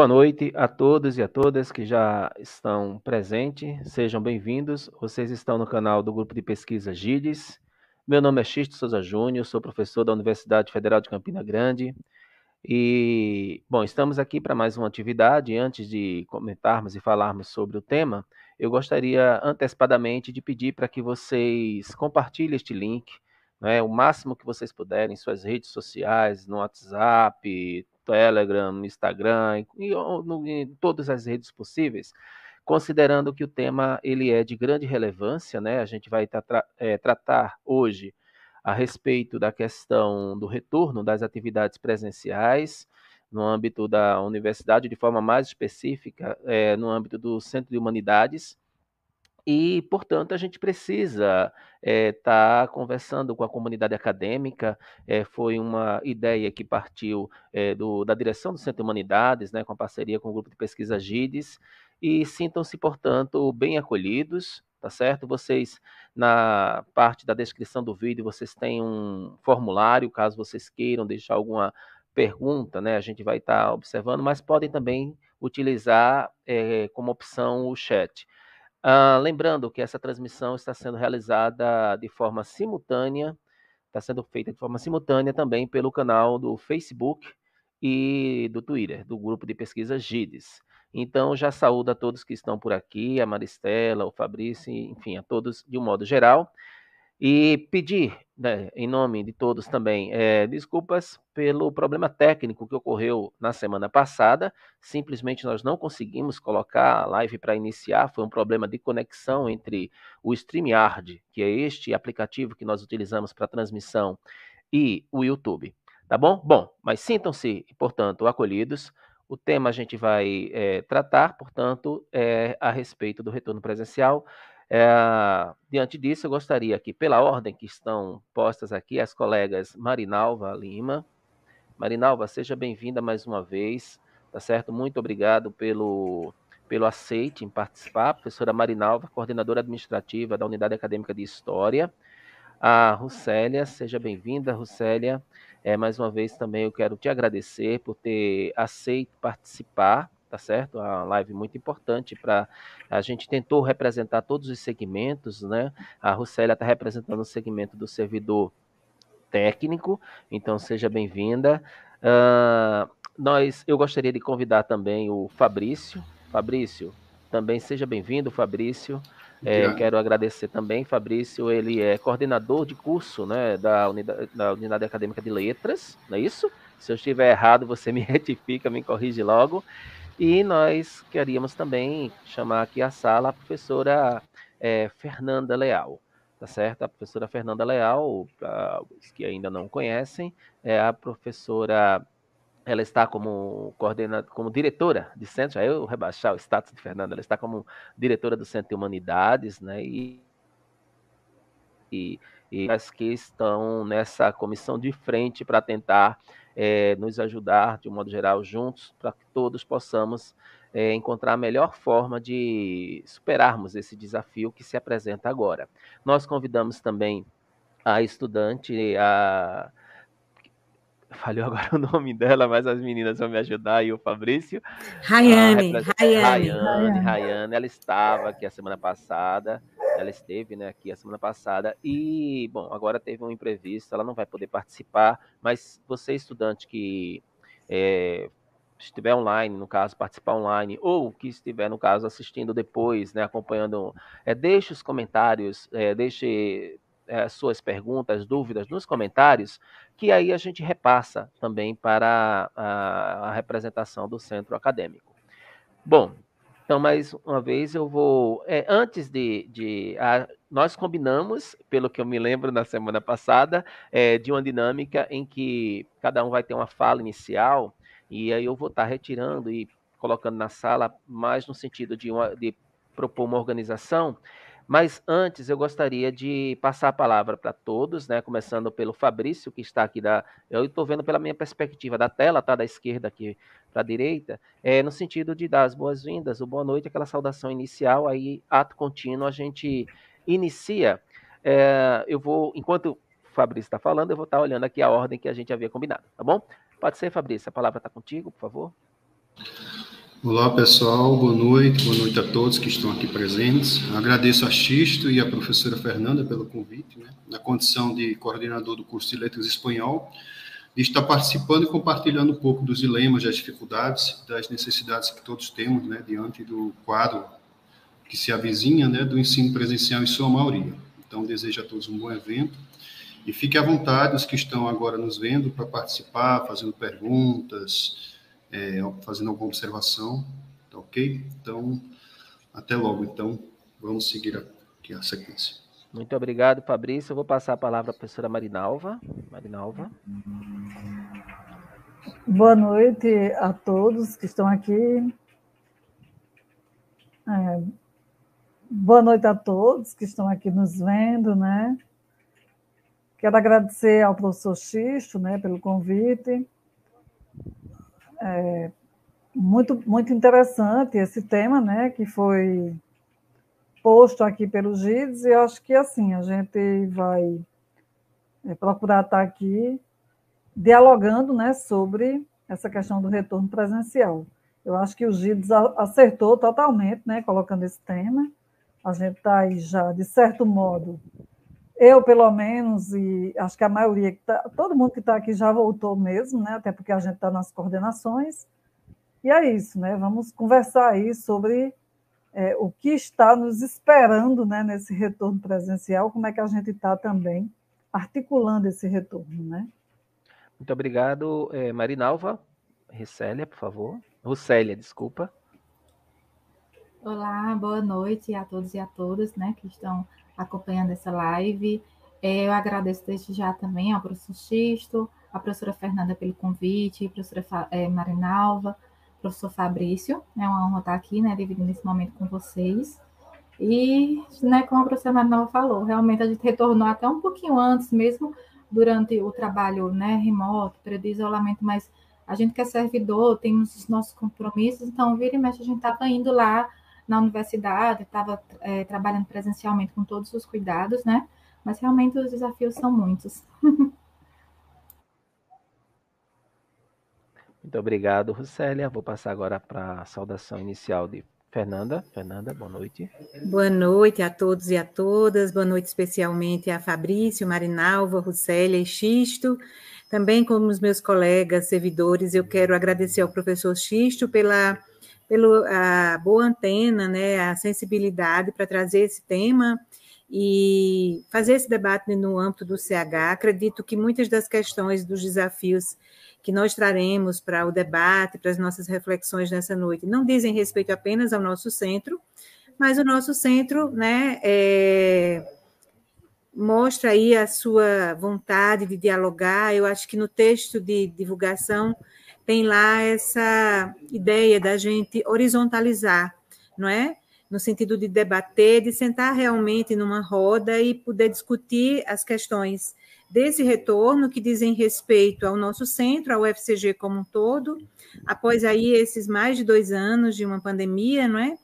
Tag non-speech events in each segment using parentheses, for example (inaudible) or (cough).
Boa noite a todos e a todas que já estão presentes. Sejam bem-vindos. Vocês estão no canal do Grupo de Pesquisa GIDES. Meu nome é Xisto Souza Júnior, sou professor da Universidade Federal de Campina Grande. E, bom, estamos aqui para mais uma atividade. Antes de comentarmos e falarmos sobre o tema, eu gostaria antecipadamente de pedir para que vocês compartilhem este link, né, o máximo que vocês puderem em suas redes sociais, no WhatsApp, Telegram, Instagram, e, em todas as redes possíveis, considerando que o tema ele é de grande relevância, né? A gente vai tra é, tratar hoje a respeito da questão do retorno das atividades presenciais no âmbito da universidade, de forma mais específica, é, no âmbito do Centro de Humanidades, e, portanto, a gente precisa estar é, tá conversando com a comunidade acadêmica. É, foi uma ideia que partiu é, do, da direção do Centro de Humanidades, né, com a parceria com o grupo de pesquisa GIDES, e sintam-se, portanto, bem acolhidos, tá certo? Vocês, na parte da descrição do vídeo, vocês têm um formulário, caso vocês queiram deixar alguma pergunta, né, a gente vai estar tá observando, mas podem também utilizar como opção o chat. Ah, lembrando que essa transmissão está sendo realizada de forma simultânea, está sendo feita de forma simultânea também pelo canal do Facebook e do Twitter, do grupo de pesquisa GIDES. Então, já saúdo a todos que estão por aqui, a Maristela, o Fabrício, enfim, a todos de um modo geral. E pedir, né, em nome de todos também, é, desculpas pelo problema técnico que ocorreu na semana passada. Simplesmente nós não conseguimos colocar a live para iniciar. Foi um problema de conexão entre o StreamYard, que é este aplicativo que nós utilizamos para transmissão, e o YouTube. Tá bom? Bom, mas sintam-se, portanto, acolhidos. O tema a gente vai é, tratar, portanto, é a respeito do retorno presencial. É, diante disso, eu gostaria que, pela ordem que estão postas aqui, as colegas Marinalva Lima. Marinalva, seja bem-vinda mais uma vez, tá certo? Muito obrigado pelo, pelo aceite em participar. Professora Marinalva, coordenadora administrativa da Unidade Acadêmica de História. A Rucélia, seja bem-vinda, Rucélia. É, mais uma vez também eu quero te agradecer por ter aceito participar tá certo? A live muito importante para a gente tentou representar todos os segmentos, né? A Russélia está representando o segmento do servidor técnico, então seja bem-vinda. Uh, nós, eu gostaria de convidar também o Fabrício. Fabrício, também seja bem-vindo, Fabrício. É, quero agradecer também, Fabrício, ele é coordenador de curso né, da, unidade, da Unidade Acadêmica de Letras, não é isso? Se eu estiver errado, você (laughs) me retifica, me corrige logo. E nós queríamos também chamar aqui a sala a professora é, Fernanda Leal, tá certo? A professora Fernanda Leal, para os que ainda não conhecem, é a professora, ela está como coordenadora, como diretora de centro, já eu rebaixar o status de Fernanda, ela está como diretora do Centro de Humanidades, né? E, e, e as que estão nessa comissão de frente para tentar é, nos ajudar, de um modo geral, juntos, para que todos possamos é, encontrar a melhor forma de superarmos esse desafio que se apresenta agora. Nós convidamos também a estudante, a. (laughs) Falhou agora o nome dela, mas as meninas vão me ajudar e o Fabrício. Rayane, Rayane, Rayane, Rayane, ela estava aqui a semana passada ela esteve né, aqui a semana passada e, bom, agora teve um imprevisto, ela não vai poder participar, mas você, estudante que é, estiver online, no caso, participar online, ou que estiver, no caso, assistindo depois, né, acompanhando, é, deixe os comentários, é, deixe é, suas perguntas, dúvidas nos comentários, que aí a gente repassa também para a, a representação do centro acadêmico. Bom, então, mais uma vez, eu vou. É, antes de. de a, nós combinamos, pelo que eu me lembro na semana passada, é, de uma dinâmica em que cada um vai ter uma fala inicial, e aí eu vou estar retirando e colocando na sala, mais no sentido de, uma, de propor uma organização mas antes eu gostaria de passar a palavra para todos, né? Começando pelo Fabrício, que está aqui da. Eu estou vendo pela minha perspectiva da tela, tá? Da esquerda aqui para a direita, é, no sentido de dar as boas-vindas, o boa noite, aquela saudação inicial, aí, ato contínuo, a gente inicia. É, eu vou, enquanto o Fabrício está falando, eu vou estar tá olhando aqui a ordem que a gente havia combinado, tá bom? Pode ser, Fabrício, a palavra está contigo, por favor. Olá, pessoal. Boa noite. Boa noite a todos que estão aqui presentes. Agradeço a Xisto e a professora Fernanda pelo convite, né, na condição de coordenador do curso de Letras Espanhol, de estar participando e compartilhando um pouco dos dilemas, das dificuldades, das necessidades que todos temos, né, diante do quadro que se avizinha, né, do ensino presencial em sua maioria. Então, desejo a todos um bom evento e fique à vontade os que estão agora nos vendo para participar, fazendo perguntas, é, fazendo alguma observação, tá ok? Então, até logo. Então, vamos seguir aqui a sequência. Muito obrigado, Fabrício. Eu vou passar a palavra à professora Marinalva. Marinalva. Boa noite a todos que estão aqui. É, boa noite a todos que estão aqui nos vendo, né? Quero agradecer ao professor Xisto, né, pelo convite é, muito, muito interessante esse tema, né, que foi posto aqui pelos GIDs, e acho que assim, a gente vai é, procurar estar aqui dialogando né, sobre essa questão do retorno presencial. Eu acho que o GIDS acertou totalmente, né, colocando esse tema. A gente está aí já, de certo modo, eu, pelo menos, e acho que a maioria, que tá, todo mundo que está aqui já voltou mesmo, né? até porque a gente está nas coordenações. E é isso, né? Vamos conversar aí sobre é, o que está nos esperando né, nesse retorno presencial, como é que a gente está também articulando esse retorno. Né? Muito obrigado, é, Marinalva. Rissélia, por favor. Russélia, desculpa. Olá, boa noite a todos e a todas né, que estão acompanhando essa live. É, eu agradeço desde já também ao professor Xisto, à professora Fernanda pelo convite, a professora é, Marinalva, professor Fabrício. É uma honra estar aqui, né, dividindo esse momento com vocês. E, né, como a professora Marinalva falou, realmente a gente retornou até um pouquinho antes, mesmo durante o trabalho né, remoto, período de isolamento, mas a gente que é servidor, temos os nossos compromissos, então, vira e mexe, a gente estava indo lá na universidade, estava é, trabalhando presencialmente com todos os cuidados, né? Mas realmente os desafios são muitos. (laughs) Muito obrigado, Rucélia. Vou passar agora para a saudação inicial de Fernanda. Fernanda, boa noite. Boa noite a todos e a todas. Boa noite especialmente a Fabrício, Marinalva, Rucélia e Xisto. Também como os meus colegas servidores, eu quero agradecer ao professor Xisto pela pela boa antena, né, a sensibilidade para trazer esse tema e fazer esse debate no âmbito do CH. Acredito que muitas das questões, dos desafios que nós traremos para o debate, para as nossas reflexões nessa noite, não dizem respeito apenas ao nosso centro, mas o nosso centro, né, é, mostra aí a sua vontade de dialogar. Eu acho que no texto de divulgação tem lá essa ideia da gente horizontalizar, não é? No sentido de debater, de sentar realmente numa roda e poder discutir as questões desse retorno que dizem respeito ao nosso centro, ao UFCG como um todo, após aí esses mais de dois anos de uma pandemia, não é?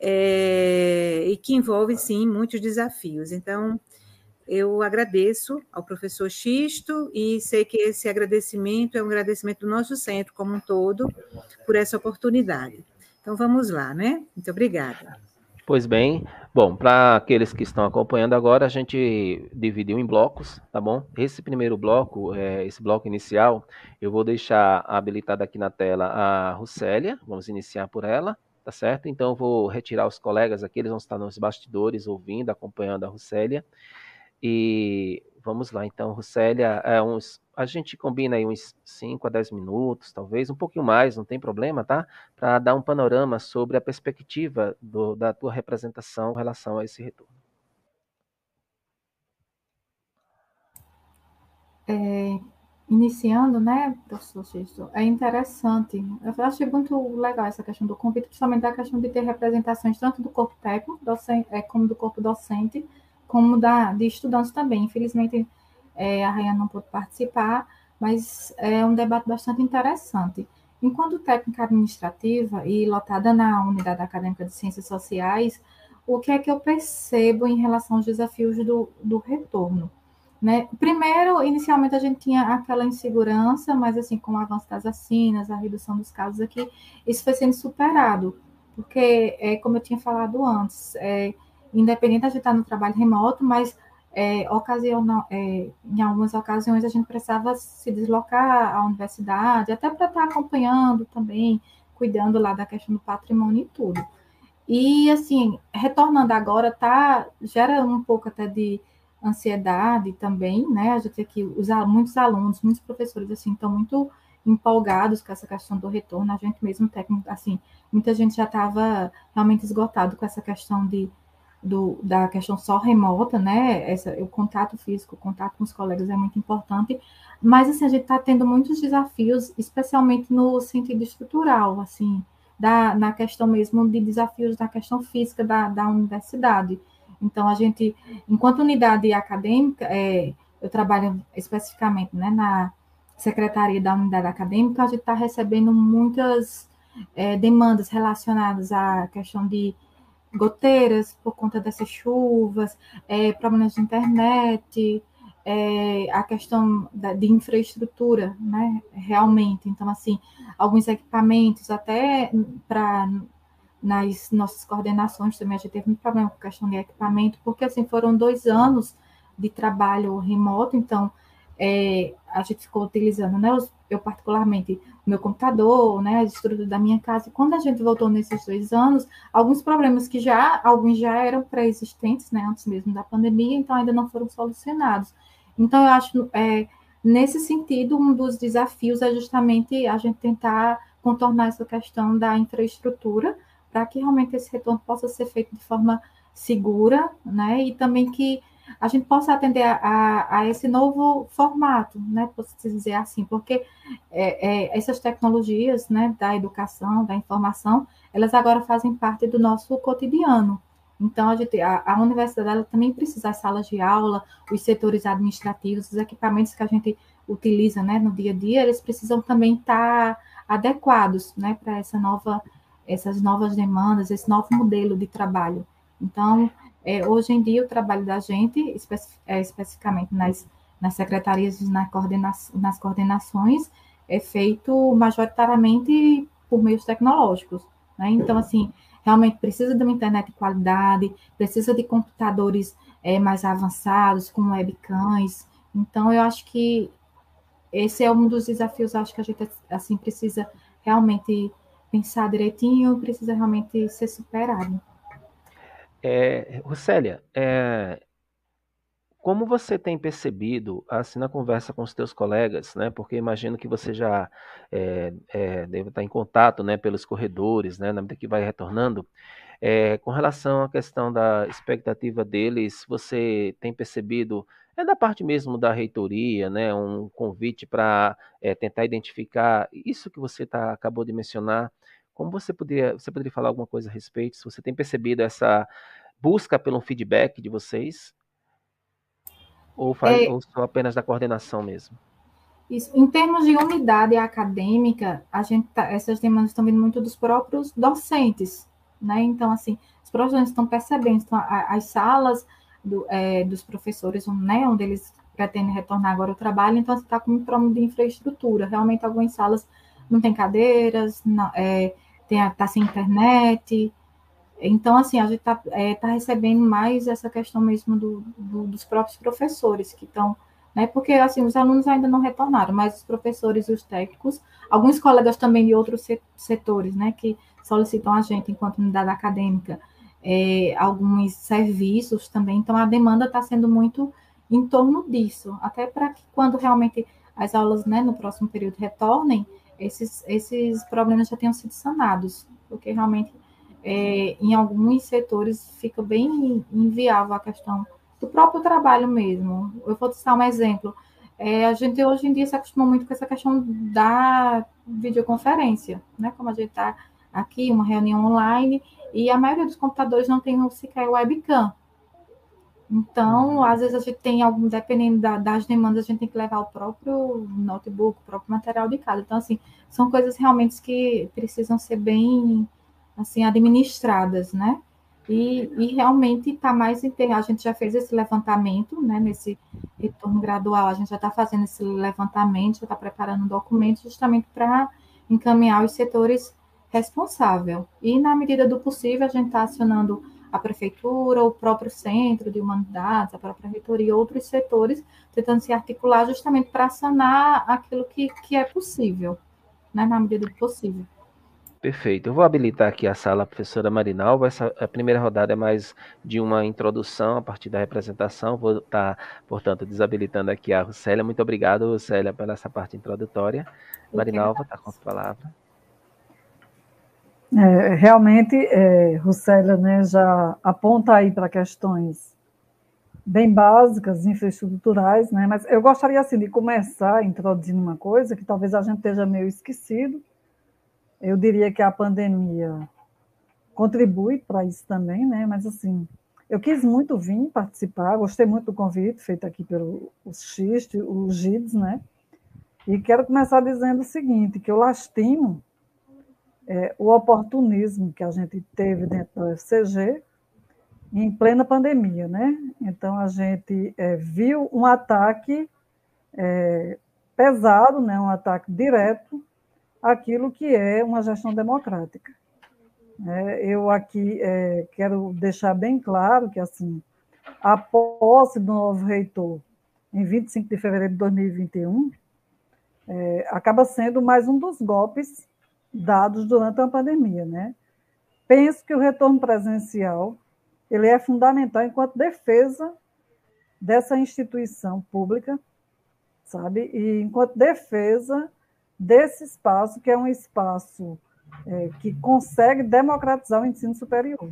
é e que envolve, sim, muitos desafios. Então, eu agradeço ao professor Xisto e sei que esse agradecimento é um agradecimento do nosso centro como um todo por essa oportunidade. Então vamos lá, né? Muito obrigada. Pois bem, bom, para aqueles que estão acompanhando agora, a gente dividiu em blocos, tá bom? Esse primeiro bloco, é, esse bloco inicial, eu vou deixar habilitada aqui na tela a Russélia, vamos iniciar por ela, tá certo? Então eu vou retirar os colegas aqui, eles vão estar nos bastidores ouvindo, acompanhando a Russélia. E vamos lá, então, Russélia, é uns, a gente combina aí uns 5 a 10 minutos, talvez, um pouquinho mais, não tem problema, tá? Para dar um panorama sobre a perspectiva do, da tua representação em relação a esse retorno. É, iniciando, né, professor Xisto, é interessante. Eu achei muito legal essa questão do convite, principalmente da questão de ter representações tanto do corpo técnico, docente, é, como do corpo docente, como da, de estudantes também. Infelizmente, é, a Rainha não pôde participar, mas é um debate bastante interessante. Enquanto técnica administrativa e lotada na Unidade Acadêmica de Ciências Sociais, o que é que eu percebo em relação aos desafios do, do retorno? Né? Primeiro, inicialmente a gente tinha aquela insegurança, mas assim, com o avanço das vacinas, a redução dos casos aqui, isso foi sendo superado, porque, é, como eu tinha falado antes, é, independente de gente estar no trabalho remoto, mas é, ocasião, é, em algumas ocasiões a gente precisava se deslocar à universidade, até para estar acompanhando também, cuidando lá da questão do patrimônio e tudo. E assim, retornando agora, tá, gera um pouco até de ansiedade também, né? A gente aqui, os, muitos alunos, muitos professores, assim, estão muito empolgados com essa questão do retorno, a gente mesmo técnico, assim, muita gente já estava realmente esgotado com essa questão de, do, da questão só remota, né, essa, o contato físico, o contato com os colegas é muito importante, mas, assim, a gente está tendo muitos desafios, especialmente no sentido estrutural, assim, da, na questão mesmo de desafios da questão física da, da universidade, então, a gente, enquanto unidade acadêmica, é, eu trabalho especificamente né, na secretaria da unidade acadêmica, a gente está recebendo muitas é, demandas relacionadas à questão de goteiras por conta dessas chuvas, é, problemas de internet, é, a questão da, de infraestrutura, né, realmente. Então, assim, alguns equipamentos até para nas nossas coordenações também a gente teve um problema com questão de equipamento, porque assim foram dois anos de trabalho remoto, então é, a gente ficou utilizando, né, eu particularmente, o meu computador, né, a estrutura da minha casa, e quando a gente voltou nesses dois anos, alguns problemas que já, alguns já eram pré-existentes, né, antes mesmo da pandemia, então ainda não foram solucionados. Então, eu acho, é, nesse sentido, um dos desafios é justamente a gente tentar contornar essa questão da infraestrutura, para que realmente esse retorno possa ser feito de forma segura, né? E também que a gente possa atender a, a, a esse novo formato, né? Posso dizer assim, porque é, é, essas tecnologias, né, da educação, da informação, elas agora fazem parte do nosso cotidiano. Então, a, gente, a, a universidade ela também precisa das salas de aula, os setores administrativos, os equipamentos que a gente utiliza né, no dia a dia, eles precisam também estar adequados né, para essa nova essas novas demandas, esse novo modelo de trabalho. Então, é, hoje em dia, o trabalho da gente, é, especificamente nas, nas secretarias na coordena nas coordenações, é feito majoritariamente por meios tecnológicos. Né? Então, assim, realmente precisa de uma internet de qualidade, precisa de computadores é, mais avançados, com webcams. Então, eu acho que esse é um dos desafios, acho que a gente assim precisa realmente pensar direitinho, precisa realmente ser superado. É, Rossélia, é, como você tem percebido, assim, na conversa com os teus colegas, né, porque imagino que você já é, é, deve estar em contato, né, pelos corredores, né, na medida que vai retornando, é, com relação à questão da expectativa deles, você tem percebido, é da parte mesmo da reitoria, né, um convite para é, tentar identificar isso que você tá, acabou de mencionar, como você poderia, você poderia falar alguma coisa a respeito? Se você tem percebido essa busca pelo feedback de vocês? Ou, faz, é, ou só apenas da coordenação mesmo? Isso. Em termos de unidade acadêmica, a gente tá, essas demandas estão vindo muito dos próprios docentes, né? Então, assim, os professores estão percebendo, então, as salas do, é, dos professores, né, onde eles pretendem retornar agora ao trabalho, então está com um problema de infraestrutura. Realmente, algumas salas não tem cadeiras, não, é, está sem internet. Então, assim, a gente está é, tá recebendo mais essa questão mesmo do, do, dos próprios professores que estão, né? Porque, assim, os alunos ainda não retornaram, mas os professores e os técnicos, alguns colegas também de outros setores, né? Que solicitam a gente enquanto unidade acadêmica, é, alguns serviços também. Então, a demanda está sendo muito em torno disso, até para que quando realmente as aulas, né, no próximo período retornem, esses, esses problemas já tenham sido sanados, porque realmente é, em alguns setores fica bem inviável a questão do próprio trabalho mesmo. Eu vou citar um exemplo. É, a gente hoje em dia se acostuma muito com essa questão da videoconferência, né? Como a gente está aqui, uma reunião online, e a maioria dos computadores não tem sequer webcam. Então, às vezes a gente tem algum, dependendo da, das demandas, a gente tem que levar o próprio notebook, o próprio material de casa. Então, assim, são coisas realmente que precisam ser bem, assim, administradas, né? e, e realmente está mais a gente já fez esse levantamento, né, nesse retorno gradual, a gente já está fazendo esse levantamento, já está preparando um documento justamente para encaminhar os setores responsáveis. E, na medida do possível, a gente está acionando a prefeitura, o próprio centro de humanidades, a própria reitoria e outros setores, tentando se articular justamente para sanar aquilo que, que é possível, né, na medida do possível. Perfeito. Eu vou habilitar aqui a sala professora Marinalva. Essa a primeira rodada é mais de uma introdução a partir da representação. Vou estar, portanto, desabilitando aqui a Rucélia. Muito obrigado, Rucélia, pela essa parte introdutória. Marinalva, está com a palavra. É, realmente, é, Rucélia né, já aponta aí para questões bem básicas, infraestruturais, né, mas eu gostaria assim, de começar introduzindo uma coisa que talvez a gente esteja meio esquecido, eu diria que a pandemia contribui para isso também, né? Mas assim, eu quis muito vir participar, gostei muito do convite feito aqui pelo o XIST, o GIDS, né? E quero começar dizendo o seguinte, que eu lastimo é, o oportunismo que a gente teve dentro da UFCG em plena pandemia, né? Então a gente é, viu um ataque é, pesado, né? Um ataque direto aquilo que é uma gestão democrática. É, eu aqui é, quero deixar bem claro que, assim, a posse do novo reitor em 25 de fevereiro de 2021 é, acaba sendo mais um dos golpes dados durante a pandemia, né? Penso que o retorno presencial ele é fundamental enquanto defesa dessa instituição pública, sabe? E enquanto defesa desse espaço, que é um espaço é, que consegue democratizar o ensino superior.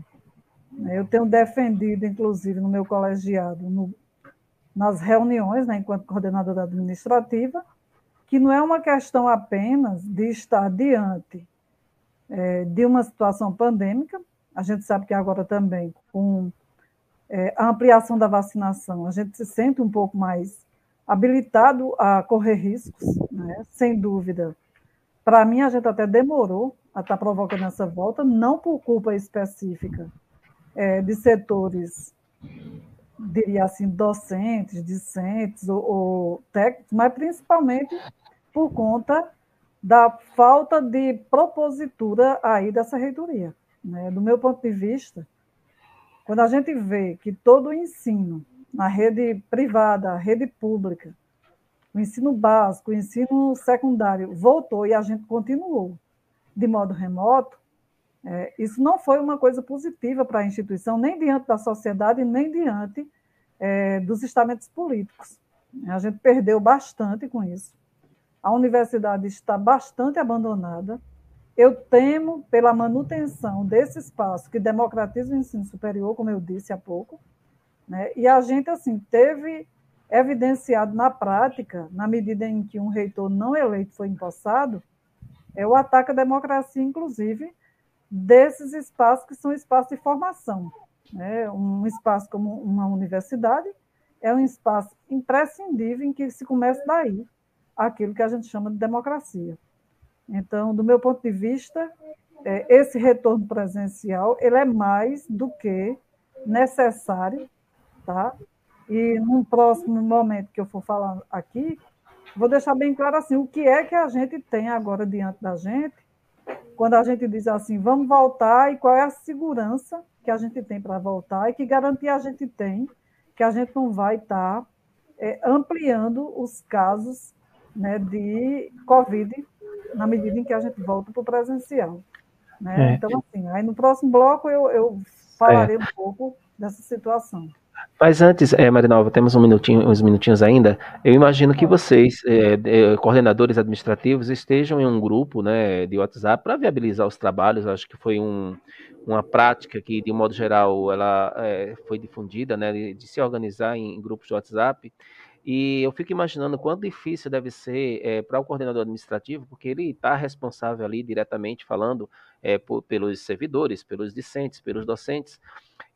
Eu tenho defendido, inclusive, no meu colegiado, no, nas reuniões, né, enquanto coordenadora administrativa, que não é uma questão apenas de estar diante é, de uma situação pandêmica, a gente sabe que agora também, com é, a ampliação da vacinação, a gente se sente um pouco mais habilitado a correr riscos, né? sem dúvida. Para mim, a gente até demorou a estar tá provocando essa volta, não por culpa específica é, de setores, diria assim, docentes, discentes ou, ou técnicos, mas principalmente por conta da falta de propositura aí dessa reitoria. Né? Do meu ponto de vista, quando a gente vê que todo o ensino na rede privada, rede pública, o ensino básico, o ensino secundário voltou e a gente continuou de modo remoto, é, isso não foi uma coisa positiva para a instituição, nem diante da sociedade, nem diante é, dos estamentos políticos. A gente perdeu bastante com isso. A universidade está bastante abandonada. Eu temo pela manutenção desse espaço que democratiza o ensino superior, como eu disse há pouco, né? E a gente, assim, teve evidenciado na prática, na medida em que um reitor não eleito foi empossado, é o ataque à democracia, inclusive, desses espaços que são espaços de formação. Né? Um espaço como uma universidade é um espaço imprescindível em que se começa daí aquilo que a gente chama de democracia. Então, do meu ponto de vista, é, esse retorno presencial ele é mais do que necessário tá? E num próximo momento que eu for falar aqui, vou deixar bem claro assim, o que é que a gente tem agora diante da gente, quando a gente diz assim, vamos voltar e qual é a segurança que a gente tem para voltar e que garantia a gente tem que a gente não vai estar tá, é, ampliando os casos né, de Covid na medida em que a gente volta para o presencial. Né? É. Então, assim, aí no próximo bloco eu, eu falarei é. um pouco dessa situação. Mas antes, é, Marinalva, temos um minutinho, uns minutinhos ainda. Eu imagino que vocês, é, coordenadores administrativos, estejam em um grupo né, de WhatsApp para viabilizar os trabalhos. Acho que foi um, uma prática que, de um modo geral, ela é, foi difundida, né, de, de, se organizar em, em, grupos de WhatsApp. E eu fico imaginando quanto difícil deve ser é, para o coordenador administrativo, porque ele está responsável ali diretamente falando é, por, pelos servidores, pelos discentes, pelos docentes.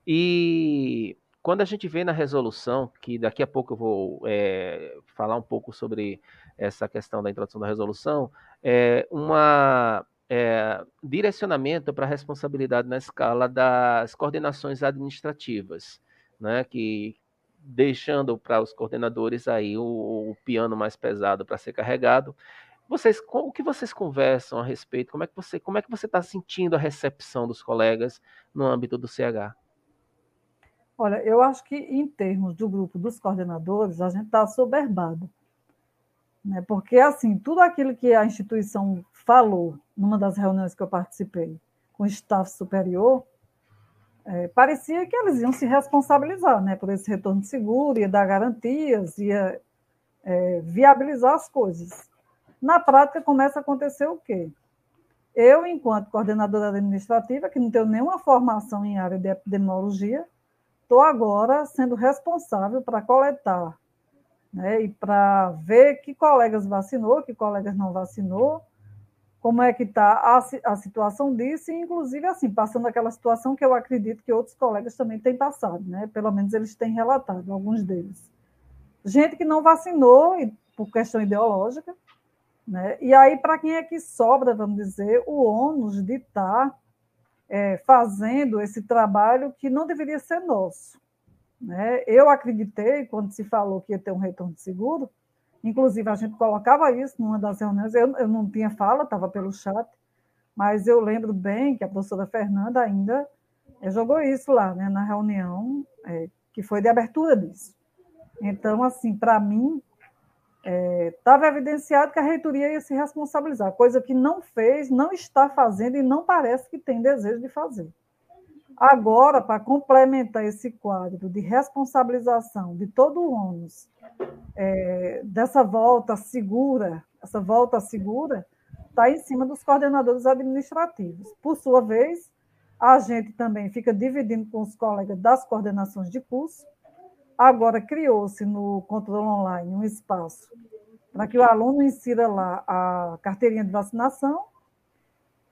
E quando a gente vê na resolução, que daqui a pouco eu vou é, falar um pouco sobre essa questão da introdução da resolução, é uma, é, direcionamento para a responsabilidade na escala das coordenações administrativas, né, que deixando para os coordenadores aí o, o piano mais pesado para ser carregado. Vocês, o que vocês conversam a respeito? Como é que você, como é que você está sentindo a recepção dos colegas no âmbito do CH? Olha, eu acho que em termos do grupo dos coordenadores, a gente está soberbado. Né? Porque, assim, tudo aquilo que a instituição falou numa das reuniões que eu participei com o staff superior, é, parecia que eles iam se responsabilizar né, por esse retorno seguro, ia dar garantias, ia é, viabilizar as coisas. Na prática, começa a acontecer o quê? Eu, enquanto coordenadora administrativa, que não tenho nenhuma formação em área de epidemiologia, estou agora sendo responsável para coletar né, e para ver que colegas vacinou, que colegas não vacinou, como é que está a, a situação disso, e inclusive assim, passando aquela situação que eu acredito que outros colegas também têm passado, né? pelo menos eles têm relatado, alguns deles. Gente que não vacinou por questão ideológica, né? e aí para quem é que sobra, vamos dizer, o ônus de estar tá é, fazendo esse trabalho que não deveria ser nosso. Né? Eu acreditei, quando se falou que ia ter um retorno seguro, inclusive a gente colocava isso numa das reuniões, eu, eu não tinha fala, estava pelo chat, mas eu lembro bem que a professora Fernanda ainda é, jogou isso lá, né, na reunião é, que foi de abertura disso. Então, assim, para mim, estava é, evidenciado que a reitoria ia se responsabilizar, coisa que não fez, não está fazendo e não parece que tem desejo de fazer. Agora, para complementar esse quadro de responsabilização de todo o ônus é, dessa volta segura, essa volta segura, está em cima dos coordenadores administrativos. Por sua vez, a gente também fica dividindo com os colegas das coordenações de curso, Agora, criou-se no controle online um espaço para que o aluno insira lá a carteirinha de vacinação,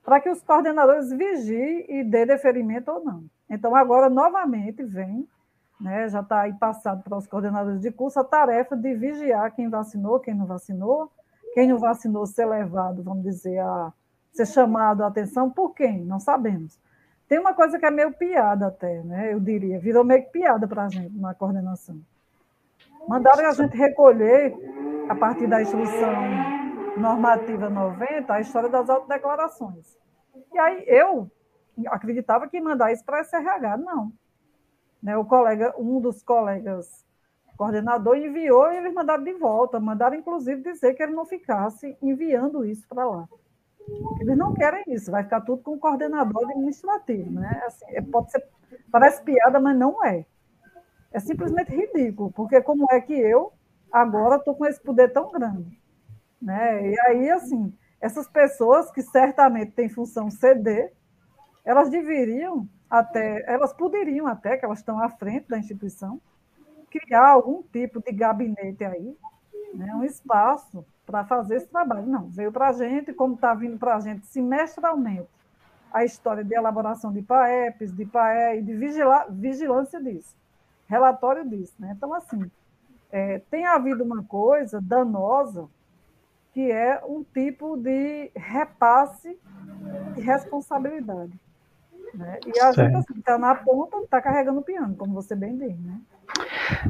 para que os coordenadores vigiem e dê deferimento ou não. Então, agora, novamente, vem, né, já está aí passado para os coordenadores de curso, a tarefa de vigiar quem vacinou, quem não vacinou, quem não vacinou ser levado, vamos dizer, a ser chamado a atenção por quem? Não sabemos. Tem uma coisa que é meio piada até, né? Eu diria, virou meio que piada para a gente na coordenação. Mandaram a gente recolher, a partir da instrução normativa 90, a história das autodeclarações. E aí eu acreditava que mandar isso para a SRH, não. Né? O colega, um dos colegas coordenador enviou e eles mandaram de volta, mandaram inclusive dizer que ele não ficasse enviando isso para lá. Eles não querem isso, vai ficar tudo com o coordenador administrativo, né? Assim, é, pode ser, parece piada, mas não é. É simplesmente ridículo, porque como é que eu agora estou com esse poder tão grande? Né? E aí, assim, essas pessoas que certamente têm função CD, elas deveriam até, elas poderiam até, que elas estão à frente da instituição, criar algum tipo de gabinete aí, né? um espaço para fazer esse trabalho. Não, veio para a gente, como está vindo para a gente semestralmente, a história de elaboração de PAEPs, de PAE e de vigila vigilância disso, relatório disso. Né? Então, assim, é, tem havido uma coisa danosa que é um tipo de repasse de responsabilidade. Né? E a certo. gente está assim, na ponta, está carregando o piano, como você bem diz. Né?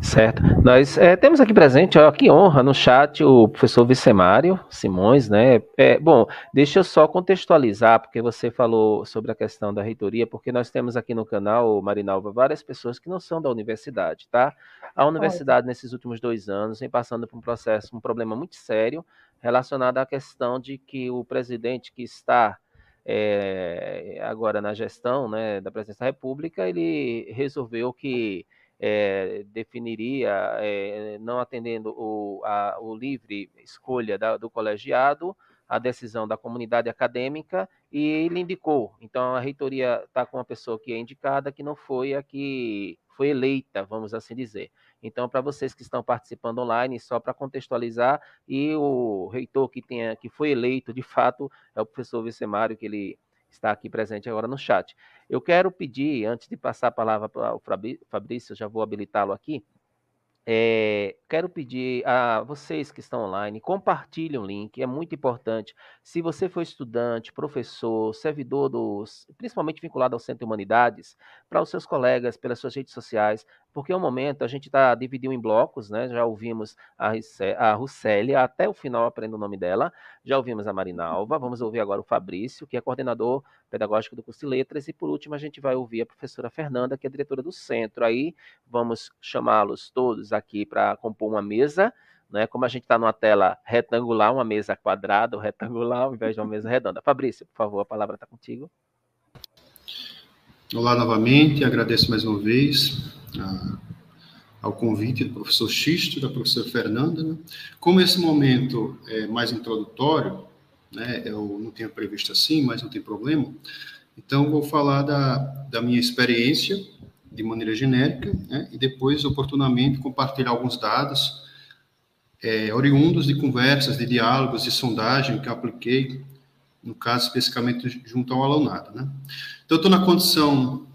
Certo. Nós é, temos aqui presente, ó, que honra, no chat, o professor Vicemário Simões, né? É, bom, deixa eu só contextualizar, porque você falou sobre a questão da reitoria, porque nós temos aqui no canal, Marinalva, várias pessoas que não são da universidade, tá? A universidade, nesses últimos dois anos, vem passando por um processo, um problema muito sério, relacionado à questão de que o presidente que está é, agora na gestão né, da presidência da República, ele resolveu que é, definiria, é, não atendendo o, a, o livre escolha da, do colegiado, a decisão da comunidade acadêmica e ele indicou. Então a reitoria está com uma pessoa que é indicada que não foi a que foi eleita, vamos assim dizer. Então, para vocês que estão participando online, só para contextualizar, e o reitor que, tenha, que foi eleito de fato é o professor Vicemário, que ele está aqui presente agora no chat. Eu quero pedir, antes de passar a palavra para o Fabrício, eu já vou habilitá-lo aqui, é, quero pedir a vocês que estão online, compartilhem o link, é muito importante. Se você for estudante, professor, servidor dos, principalmente vinculado ao Centro de Humanidades, para os seus colegas, pelas suas redes sociais, porque é um momento, a gente está dividindo em blocos, né? Já ouvimos a, a Russélia, até o final aprendo o nome dela, já ouvimos a Marinalva, vamos ouvir agora o Fabrício, que é coordenador pedagógico do curso de letras, e por último a gente vai ouvir a professora Fernanda, que é diretora do centro. Aí vamos chamá-los todos aqui para compor uma mesa, né? Como a gente está numa tela retangular, uma mesa quadrada ou retangular, ao invés de uma mesa redonda. Fabrício, por favor, a palavra está contigo. Olá novamente, agradeço mais uma vez a, ao convite do professor Xisto da professora Fernanda. Né? Como esse momento é mais introdutório, né, eu não tinha previsto assim, mas não tem problema, então vou falar da, da minha experiência de maneira genérica né, e depois, oportunamente, compartilhar alguns dados é, oriundos de conversas, de diálogos, de sondagem que eu apliquei, no caso, especificamente junto ao alunado. Né? Então, estou na condição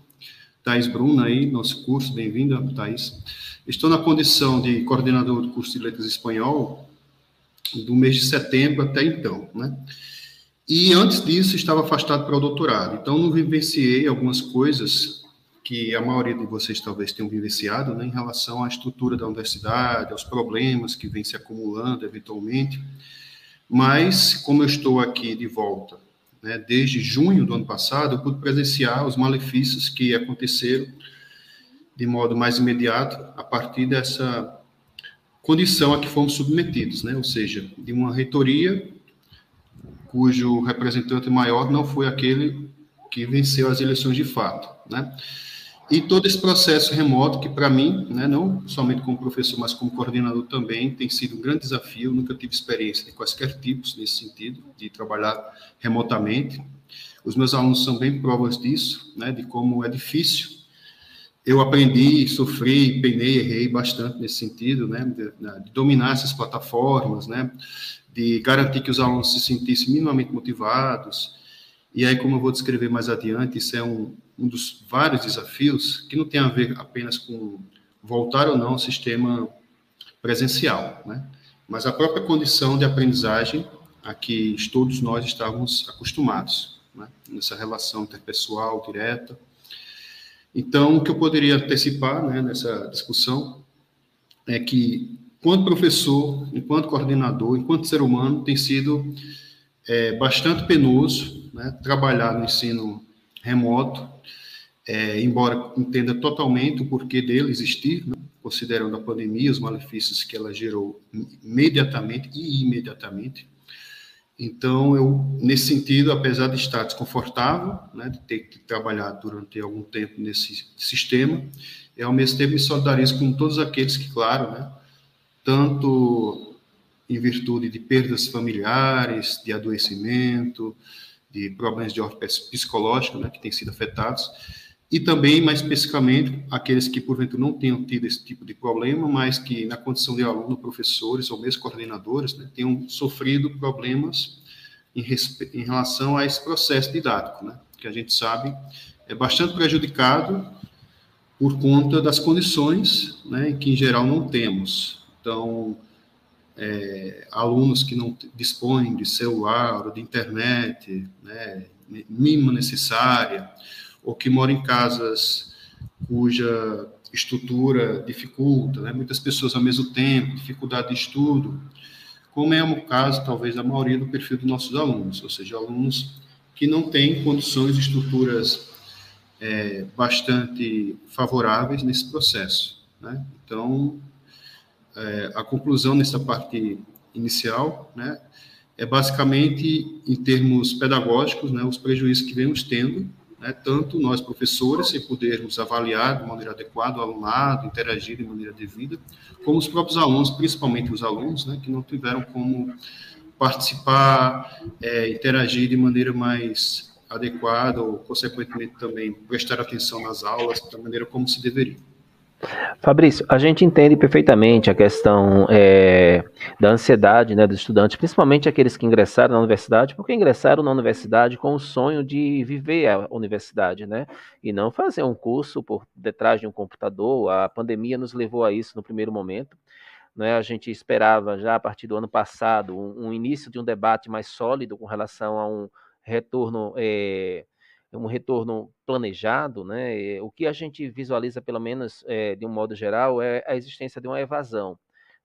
Thais Bruna aí, nosso curso, bem-vinda, Thais. Estou na condição de coordenador do curso de Letras Espanhol do mês de setembro até então, né? E antes disso estava afastado para o doutorado, então não vivenciei algumas coisas que a maioria de vocês talvez tenham vivenciado, né, em relação à estrutura da universidade, aos problemas que vêm se acumulando eventualmente. Mas como eu estou aqui de volta né, desde junho do ano passado, eu pude presenciar os malefícios que aconteceram de modo mais imediato a partir dessa condição a que fomos submetidos, né, ou seja, de uma reitoria cujo representante maior não foi aquele que venceu as eleições de fato, né? E todo esse processo remoto, que para mim, né, não somente como professor, mas como coordenador também, tem sido um grande desafio. Nunca tive experiência de quaisquer tipos nesse sentido, de trabalhar remotamente. Os meus alunos são bem provas disso, né, de como é difícil. Eu aprendi, sofri, penei, errei bastante nesse sentido, né, de, de dominar essas plataformas, né, de garantir que os alunos se sentissem minimamente motivados. E aí, como eu vou descrever mais adiante, isso é um, um dos vários desafios que não tem a ver apenas com voltar ou não ao sistema presencial, né? mas a própria condição de aprendizagem a que todos nós estávamos acostumados, né? nessa relação interpessoal direta. Então, o que eu poderia antecipar né, nessa discussão é que, enquanto professor, enquanto coordenador, enquanto ser humano, tem sido é, bastante penoso né, trabalhar no ensino remoto, é, embora entenda totalmente o porquê dele existir, né, considerando a pandemia, os malefícios que ela gerou imediatamente e imediatamente. Então, eu, nesse sentido, apesar de estar desconfortável, né, de ter que trabalhar durante algum tempo nesse sistema, eu, ao mesmo tempo, me solidarizo com todos aqueles que, claro, né, tanto em virtude de perdas familiares, de adoecimento, de problemas de ordem psicológica, né, que têm sido afetados, e também, mais especificamente, aqueles que, porventura, não tenham tido esse tipo de problema, mas que, na condição de aluno, professores ou mesmo coordenadores, né, tenham sofrido problemas em, em, relação a esse processo didático, né, que a gente sabe é bastante prejudicado por conta das condições né, que, em geral, não temos. Então, é, alunos que não dispõem de celular ou de internet, né, mínima necessária, ou que moram em casas cuja estrutura dificulta, né, muitas pessoas ao mesmo tempo, dificuldade de estudo, como é o caso, talvez, da maioria do perfil dos nossos alunos, ou seja, alunos que não têm condições e estruturas é, bastante favoráveis nesse processo. Né? Então, é, a conclusão nessa parte inicial, né, é basicamente em termos pedagógicos, né, os prejuízos que vemos tendo, né, tanto nós professores, sem podermos avaliar de maneira adequada o alunado, interagir de maneira devida, como os próprios alunos, principalmente os alunos, né, que não tiveram como participar, é, interagir de maneira mais adequada ou, consequentemente, também prestar atenção nas aulas da maneira como se deveria. Fabrício, a gente entende perfeitamente a questão é, da ansiedade né, dos estudantes, principalmente aqueles que ingressaram na universidade, porque ingressaram na universidade com o sonho de viver a universidade, né? E não fazer um curso por detrás de um computador. A pandemia nos levou a isso no primeiro momento. Né? A gente esperava já a partir do ano passado um, um início de um debate mais sólido com relação a um retorno é, um retorno planejado, né? O que a gente visualiza, pelo menos é, de um modo geral, é a existência de uma evasão.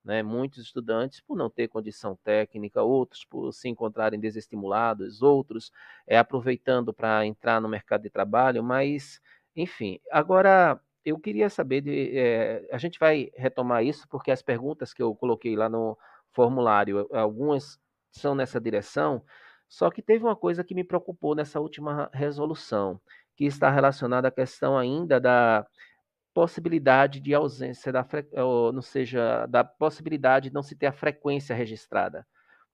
Né? Muitos estudantes, por não ter condição técnica, outros por se encontrarem desestimulados, outros é, aproveitando para entrar no mercado de trabalho, mas, enfim. Agora, eu queria saber, de, é, a gente vai retomar isso, porque as perguntas que eu coloquei lá no formulário, algumas são nessa direção, só que teve uma coisa que me preocupou nessa última resolução, que está relacionada à questão ainda da possibilidade de ausência da ou, não seja da possibilidade de não se ter a frequência registrada,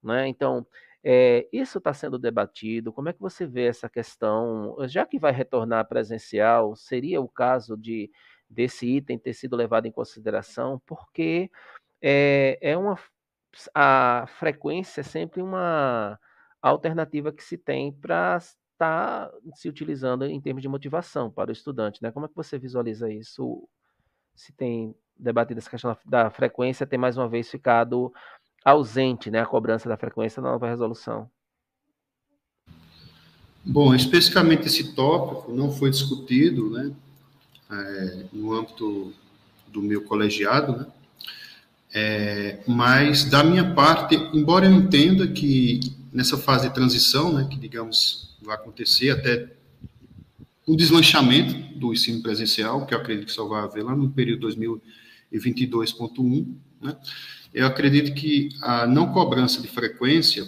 né? Então é, isso está sendo debatido. Como é que você vê essa questão? Já que vai retornar presencial, seria o caso de desse item ter sido levado em consideração? Porque é, é uma a frequência é sempre uma alternativa que se tem para estar tá se utilizando em termos de motivação para o estudante, né? Como é que você visualiza isso? Se tem debatido essa questão da frequência, tem mais uma vez ficado ausente, né, a cobrança da frequência na nova resolução. Bom, especificamente esse tópico não foi discutido, né, é, no âmbito do meu colegiado, né, é, mas da minha parte, embora eu entenda que nessa fase de transição, né, que digamos vai acontecer até o desmanchamento do ensino presencial, que eu acredito que só vai haver lá no período 2022.1, né, eu acredito que a não cobrança de frequência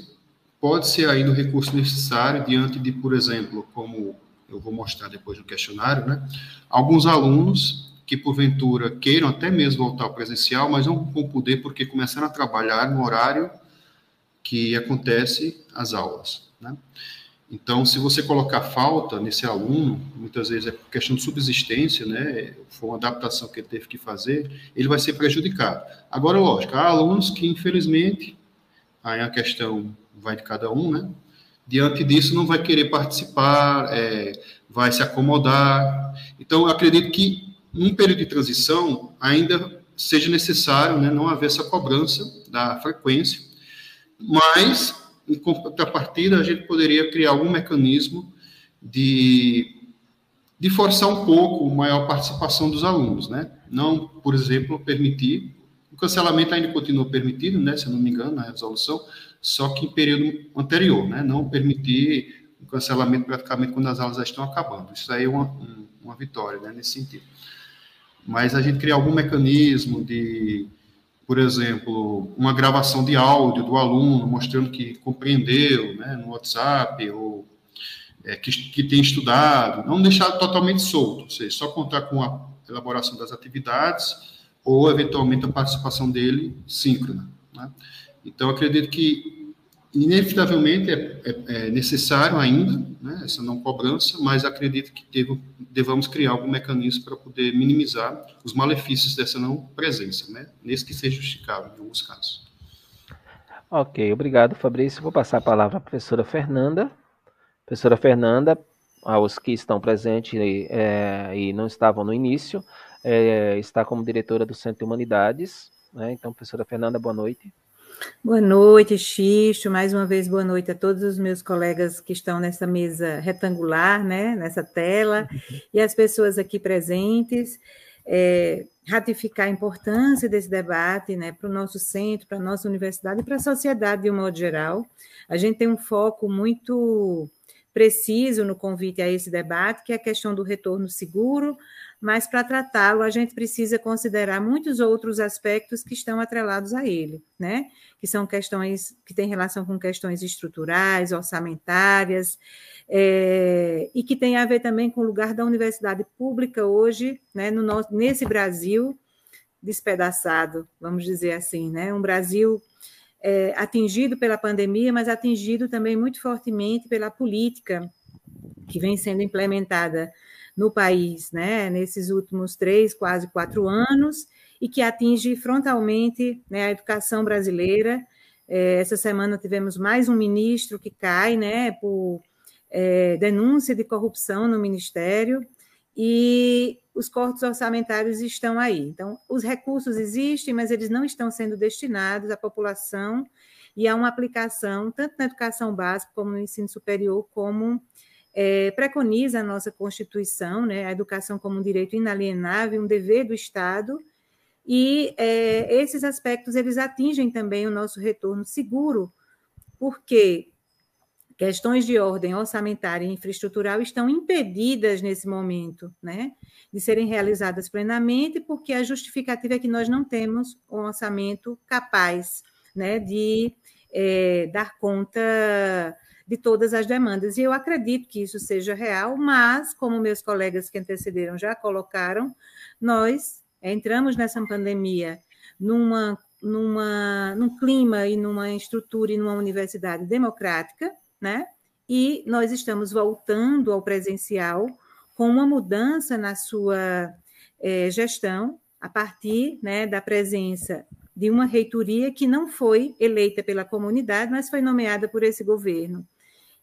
pode ser ainda o recurso necessário diante de, por exemplo, como eu vou mostrar depois no questionário, né, alguns alunos que porventura queiram até mesmo voltar ao presencial, mas não vão poder porque começaram a trabalhar no horário que acontece as aulas. Né? Então, se você colocar falta nesse aluno, muitas vezes é questão de subsistência, né? Foi uma adaptação que ele teve que fazer, ele vai ser prejudicado. Agora, lógico, há alunos que, infelizmente, aí a questão vai de cada um, né? Diante disso, não vai querer participar, é, vai se acomodar. Então, acredito que, num período de transição, ainda seja necessário né, não haver essa cobrança da frequência, mas, em contrapartida, a gente poderia criar algum mecanismo de, de forçar um pouco a maior participação dos alunos, né? Não, por exemplo, permitir, o cancelamento ainda continua permitido, né, se eu não me engano, na resolução, só que em período anterior, né? Não permitir o cancelamento praticamente quando as aulas já estão acabando. Isso aí é uma, uma vitória, né, nesse sentido. Mas a gente criar algum mecanismo de por exemplo, uma gravação de áudio do aluno mostrando que compreendeu, né, no WhatsApp, ou é, que, que tem estudado, não deixar totalmente solto, ou seja, só contar com a elaboração das atividades ou, eventualmente, a participação dele síncrona. Né? Então, acredito que inevitavelmente é, é, é, necessário ainda né, essa não cobrança, mas acredito que devo, devamos criar algum mecanismo para poder minimizar os malefícios dessa não presença, né, nesse que seja justificável em alguns casos. Ok, obrigado, Fabrício. Vou passar a palavra à professora Fernanda. Professora Fernanda, aos que estão presentes é, e não estavam no início, é, está como diretora do Centro de Humanidades. Né? Então, professora Fernanda, boa noite. Boa noite, Xisto. Mais uma vez, boa noite a todos os meus colegas que estão nessa mesa retangular, né, nessa tela, e as pessoas aqui presentes. É, ratificar a importância desse debate né, para o nosso centro, para a nossa universidade e para a sociedade de um modo geral. A gente tem um foco muito preciso no convite a esse debate, que é a questão do retorno seguro, mas para tratá-lo a gente precisa considerar muitos outros aspectos que estão atrelados a ele, né? Que são questões que têm relação com questões estruturais, orçamentárias, é, e que tem a ver também com o lugar da universidade pública hoje, né? No nosso, nesse Brasil despedaçado, vamos dizer assim, né? Um Brasil é, atingido pela pandemia, mas atingido também muito fortemente pela política que vem sendo implementada no país, né, nesses últimos três, quase quatro anos, e que atinge frontalmente né, a educação brasileira. É, essa semana tivemos mais um ministro que cai, né, por é, denúncia de corrupção no ministério, e os cortes orçamentários estão aí. Então, os recursos existem, mas eles não estão sendo destinados à população e há uma aplicação, tanto na educação básica como no ensino superior, como é, preconiza a nossa Constituição, né, a educação como um direito inalienável, um dever do Estado, e é, esses aspectos eles atingem também o nosso retorno seguro, porque questões de ordem orçamentária e infraestrutural estão impedidas nesse momento, né, de serem realizadas plenamente, porque a justificativa é que nós não temos um orçamento capaz, né, de é, dar conta de todas as demandas. E eu acredito que isso seja real, mas, como meus colegas que antecederam já colocaram, nós entramos nessa pandemia numa, numa, num clima e numa estrutura e numa universidade democrática, né? E nós estamos voltando ao presencial com uma mudança na sua é, gestão a partir né, da presença de uma reitoria que não foi eleita pela comunidade, mas foi nomeada por esse governo.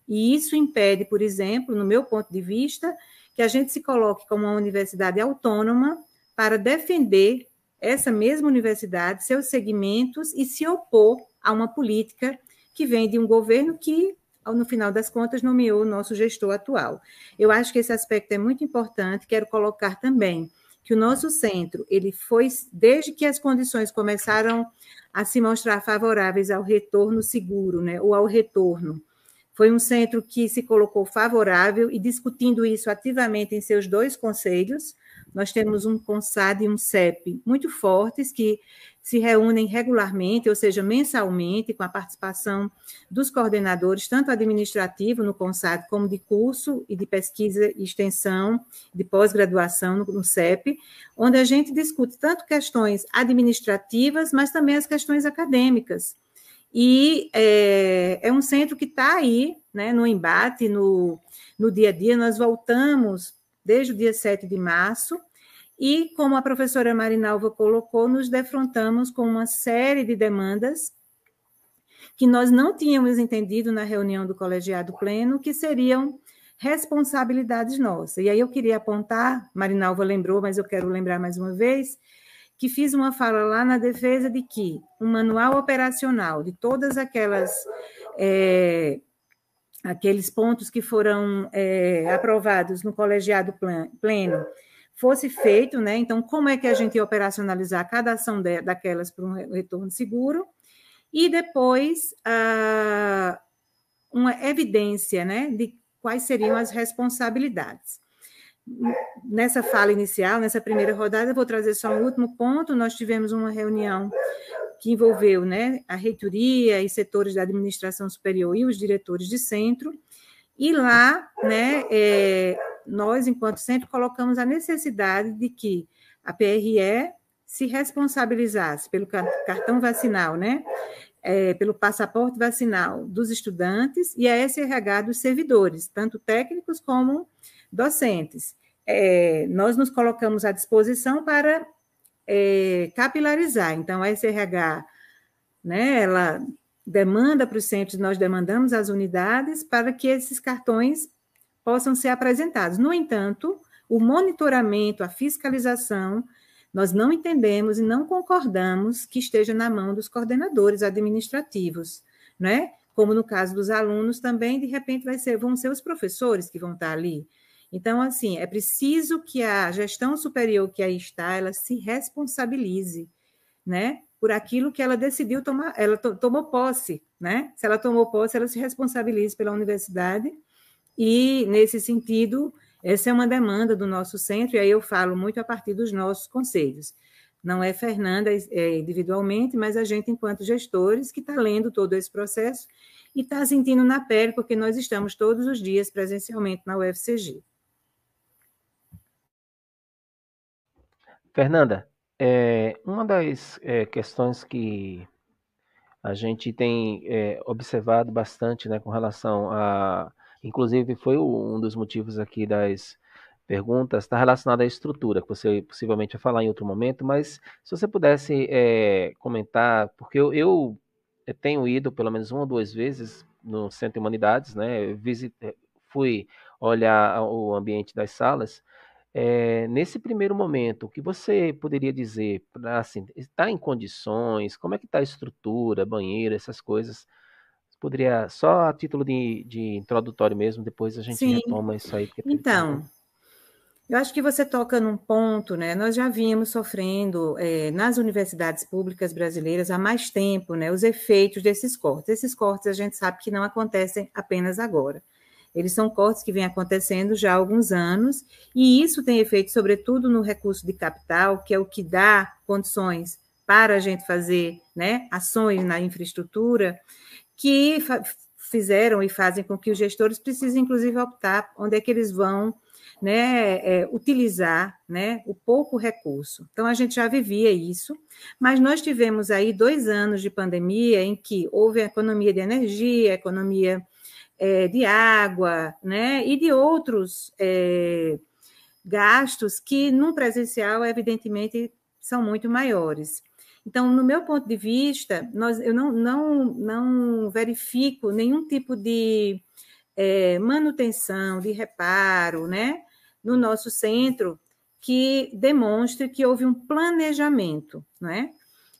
E isso impede, por exemplo, no meu ponto de vista, que a gente se coloque como uma universidade autônoma para defender essa mesma universidade, seus segmentos e se opor a uma política que vem de um governo que, no final das contas, nomeou o nosso gestor atual. Eu acho que esse aspecto é muito importante. Quero colocar também que o nosso centro, ele foi, desde que as condições começaram a se mostrar favoráveis ao retorno seguro, né, ou ao retorno, foi um centro que se colocou favorável e discutindo isso ativamente em seus dois conselhos. Nós temos um CONSAD e um CEP muito fortes que se reúnem regularmente, ou seja, mensalmente, com a participação dos coordenadores, tanto administrativo no CONSAD, como de curso e de pesquisa e extensão, de pós-graduação no, CEP, onde a gente discute tanto questões administrativas, mas também as questões acadêmicas. E é, é um centro que está aí, né, no embate, no, no dia a dia. Nós voltamos desde o dia 7 de março, e, como a professora Marinalva colocou, nos defrontamos com uma série de demandas que nós não tínhamos entendido na reunião do colegiado pleno, que seriam responsabilidades nossas. E aí eu queria apontar, Marinalva lembrou, mas eu quero lembrar mais uma vez, que fiz uma fala lá na defesa de que o manual operacional de todas aquelas é, aqueles pontos que foram é, aprovados no colegiado pleno fosse feito, né? Então, como é que a gente ia operacionalizar cada ação de, daquelas para um retorno seguro? E depois, ah, uma evidência, né, de quais seriam as responsabilidades. Nessa fala inicial, nessa primeira rodada, eu vou trazer só um último ponto. Nós tivemos uma reunião que envolveu né, a reitoria e setores da administração superior e os diretores de centro, e lá né, é, nós, enquanto centro, colocamos a necessidade de que a PRE se responsabilizasse pelo cartão vacinal, né? É, pelo passaporte vacinal dos estudantes e a SRH dos servidores, tanto técnicos como docentes. É, nós nos colocamos à disposição para é, capilarizar. Então, a SRH, né, ela demanda para os centros, nós demandamos as unidades para que esses cartões possam ser apresentados. No entanto, o monitoramento, a fiscalização, nós não entendemos e não concordamos que esteja na mão dos coordenadores administrativos, né? Como no caso dos alunos também, de repente vai ser, vão ser os professores que vão estar ali. Então, assim, é preciso que a gestão superior que aí está, ela se responsabilize, né? Por aquilo que ela decidiu tomar, ela to, tomou posse, né? Se ela tomou posse, ela se responsabilize pela universidade e, nesse sentido, essa é uma demanda do nosso centro, e aí eu falo muito a partir dos nossos conselhos. Não é Fernanda é, individualmente, mas a gente, enquanto gestores, que está lendo todo esse processo e está sentindo na pele, porque nós estamos todos os dias presencialmente na UFCG. Fernanda, é, uma das é, questões que a gente tem é, observado bastante né, com relação a Inclusive, foi um dos motivos aqui das perguntas, está relacionado à estrutura, que você possivelmente vai falar em outro momento, mas se você pudesse é, comentar, porque eu, eu, tenho ido pelo menos uma ou duas vezes no Centro de Humanidades, né? Fui olhar o ambiente das salas É, nesse primeiro momento, o que você poderia dizer para assim, está em condições? Como é que está a estrutura, banheiro, essas coisas? Poderia só a título de, de introdutório mesmo, depois a gente Sim. retoma isso aí. Então, eu acho que você toca num ponto, né? Nós já vínhamos sofrendo é, nas universidades públicas brasileiras há mais tempo, né? Os efeitos desses cortes. Esses cortes a gente sabe que não acontecem apenas agora. Eles são cortes que vêm acontecendo já há alguns anos, e isso tem efeito, sobretudo, no recurso de capital, que é o que dá condições para a gente fazer né, ações na infraestrutura, que fizeram e fazem com que os gestores precisem, inclusive, optar onde é que eles vão né, é, utilizar né, o pouco recurso. Então, a gente já vivia isso, mas nós tivemos aí dois anos de pandemia em que houve a economia de energia, a economia é, de água, né, e de outros é, gastos que, no presencial, evidentemente, são muito maiores. Então, no meu ponto de vista, nós, eu não, não, não verifico nenhum tipo de é, manutenção, de reparo, né, no nosso centro que demonstre que houve um planejamento, né?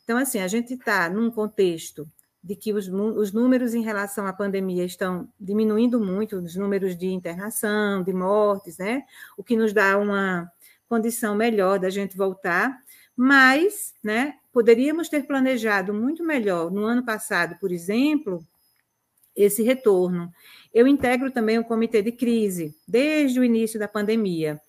Então, assim, a gente está num contexto de que os, os números em relação à pandemia estão diminuindo muito, os números de internação, de mortes, né? O que nos dá uma condição melhor da gente voltar, mas, né, poderíamos ter planejado muito melhor no ano passado, por exemplo, esse retorno. Eu integro também o comitê de crise desde o início da pandemia.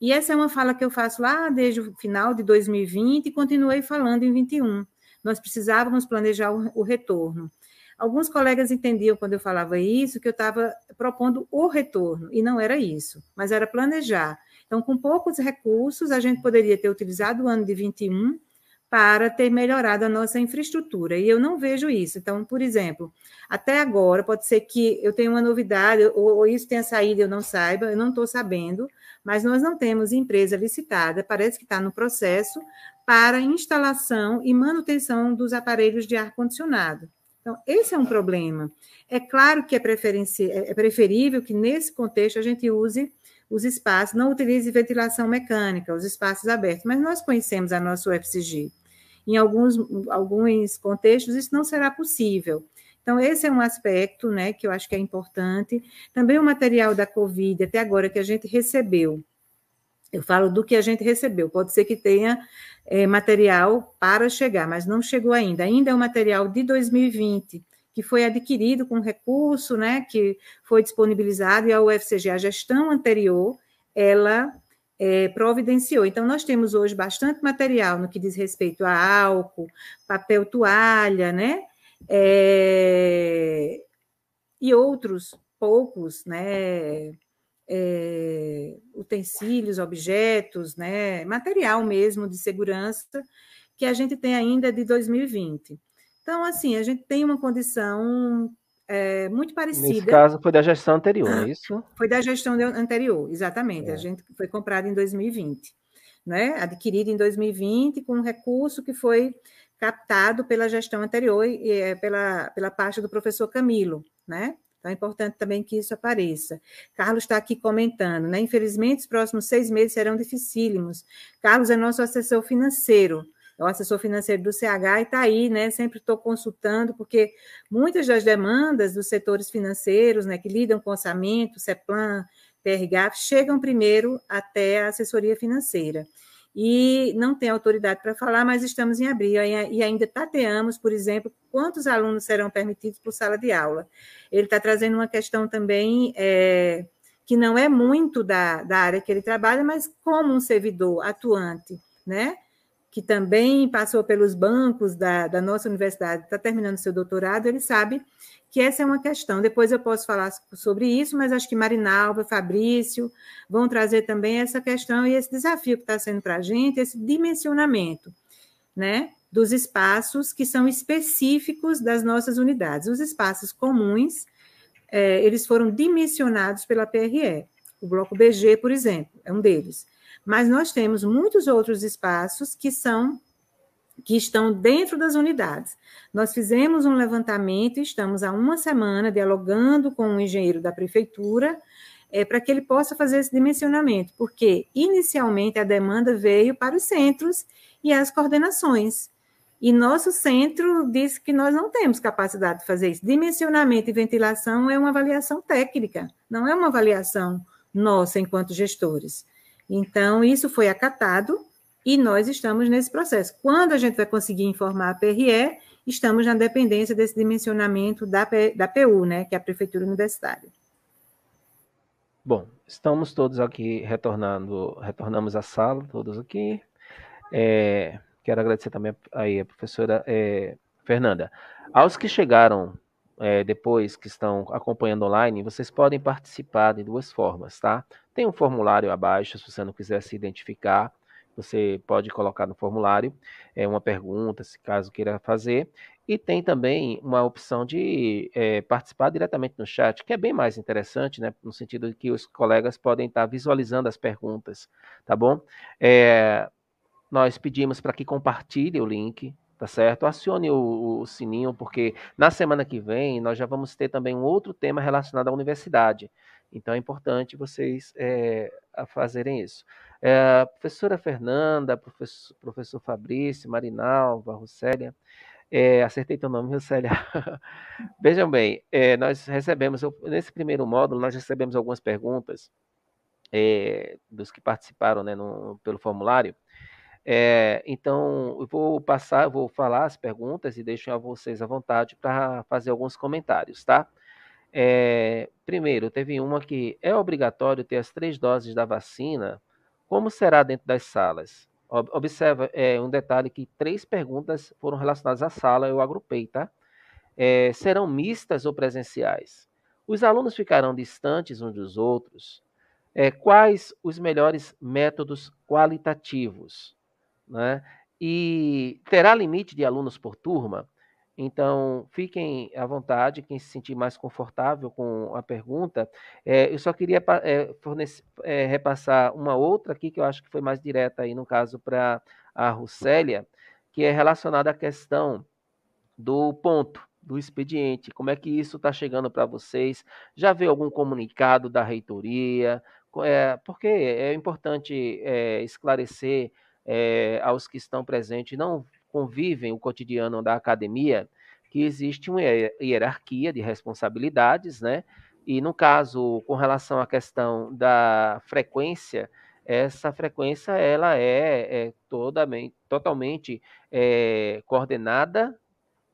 E essa é uma fala que eu faço lá desde o final de 2020 e continuei falando em 21 nós precisávamos planejar o, retorno. Alguns colegas entendiam quando eu falava isso que eu estava propondo o retorno, e não era isso, mas era planejar. Então, com poucos recursos, a gente poderia ter utilizado o ano de 21 para ter melhorado a nossa infraestrutura, e eu não vejo isso. Então, por exemplo, até agora, pode ser que eu tenha uma novidade, ou, ou isso tenha saído, eu não saiba, eu não estou sabendo, mas nós não temos empresa licitada, parece que está no processo, para instalação e manutenção dos aparelhos de ar-condicionado. Então, esse é um problema. É claro que é, é preferível que, nesse contexto, a gente use os espaços, não utilize ventilação mecânica, os espaços abertos, mas nós conhecemos a nossa UFCG. Em alguns, alguns contextos, isso não será possível. Então, esse é um aspecto né, que eu acho que é importante. Também o material da Covid, até agora, que a gente recebeu. Eu falo do que a gente recebeu. Pode ser que tenha é, material para chegar, mas não chegou ainda. Ainda é um material de 2020, que foi adquirido com recurso, né, que foi disponibilizado, e a UFCG, a gestão anterior, ela é, providenciou. Então, nós temos hoje bastante material no que diz respeito a álcool, papel toalha, né, é, e outros poucos, né, é, utensílios, objetos, né, material mesmo de segurança que a gente tem ainda de 2020. Então, assim, a gente tem uma condição é, muito parecida. Nesse caso, foi da gestão anterior, é isso? (laughs) Foi da gestão anterior, exatamente. É. A gente foi comprado em 2020, né? adquirido em 2020 com um recurso que foi captado pela gestão anterior e é, pela, pela parte do professor Camilo, né? Então, é importante também que isso apareça. Carlos está aqui comentando, né? Infelizmente, os próximos seis meses serão dificílimos. Carlos é nosso assessor financeiro, é o assessor financeiro do CH e está aí, né? Sempre estou consultando, porque muitas das demandas dos setores financeiros, né, que lidam com orçamento, CEPLAN, PRGAF, chegam primeiro até a assessoria financeira e não tem autoridade para falar, mas estamos em abril e ainda tateamos, por exemplo, quantos alunos serão permitidos por sala de aula. Ele está trazendo uma questão também é, que não é muito da, da área que ele trabalha, mas como um servidor atuante, né? Que também passou pelos bancos da, da nossa universidade, está terminando seu doutorado, ele sabe que essa é uma questão. Depois eu posso falar sobre isso, mas acho que Marinalva, Fabrício vão trazer também essa questão e esse desafio que está sendo para a gente, esse dimensionamento, né? Dos espaços que são específicos das nossas unidades. Os espaços comuns, é, eles foram dimensionados pela PRE. O bloco BG, por exemplo, é um deles. Mas nós temos muitos outros espaços que são que estão dentro das unidades. Nós fizemos um levantamento, estamos há uma semana dialogando com o um engenheiro da prefeitura, é, para que ele possa fazer esse dimensionamento, porque inicialmente a demanda veio para os centros e as coordenações. E nosso centro disse que nós não temos capacidade de fazer isso. Dimensionamento e ventilação é uma avaliação técnica, não é uma avaliação nossa enquanto gestores. Então, isso foi acatado e nós estamos nesse processo. Quando a gente vai conseguir informar a PRE, estamos na dependência desse dimensionamento da, da PU, né, que é a Prefeitura Universitária. Bom, estamos todos aqui retornando, retornamos à sala, todos aqui. É, quero agradecer também aí a professora é, Fernanda. Aos que chegaram é, depois, que estão acompanhando online, vocês podem participar de duas formas, tá? Tem um formulário abaixo, se você não quiser se identificar, você pode colocar no formulário é, uma pergunta, se caso queira fazer. E tem também uma opção de é, participar diretamente no chat, que é bem mais interessante, né? No sentido de que os colegas podem estar visualizando as perguntas, tá bom? É, nós pedimos para que compartilhe o link, tá certo? Acione o, o, sininho, porque na semana que vem nós já vamos ter também um outro tema relacionado à universidade. Então é importante vocês é, fazerem isso. É, professora Fernanda, professor, professor Fabrício, Marinalva, Russélia, é, acertei teu nome, Russélia. (laughs) Vejam bem, é, nós recebemos, nesse primeiro módulo, nós recebemos algumas perguntas dos que participaram né, no, pelo formulário. É, então, eu vou passar, eu vou falar as perguntas e deixo a vocês à vontade para fazer alguns comentários, tá? É, primeiro, teve uma que é obrigatório ter as três doses da vacina como será dentro das salas? Observa é, um detalhe que três perguntas foram relacionadas à sala, eu agrupei, tá? É, serão mistas ou presenciais? Os alunos ficarão distantes uns dos outros? É, quais os melhores métodos qualitativos? Né? E terá limite de alunos por turma? Então, fiquem à vontade, quem se sentir mais confortável com a pergunta. É, eu só queria é, fornecer, é, repassar uma outra aqui, que eu acho que foi mais direta aí, no caso, para a Russélia, que é relacionada à questão do ponto, do expediente. Como é que isso está chegando para vocês? Já veio algum comunicado da reitoria? Porque é importante esclarecer é, aos que estão presentes, não convivem o cotidiano da academia, que existe uma hierarquia de responsabilidades, né? E no caso, com relação à questão da frequência, essa frequência ela é, é totalmente, totalmente é, coordenada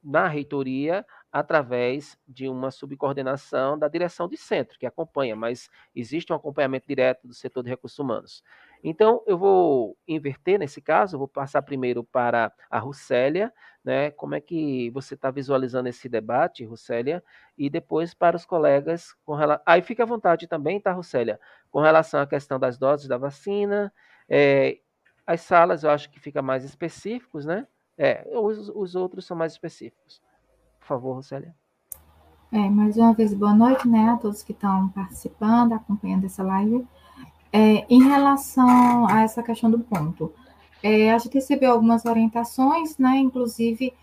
na reitoria através de uma subcoordenação da direção de centro, que acompanha, mas existe um acompanhamento direto do setor de recursos humanos. Então, eu vou inverter nesse caso, vou passar primeiro para a Russélia, né? Como é que você está visualizando esse debate, Russélia? E depois para os colegas com relação. Aí fica à vontade também, tá, Russélia? Com relação à questão das doses da vacina, é, as salas eu acho que fica mais específicos, né? É, os, os outros são mais específicos. Por favor, Russélia. É, mais uma vez, boa noite, né, a todos que estão participando, acompanhando essa live. É, em relação a essa questão do ponto, é, a gente recebeu algumas orientações, né, inclusive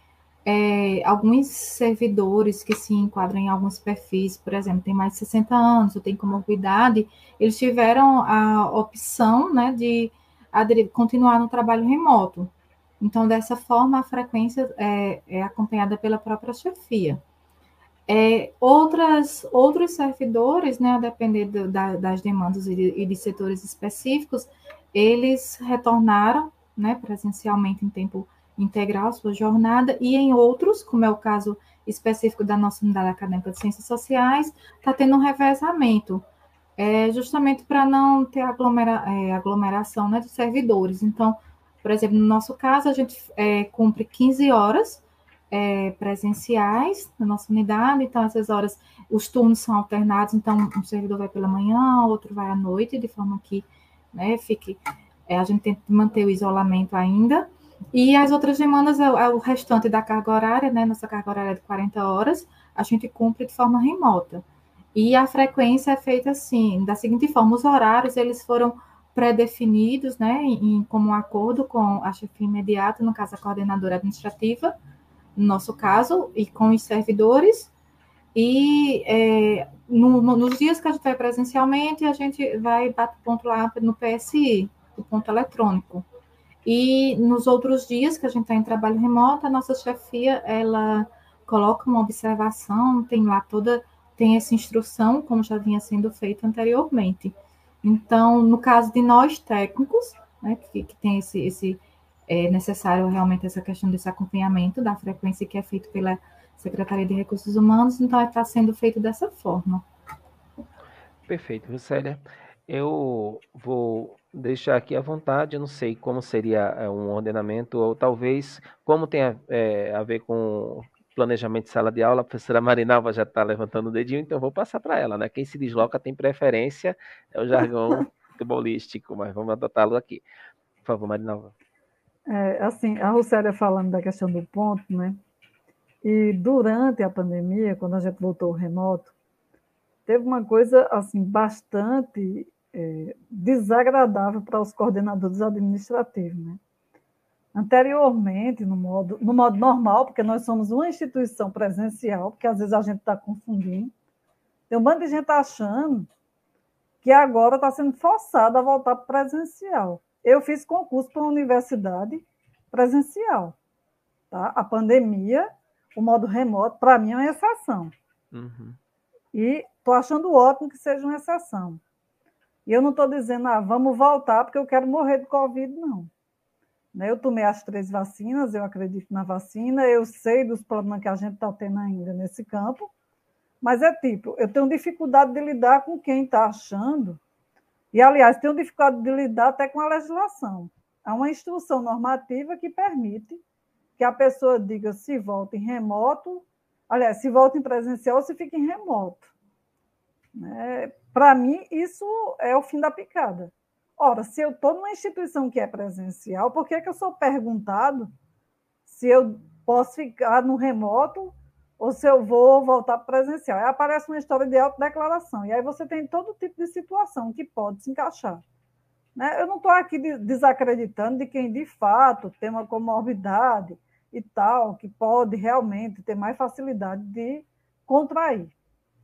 é, alguns servidores que se enquadram em alguns perfis, por exemplo, tem mais de 60 anos, ou tem comorbidade, eles tiveram a opção né, de aderir, continuar no trabalho remoto. Então, dessa forma, a frequência é, é acompanhada pela própria chefia. É, outras, outros servidores, né, a depender do, da, das demandas e de, e de, setores específicos, eles retornaram né, presencialmente em tempo integral sua jornada, e em outros, como é o caso específico da nossa unidade acadêmica de ciências sociais, está tendo um revezamento, é, justamente para não ter aglomera, é, aglomeração né, de servidores. Então, por exemplo, no nosso caso, a gente é, cumpre 15 horas é, presenciais na nossa unidade, então essas horas, os turnos são alternados, então um servidor vai pela manhã, outro vai à noite, de forma que né, fique, é, a gente tenta manter o isolamento ainda, e as outras demandas, é, é o restante da carga horária, né, nossa carga horária é de 40 horas, a gente cumpre de forma remota. E a frequência é feita assim, da seguinte forma, os horários, eles foram pré-definidos, né, em, como um acordo com a chefia imediata, no caso a coordenadora administrativa, no nosso caso, e com os servidores, E é, no, nos dias que a gente vai presencialmente, a gente vai bater ponto lá no PSI, o ponto eletrônico. E nos outros dias que a gente está em trabalho remoto, a nossa chefia, ela coloca uma observação, tem lá toda, tem essa instrução, como já vinha sendo feito anteriormente. Então, no caso de nós técnicos, né, que, que tem esse, esse é necessário realmente essa questão desse acompanhamento da frequência que é feito pela Secretaria de Recursos Humanos, então está sendo feito dessa forma. Perfeito, Lucélia. Eu vou deixar aqui à vontade, eu não sei como seria é, um ordenamento, ou talvez como tem a, é, a ver com planejamento de sala de aula, a professora Marinalva já está levantando o dedinho, então vou passar para ela, né? Quem se desloca tem preferência, é o jargão (laughs) futebolístico, mas vamos adotá-lo aqui. Por favor, Marinalva. É, assim, a Rossélia falando da questão do ponto, né? E durante a pandemia, quando a gente voltou remoto, teve uma coisa assim bastante é, desagradável para os coordenadores administrativos, né? Anteriormente, no modo, no modo normal, porque nós somos uma instituição presencial, porque às vezes a gente está confundindo, tem um bando de gente achando que agora está sendo forçado a voltar para presencial. Eu fiz concurso para uma universidade presencial. Tá? A pandemia, o modo remoto, para mim é uma exceção. Uhum. E estou achando ótimo que seja uma exceção. E eu não estou dizendo, ah, vamos voltar porque eu quero morrer de Covid, não. Né, eu tomei as três vacinas, eu acredito na vacina, eu sei dos problemas que a gente está tendo ainda nesse campo, mas é tipo, eu tenho dificuldade de lidar com quem está achando, e aliás, tenho dificuldade de lidar até com a legislação. Há uma instrução normativa que permite que a pessoa diga se volta em remoto, aliás, se volta em presencial ou se fica em remoto. Né? Para mim, isso é o fim da picada. Ora, se eu estou numa instituição que é presencial, por que, que eu sou perguntado se eu posso ficar no remoto ou se eu vou voltar para presencial? Aí aparece uma história de autodeclaração, e aí você tem todo tipo de situação que pode se encaixar. Né? Eu não estou aqui desacreditando de quem de fato tem uma comorbidade e tal, que pode realmente ter mais facilidade de contrair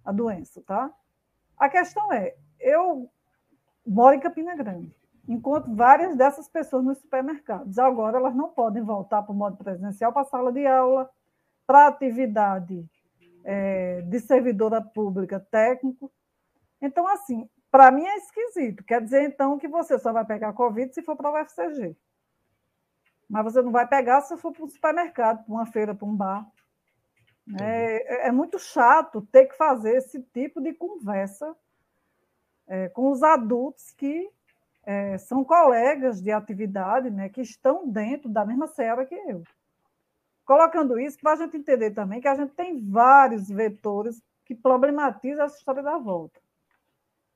a doença, tá? A questão é, eu moro em Campina Grande, encontro várias dessas pessoas nos supermercados. Agora elas não podem voltar para o modo presencial, para a sala de aula, para atividade é, de servidora pública técnico. Então, assim, para mim é esquisito. Quer dizer, então, que você só vai pegar Covid se for para o UFCG. Mas você não vai pegar se for para um supermercado, para uma feira, para um bar. É, é, muito chato ter que fazer esse tipo de conversa é, com os adultos que é, são colegas de atividade, né, que estão dentro da mesma seara que eu. Colocando isso para a gente entender também que a gente tem vários vetores que problematizam essa história da volta.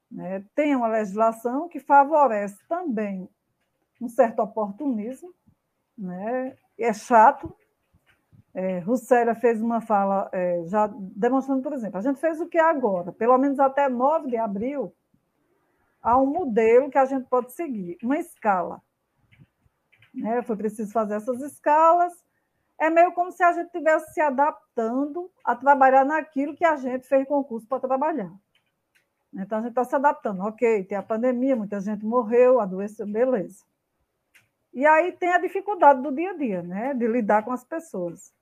Né? Tem uma legislação que favorece também um certo oportunismo, né? é chato, é, Russélia fez uma fala é, já demonstrando, por exemplo, a gente fez o que é agora, pelo menos até 9 de abril, há um modelo que a gente pode seguir, uma escala. Né? Foi preciso fazer essas escalas. É meio como se a gente estivesse se adaptando a trabalhar naquilo que a gente fez concurso para trabalhar. Então, a gente está se adaptando. Ok, tem a pandemia, muita gente morreu, adoeceu, beleza. E aí tem a dificuldade do dia a dia, né? De lidar com as pessoas.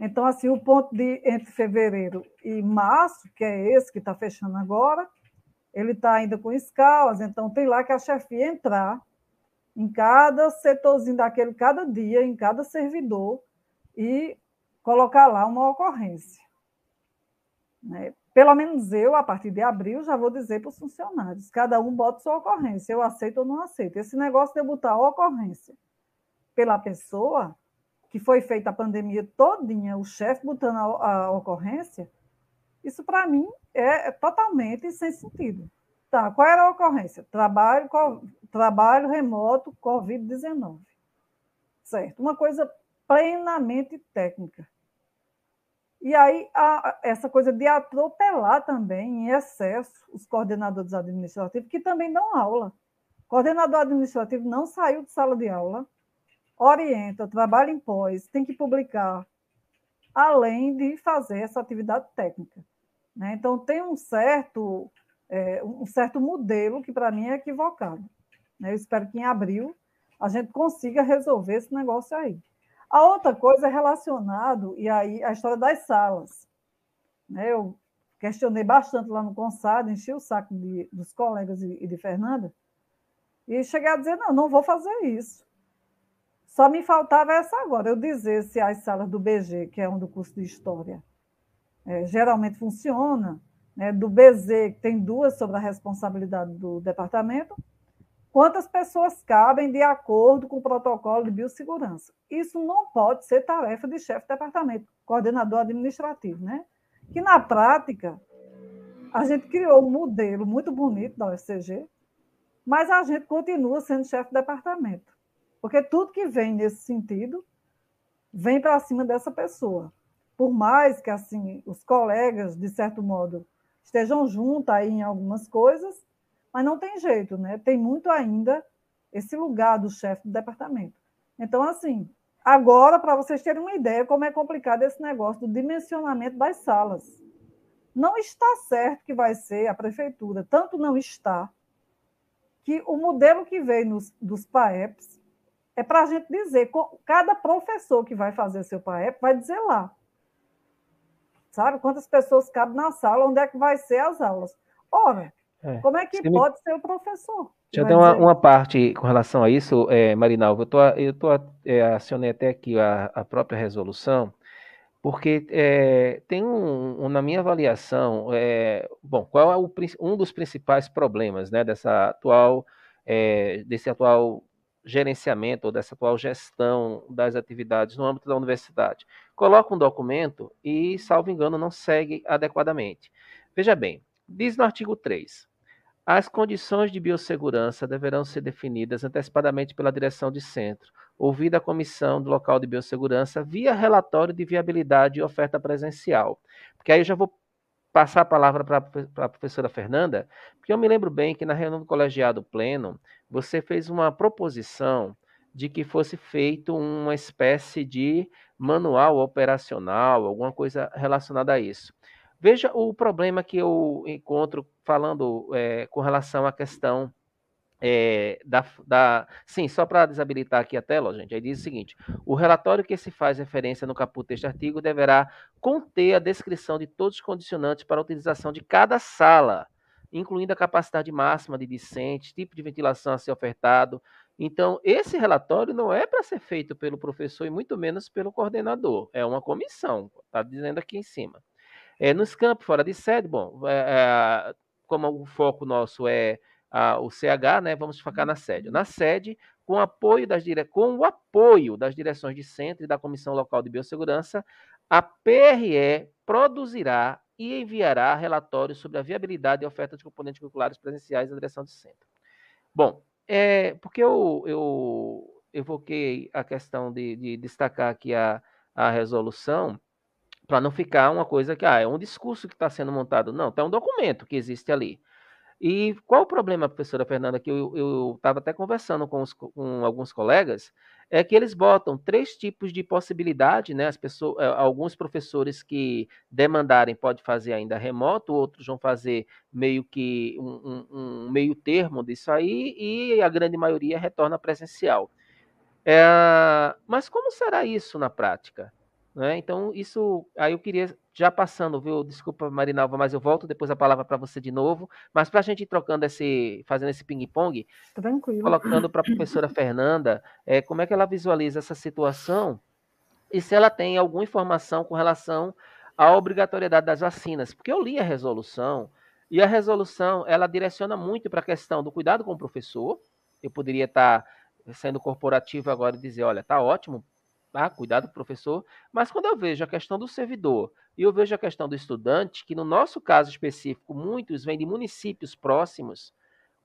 Então, assim, o ponto de entre fevereiro e março, que é esse que está fechando agora, ele está ainda com escalas, então tem lá que a chefia entrar em cada setorzinho daquele, cada dia, em cada servidor, e colocar lá uma ocorrência. Né? Pelo menos eu, a partir de abril, já vou dizer para os funcionários: cada um bota sua ocorrência, eu aceito ou não aceito. Esse negócio de eu botar a ocorrência pela pessoa, que foi feita a pandemia todinha, o chefe botando a, a ocorrência, isso para mim é, é, totalmente sem sentido. Tá, qual era a ocorrência? Trabalho, co, trabalho remoto Covid-19. Certo, uma coisa plenamente técnica. E aí, a, essa coisa de atropelar também, em excesso, os coordenadores administrativos, que também dão aula. O coordenador administrativo não saiu de sala de aula, orienta, trabalha em pós, tem que publicar, além de fazer essa atividade técnica. Né? Então, tem um certo, é, um certo modelo que, para mim, é equivocado. Né? Eu espero que em abril a gente consiga resolver esse negócio aí. A outra coisa é relacionado, e aí a história das salas. Né? Eu questionei bastante lá no Consado, enchi o saco de, dos colegas e, e de Fernanda, e cheguei a dizer, não, não vou fazer isso. Só me faltava essa agora, eu dizer se as salas do BG, que é um do curso de História, é, geralmente funciona, né, do BZ, que tem duas sobre a responsabilidade do departamento, quantas pessoas cabem de acordo com o protocolo de biossegurança. Isso não pode ser tarefa de chefe de departamento, coordenador administrativo, né? Que na prática a gente criou um modelo muito bonito da UFCG, mas a gente continua sendo chefe de departamento. Porque tudo que vem nesse sentido vem para cima dessa pessoa. Por mais que assim os colegas, de certo modo, estejam juntos aí em algumas coisas, mas não tem jeito, né? Tem muito ainda esse lugar do chefe do departamento. Então, assim, agora, para vocês terem uma ideia como é complicado esse negócio do dimensionamento das salas. Não está certo que vai ser a prefeitura, tanto não está, que o modelo que veio nos, dos PAEPs é para a gente dizer, cada professor que vai fazer seu PAEP vai dizer lá, sabe? Quantas pessoas cabem na sala, onde é que vai ser as aulas. Ora, é. como é que Você pode me... ser o professor? Já tem uma, uma, parte com relação a isso, é, Marinalva. Eu, tô, eu tô, é, acionei até aqui a, a própria resolução, porque é, tem um, um, na minha avaliação, é, bom, qual é o, um dos principais problemas né, dessa atual, é, desse atual gerenciamento ou dessa atual gestão das atividades no âmbito da universidade. Coloca um documento e, salvo engano, não segue adequadamente. Veja bem, diz no artigo 3. As condições de biossegurança deverão ser definidas antecipadamente pela direção de centro, ouvida a comissão do local de biossegurança via relatório de viabilidade e oferta presencial. Porque aí eu já vou passar a palavra para a professora Fernanda, porque eu me lembro bem que na reunião do colegiado pleno, você fez uma proposição de que fosse feito uma espécie de manual operacional, alguma coisa relacionada a isso. Veja o problema que eu encontro falando é, com relação à questão é, da, da, sim, só para desabilitar aqui a tela, gente, aí diz o seguinte: o relatório que se faz referência no caput deste artigo deverá conter a descrição de todos os condicionantes para a utilização de cada sala, incluindo a capacidade máxima de discente, tipo de ventilação a ser ofertado. Então, esse relatório não é para ser feito pelo professor e muito menos pelo coordenador, é uma comissão, está dizendo aqui em cima. É, nos campos fora de sede, bom, é, como o foco nosso é a, o CH, né, vamos focar na sede. Na sede, com, apoio das dire... com o apoio das direções de centro e da Comissão Local de Biossegurança, a PRE produzirá e enviará relatórios sobre a viabilidade e oferta de componentes curriculares presenciais da direção de centro. Bom, é, porque eu, eu evoquei a questão de, de destacar aqui a, a resolução, para não ficar uma coisa que ah, é um discurso que está sendo montado. Não, está um documento que existe ali. E qual o problema, professora Fernanda, que eu estava até conversando com, os, com, alguns colegas, é que eles botam três tipos de possibilidade, né? As pessoas, eh, alguns professores que demandarem pode fazer ainda remoto, outros vão fazer meio que um, um, um meio termo disso aí, e a grande maioria retorna presencial. É, mas como será isso na prática? Né? Então, isso aí eu queria, já passando, viu? Desculpa, Marinalva, mas eu volto depois a palavra para você de novo. Mas para a gente ir trocando esse, fazendo esse ping-pong, colocando para a professora Fernanda, é, como é que ela visualiza essa situação e se ela tem alguma informação com relação à obrigatoriedade das vacinas. Porque eu li a resolução e a resolução ela direciona muito para a questão do cuidado com o professor. Eu poderia estar tá sendo corporativo agora e dizer, olha, tá ótimo, tá? Cuidado, professor. Mas quando eu vejo a questão do servidor e eu vejo a questão do estudante, que no nosso caso específico, muitos vêm de municípios próximos,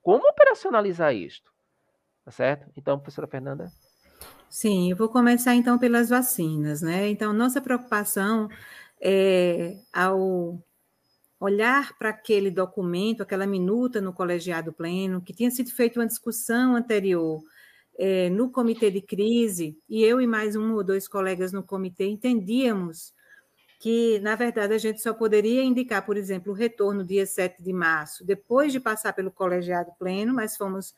como operacionalizar isto? Tá certo? Então, professora Fernanda. Sim, eu vou começar então pelas vacinas, né? Então, nossa preocupação é ao olhar para aquele documento, aquela minuta no colegiado pleno, que tinha sido feita uma discussão anterior é, no comitê de crise, e eu e mais um ou dois colegas no comitê entendíamos que, na verdade, a gente só poderia indicar, por exemplo, o retorno dia 7 de março, depois de passar pelo colegiado pleno, mas fomos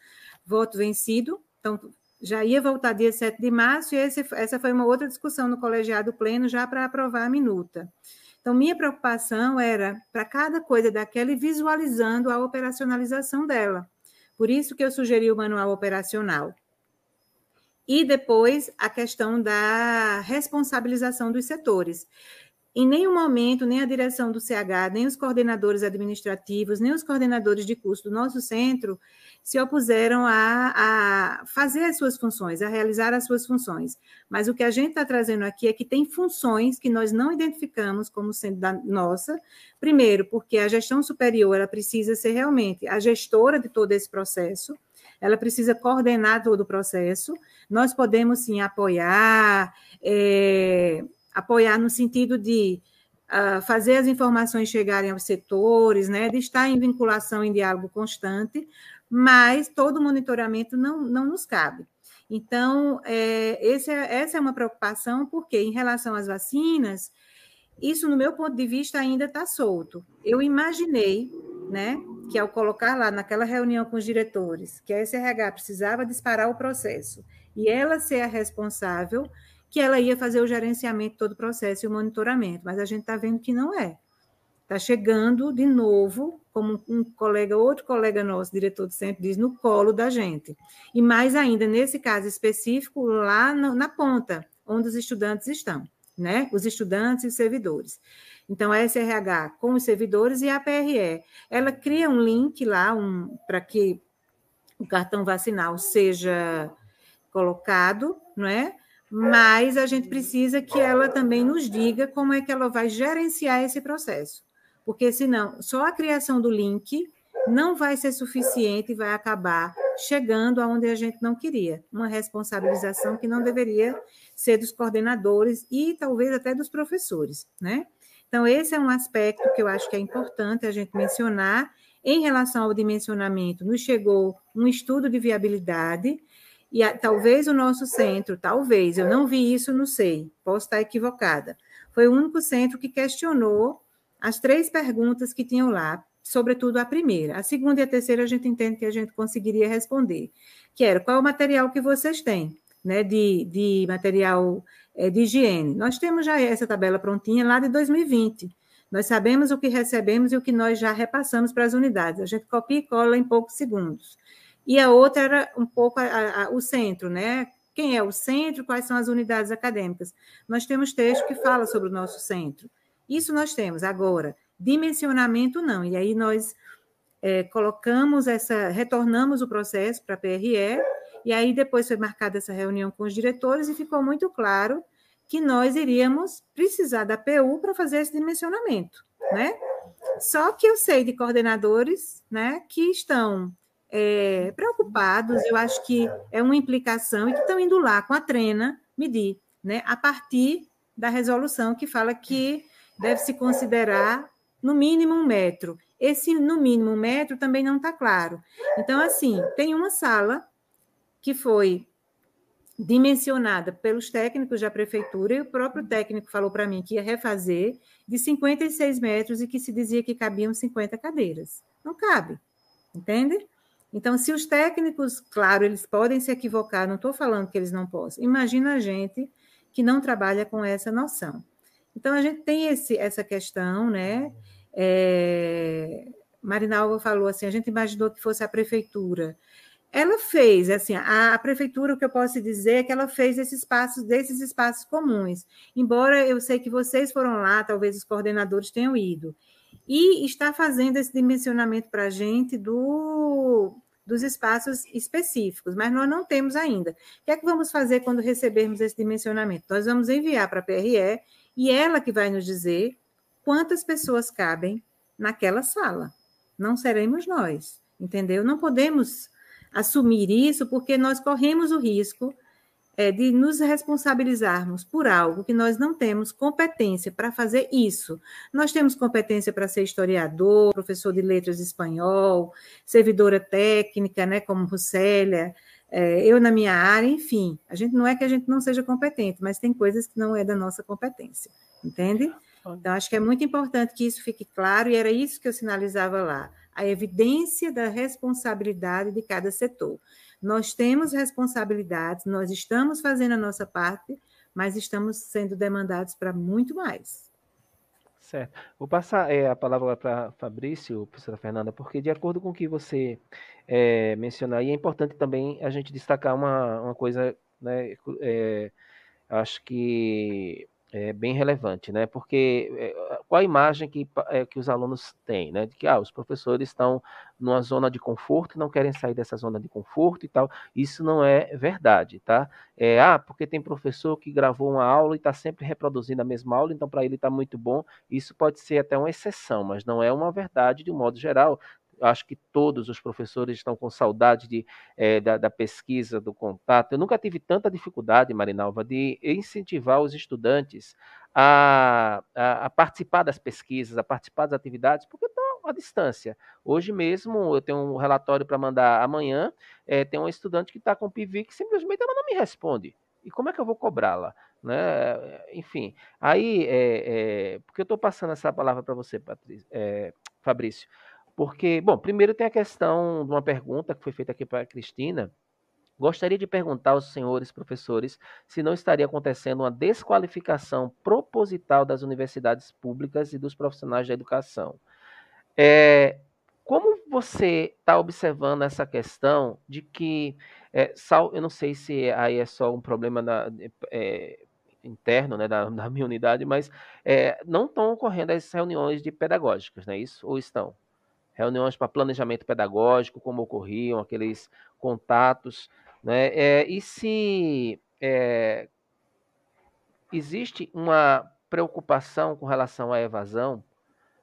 voto vencido, então já ia voltar dia 7 de março, e esse, essa foi uma outra discussão no colegiado pleno, já para aprovar a minuta. Então, minha preocupação era, para cada coisa daquela, ir visualizando a operacionalização dela. Por isso que eu sugeri o manual operacional. E depois a questão da responsabilização dos setores. Em nenhum momento, nem a direção do CH, nem os coordenadores administrativos, nem os coordenadores de curso do nosso centro se opuseram a, a fazer as suas funções, a realizar as suas funções. Mas o que a gente está trazendo aqui é que tem funções que nós não identificamos como sendo da nossa. Primeiro, porque a gestão superior ela precisa ser realmente a gestora de todo esse processo, ela precisa coordenar todo o processo. Nós podemos sim apoiar. É, apoiar no sentido de uh, fazer as informações chegarem aos setores, né, de estar em vinculação, em diálogo constante, mas todo monitoramento não, não nos cabe. Então, é, é, essa é uma preocupação, porque em relação às vacinas, isso, no meu ponto de vista, ainda está solto. Eu imaginei né, que ao colocar lá naquela reunião com os diretores, que a SRH precisava disparar o processo e ela ser a responsável, que ela ia fazer o gerenciamento todo o processo e o monitoramento, mas a gente está vendo que não é. Está chegando de novo, como um colega, outro colega nosso, diretor do centro, diz, no colo da gente. E mais ainda, nesse caso específico, lá no, na ponta, onde os estudantes estão, né? Os estudantes e os servidores. Então, a SRH com os servidores e a PRE, ela cria um link lá um, para que o cartão vacinal seja colocado, não é? mas a gente precisa que ela também nos diga como é que ela vai gerenciar esse processo. Porque senão, só a criação do link não vai ser suficiente e vai acabar chegando aonde a gente não queria. Uma responsabilização que não deveria ser dos coordenadores e talvez até dos professores, né? Então, esse é um aspecto que eu acho que é importante a gente mencionar. Em relação ao dimensionamento, nos chegou um estudo de viabilidade e a, talvez o nosso centro, talvez, eu não vi isso, não sei, posso estar equivocada. Foi o único centro que questionou as três perguntas que tinham lá, sobretudo a primeira. A segunda e a terceira a gente entende que a gente conseguiria responder, que era qual é o material que vocês têm, né, de, de material é, de higiene. Nós temos já essa tabela prontinha lá de 2020. Nós sabemos o que recebemos e o que nós já repassamos para as unidades. A gente copia e cola em poucos segundos e a outra era um pouco a, a, o centro, né? Quem é o centro, quais são as unidades acadêmicas. Nós temos texto que fala sobre o nosso centro. Isso nós temos. Agora, dimensionamento não. E aí nós é, colocamos essa, retornamos o processo para a PRE, e aí depois foi marcada essa reunião com os diretores e ficou muito claro que nós iríamos precisar da PU para fazer esse dimensionamento, né? Só que eu sei de coordenadores, né, que estão é, preocupados, eu acho que é uma implicação, e que estão indo lá com a trena medir, né, a partir da resolução que fala que deve se considerar no mínimo um metro. Esse no mínimo um metro também não está claro. Então, assim, tem uma sala que foi dimensionada pelos técnicos da prefeitura, e o próprio técnico falou para mim que ia refazer, de 56 metros e que se dizia que cabiam 50 cadeiras. Não cabe, entende? Então, se os técnicos, claro, eles podem se equivocar, não estou falando que eles não possam. Imagina a gente que não trabalha com essa noção. Então, a gente tem esse, essa questão, né? É, Marinalva falou assim: a gente imaginou que fosse a prefeitura. Ela fez, assim, a, a, prefeitura, o que eu posso dizer é que ela fez esses espaços, desses espaços comuns. Embora eu sei que vocês foram lá, talvez os coordenadores tenham ido. E está fazendo esse dimensionamento para a gente do, dos espaços específicos, mas nós não temos ainda. O que é que vamos fazer quando recebermos esse dimensionamento? Nós vamos enviar para a PRE e ela que vai nos dizer quantas pessoas cabem naquela sala. Não seremos nós, entendeu? Não podemos assumir isso porque nós corremos o risco é, de nos responsabilizarmos por algo que nós não temos competência para fazer isso. Nós temos competência para ser historiador, professor de letras espanhol, servidora técnica, né, como Russélia, é, eu na minha área, enfim. A gente não é que a gente não seja competente, mas tem coisas que não é da nossa competência, entende? Então, acho que é muito importante que isso fique claro, e era isso que eu sinalizava lá, a evidência da responsabilidade de cada setor. Nós temos responsabilidades, nós estamos fazendo a nossa parte, mas estamos sendo demandados para muito mais. Certo. Vou passar é, a palavra para Fabrício, professora Fernanda, porque de acordo com o que você é, mencionou, e é importante também a gente destacar uma, uma coisa, né, é, acho que é bem relevante, né? Porque é, qual a imagem que, é, que os alunos têm, né? De que ah, os professores estão numa zona de conforto e não querem sair dessa zona de conforto e tal. Isso não é verdade, tá? É, ah, porque tem professor que gravou uma aula e está sempre reproduzindo a mesma aula, então para ele está muito bom. Isso pode ser até uma exceção, mas não é uma verdade de um modo geral acho que todos os professores estão com saudade de, é, da, da, pesquisa, do contato. Eu nunca tive tanta dificuldade, Marinalva, de incentivar os estudantes a, a, a participar das pesquisas, a participar das atividades, porque estão à distância. Hoje mesmo, eu tenho um relatório para mandar amanhã, é, tem uma estudante que está com PIV que simplesmente ela não me responde. E como é que eu vou cobrá-la? Né? Enfim, aí, é, porque eu estou passando essa palavra para você, Patrícia, Fabrício, porque, bom, primeiro tem a questão de uma pergunta que foi feita aqui para a Cristina. Gostaria de perguntar aos senhores professores se não estaria acontecendo uma desqualificação proposital das universidades públicas e dos profissionais da educação. É, como você está observando essa questão de que, é, sal, eu não sei se aí é só um problema na, é, interno né, da, da, minha unidade, mas é, não estão ocorrendo as reuniões de pedagógicas, não é isso? Ou estão? Reuniões para planejamento pedagógico, como ocorriam, aqueles contatos. Né? É, e se é, existe uma preocupação com relação à evasão,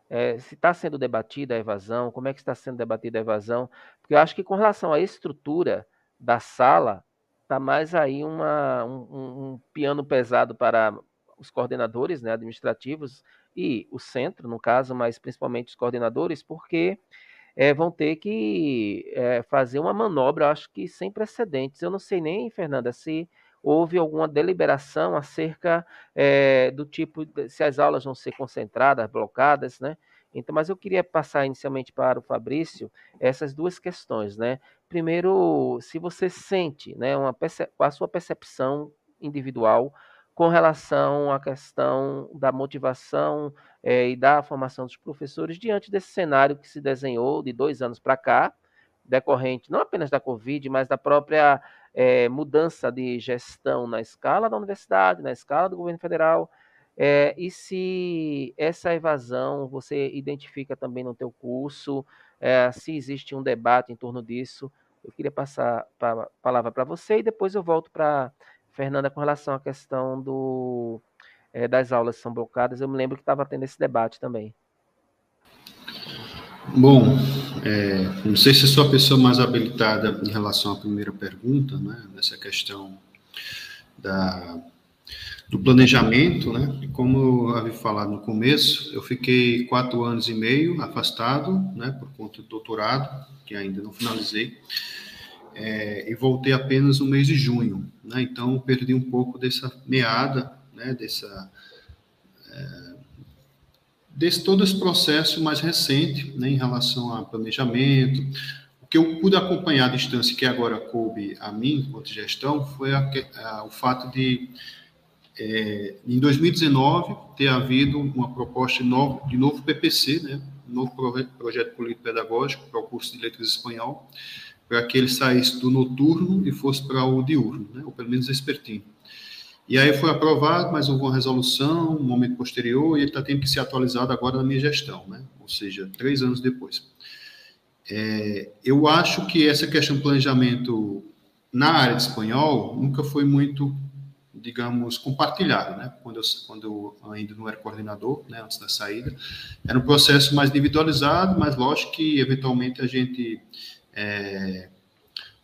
é, se está sendo debatida a evasão, como é que está sendo debatida a evasão, porque eu acho que com relação à estrutura da sala, está mais aí uma, um, um, piano pesado para os coordenadores né, administrativos e o centro, no caso, mas principalmente os coordenadores, porque é, vão ter que é, fazer uma manobra, acho que sem precedentes. Eu não sei nem, Fernanda, se houve alguma deliberação acerca é, do tipo, de, se as aulas vão ser concentradas, blocadas, né? Então, mas eu queria passar inicialmente para o Fabrício essas duas questões, né? Primeiro, se você sente, né, uma a sua percepção individual com relação à questão da motivação é, e da formação dos professores diante desse cenário que se desenhou de dois anos para cá, decorrente não apenas da Covid, mas da própria é, mudança de gestão na escala da universidade, na escala do governo federal, é, e se essa evasão você identifica também no teu curso, se existe um debate em torno disso, eu queria passar a palavra para você e depois eu volto para Fernanda, com relação à questão do, é, das aulas que são bloqueadas, eu me lembro que estava tendo esse debate também. Bom, é, não sei se sou a pessoa mais habilitada em relação à primeira pergunta, né, nessa questão da, do planejamento, né, como eu havia falado no começo, eu fiquei quatro anos e meio afastado, né, por conta do doutorado, que ainda não finalizei, é, e voltei apenas no mês de junho, né? Então perdi um pouco dessa meada, né? Dessa é, desse todo esse processo mais recente, né? Em relação a planejamento, o que eu pude acompanhar à distância que agora coube a mim, enquanto gestão, foi a, a, o fato de é, em 2019 ter havido uma proposta de novo, de novo PPC, né? novo projeto político pedagógico para o curso de letras espanhol, para que ele saísse do noturno e fosse para o diurno, né? ou pelo menos vespertino. E aí foi aprovado, mas houve uma resolução, um momento posterior, e ele está tendo que ser atualizado agora na minha gestão, né? ou seja, três anos depois. É, eu acho que essa questão de planejamento na área de espanhol nunca foi muito, digamos, compartilhada, né? Quando eu, quando eu ainda não era coordenador, né, antes da saída, era um processo mais individualizado, mas lógico que eventualmente a gente é,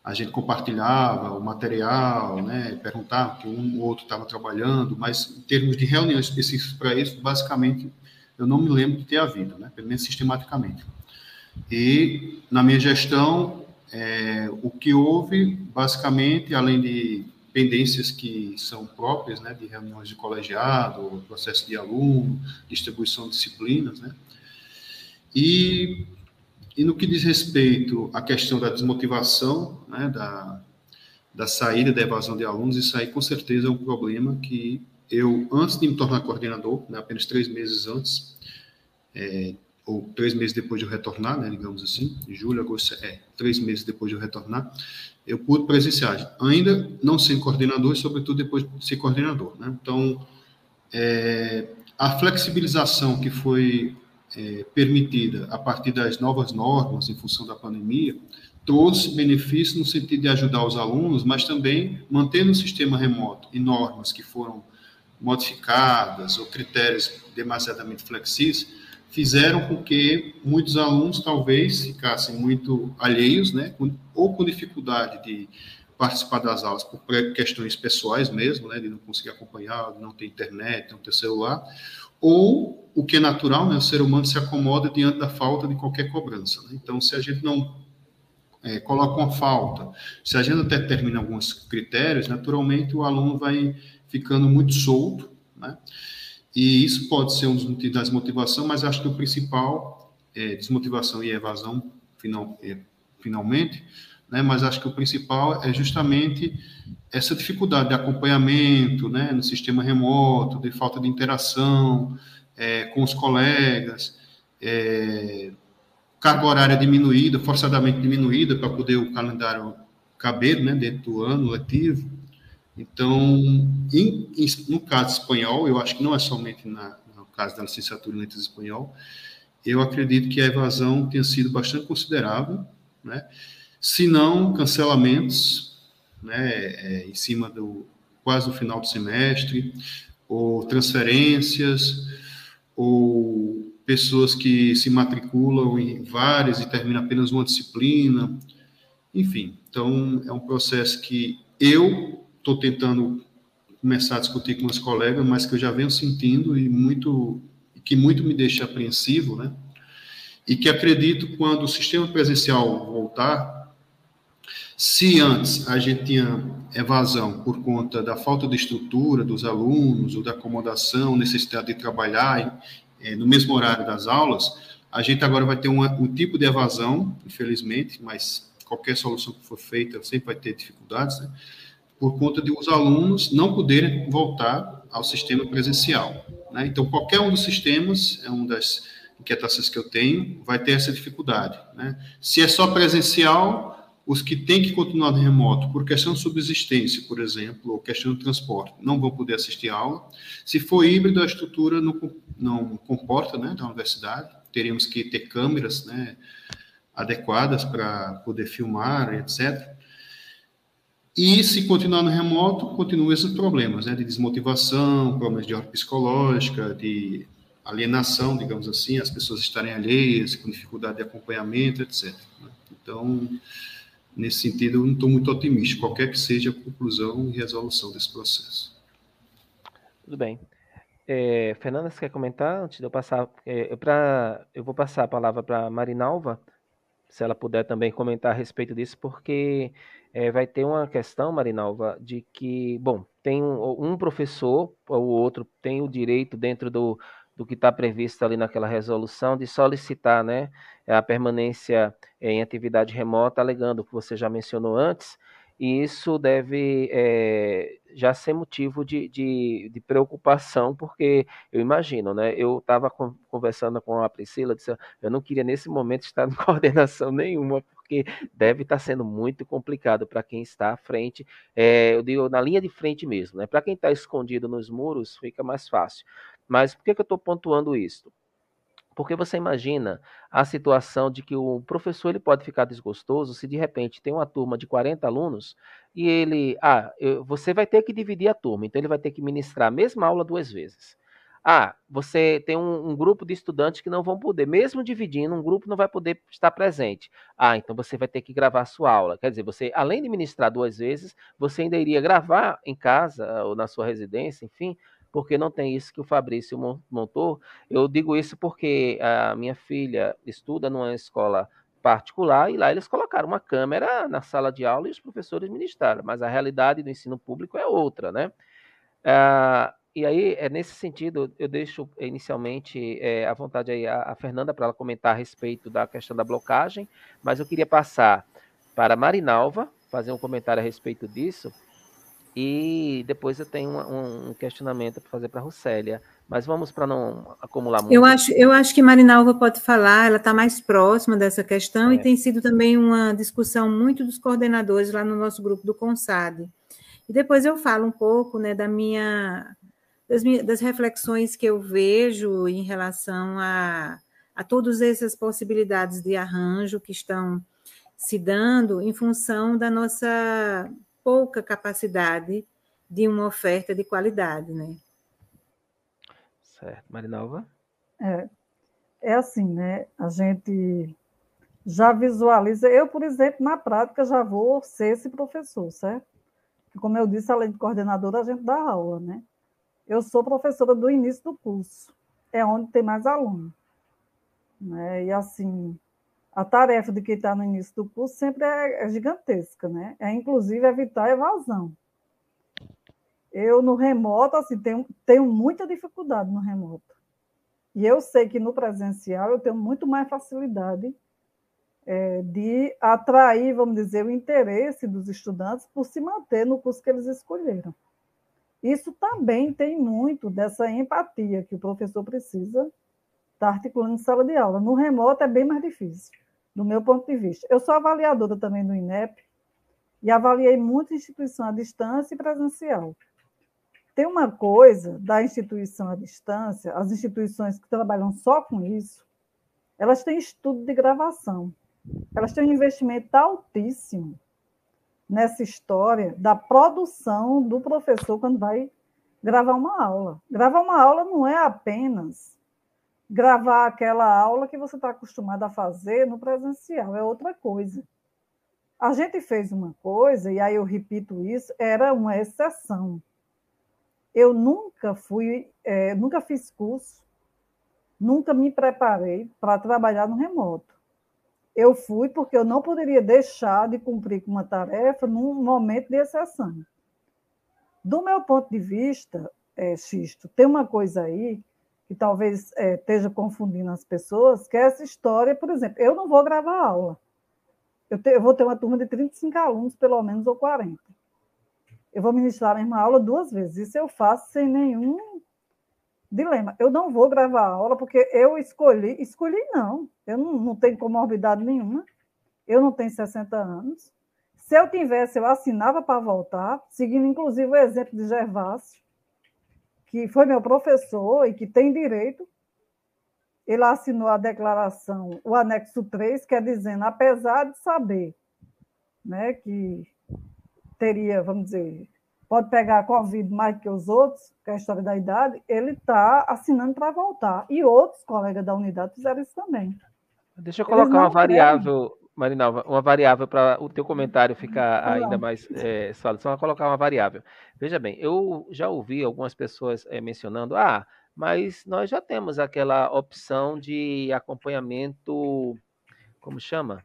a gente compartilhava o material, né, perguntava que um ou outro estava trabalhando, mas em termos de reuniões específicas para isso, basicamente, eu não me lembro de ter havido, né, pelo menos sistematicamente. E na minha gestão, é, o que houve, basicamente, além de pendências que são próprias né, de reuniões de colegiado, processo de aluno, distribuição de disciplinas. Né? E, e no que diz respeito à questão da desmotivação, né, da, da saída, da evasão de alunos, isso aí com certeza é um problema que eu, antes de me tornar coordenador, né, apenas três meses antes, é, ou três meses depois de eu retornar, né, digamos assim, julho, agosto, é, três meses depois de eu retornar, eu pude presenciar, ainda não sem coordenador e, sobretudo, depois de ser coordenador. Né? Então, é, a flexibilização que foi é, permitida a partir das novas normas em função da pandemia trouxe benefícios no sentido de ajudar os alunos, mas também mantendo o sistema remoto e normas que foram modificadas ou critérios demasiadamente flexíveis, fizeram com que muitos alunos talvez ficassem muito alheios, né, ou com dificuldade de participar das aulas por questões pessoais mesmo, né, de não conseguir acompanhar, não ter internet, não ter celular, ou o que é natural, né, o ser humano se acomoda diante da falta de qualquer cobrança. Né? Então, se a gente não é, coloca uma falta, se a gente determina alguns critérios, naturalmente o aluno vai ficando muito solto, né? E isso pode ser um dos motivos da desmotivação, mas acho que o principal é desmotivação e evasão, final, é, finalmente, né? Mas acho que o principal é justamente essa dificuldade de acompanhamento, né? No sistema remoto, de falta de interação é, com os colegas, é, carga horária diminuída, forçadamente diminuída para poder o calendário caber, né? Dentro do ano letivo. Então, em, em, no caso espanhol, eu acho que não é somente na, no caso da licenciatura em letras espanhol, eu acredito que a evasão tenha sido bastante considerável, né? se não cancelamentos, né, é, em cima do quase no final do semestre, ou transferências, ou pessoas que se matriculam em várias e terminam apenas uma disciplina, enfim. Então, é um processo que eu estou tentando começar a discutir com meus colegas, mas que eu já venho sentindo e muito que muito me deixa apreensivo, né? E que acredito quando o sistema presencial voltar, se antes a gente tinha evasão por conta da falta de estrutura dos alunos ou da acomodação, necessidade de trabalhar é, no mesmo horário das aulas, a gente agora vai ter uma, um tipo de evasão, infelizmente, mas qualquer solução que for feita sempre vai ter dificuldades, né? por conta de os alunos não poderem voltar ao sistema presencial. Né? Então, qualquer um dos sistemas, é uma das inquietações que eu tenho, vai ter essa dificuldade. Né? Se é só presencial, os que têm que continuar remoto, por questão de subsistência, por exemplo, ou questão de transporte, não vão poder assistir a aula. Se for híbrido, a estrutura não, não comporta né, da universidade, teríamos que ter câmeras né, adequadas para poder filmar, etc. E se continuar no remoto, continuam esses problemas, né, de desmotivação, problemas de ordem psicológica, de alienação, digamos assim, as pessoas estarem alheias, com dificuldade de acompanhamento, etc. Né. Então, nesse sentido, eu não estou muito otimista, qualquer que seja a conclusão e resolução desse processo. Tudo bem. É, Fernanda, você quer comentar antes de eu passar? É, pra, eu vou passar a palavra para Marinalva, se ela puder também comentar a respeito disso, porque é, vai ter uma questão, Marinalva, de que, bom, tem um, um professor ou outro tem o direito dentro do, do que está previsto ali naquela resolução de solicitar né, a permanência em atividade remota, alegando o que você já mencionou antes, e isso deve é, já ser motivo de, de, de, preocupação, porque eu imagino, né? Eu estava conversando com a Priscila, disse, eu não queria nesse momento estar em (laughs) coordenação nenhuma, porque deve estar sendo muito complicado para quem está à frente, é, eu digo na linha de frente mesmo, né? Para quem está escondido nos muros, fica mais fácil. Mas por que, que eu estou pontuando isso? Porque você imagina a situação de que o professor ele pode ficar desgostoso se de repente tem uma turma de 40 alunos e ele, ah, eu, você vai ter que dividir a turma, então ele vai ter que ministrar a mesma aula duas vezes. Ah, você tem um, um, grupo de estudantes que não vão poder, mesmo dividindo, um grupo não vai poder estar presente. Ah, então você vai ter que gravar a sua aula. Quer dizer, você, além de ministrar duas vezes, você ainda iria gravar em casa ou na sua residência, enfim, porque não tem isso que o Fabrício montou. Eu digo isso porque a minha filha estuda numa escola particular e lá eles colocaram uma câmera na sala de aula e os professores ministraram, mas a realidade do ensino público é outra, né? Ah, e aí, é nesse sentido, eu deixo inicialmente é, à vontade aí a, a Fernanda para ela comentar a respeito da questão da blocagem, mas eu queria passar para a Marinalva, fazer um comentário a respeito disso, e depois eu tenho um, um questionamento para fazer para a Russélia. Mas vamos para não acumular muito. Eu acho, eu acho que Marinalva pode falar, ela está mais próxima dessa questão é. e tem sido também uma discussão muito dos coordenadores lá no nosso grupo do CONSAD. E depois eu falo um pouco né, da minha das, minhas, das reflexões que eu vejo em relação a, a todas essas possibilidades de arranjo que estão se dando em função da nossa pouca capacidade de uma oferta de qualidade, né? Certo. Marinalva? É, é assim, né? A gente já visualiza. Eu, por exemplo, na prática, já vou ser esse professor, certo? Como eu disse, além de coordenadora, a gente dá aula, né? Eu sou professora do início do curso, é onde tem mais aluno. Né? E assim, a tarefa de quem está no início do curso sempre é, é, gigantesca, né? É inclusive evitar a evasão. Eu no remoto, assim, tenho, tenho muita dificuldade no remoto. E eu sei que no presencial eu tenho muito mais facilidade é, de atrair, vamos dizer, o interesse dos estudantes por se manter no curso que eles escolheram. Isso também tem muito dessa empatia que o professor precisa estar articulando em sala de aula. No remoto é bem mais difícil, do meu ponto de vista. Eu sou avaliadora também do INEP e avaliei muita instituição à distância e presencial. Tem uma coisa da instituição à distância, as instituições que trabalham só com isso, elas têm estudo de gravação. Elas têm um investimento altíssimo nessa história da produção do professor quando vai gravar uma aula. Gravar uma aula não é apenas gravar aquela aula que você está acostumado a fazer no presencial, é outra coisa. A gente fez uma coisa, e aí eu repito isso, era uma exceção. Eu nunca fui, é, nunca fiz curso, nunca me preparei para trabalhar no remoto eu fui porque eu não poderia deixar de cumprir com uma tarefa num momento de exceção. Do meu ponto de vista, é, Xisto, tem uma coisa aí que talvez é, esteja confundindo as pessoas, que é essa história, por exemplo, eu não vou gravar aula. Eu, te, eu vou ter uma turma de 35 alunos, pelo menos, ou 40. Eu vou ministrar a mesma aula duas vezes. Isso eu faço sem nenhum dilema. Eu não vou gravar aula porque eu escolhi, escolhi não, eu não, não tenho comorbidade nenhuma, eu não tenho 60 anos. Se eu tivesse, eu assinava para voltar, seguindo inclusive o exemplo de Gervásio, que foi meu professor e que tem direito. Ele assinou a declaração, o anexo 3, que é dizendo, apesar de saber né, que teria, vamos dizer, pode pegar a Covid mais que os outros, que é a história da idade, ele está assinando para voltar. E outros colegas da unidade fizeram isso também. Deixa eu colocar uma variável, Marinalva, uma variável para o teu comentário ficar ainda mais é, sólido. Só colocar uma variável. Veja bem, eu já ouvi algumas pessoas é, mencionando, ah, mas nós já temos aquela opção de acompanhamento, como chama?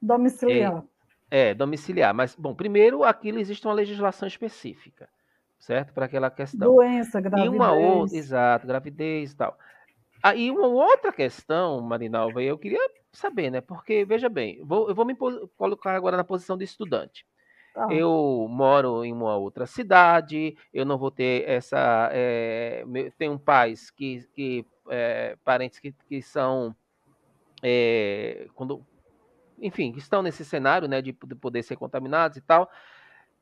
Domiciliar. É, é, domiciliar. Mas, bom, primeiro, aquilo existe uma legislação específica, certo? Para aquela questão. Doença, gravidez. E uma outra, exato, gravidez e tal. Aí, uma outra questão, Marinalva, eu queria saber, né? Porque, veja bem, vou, eu vou me colocar agora na posição de estudante. Tá. Eu moro em uma outra cidade, eu não vou ter essa. É, tenho pais que. que é, parentes que, que são. É, quando, enfim, estão nesse cenário, né, de, de poder ser contaminados e tal.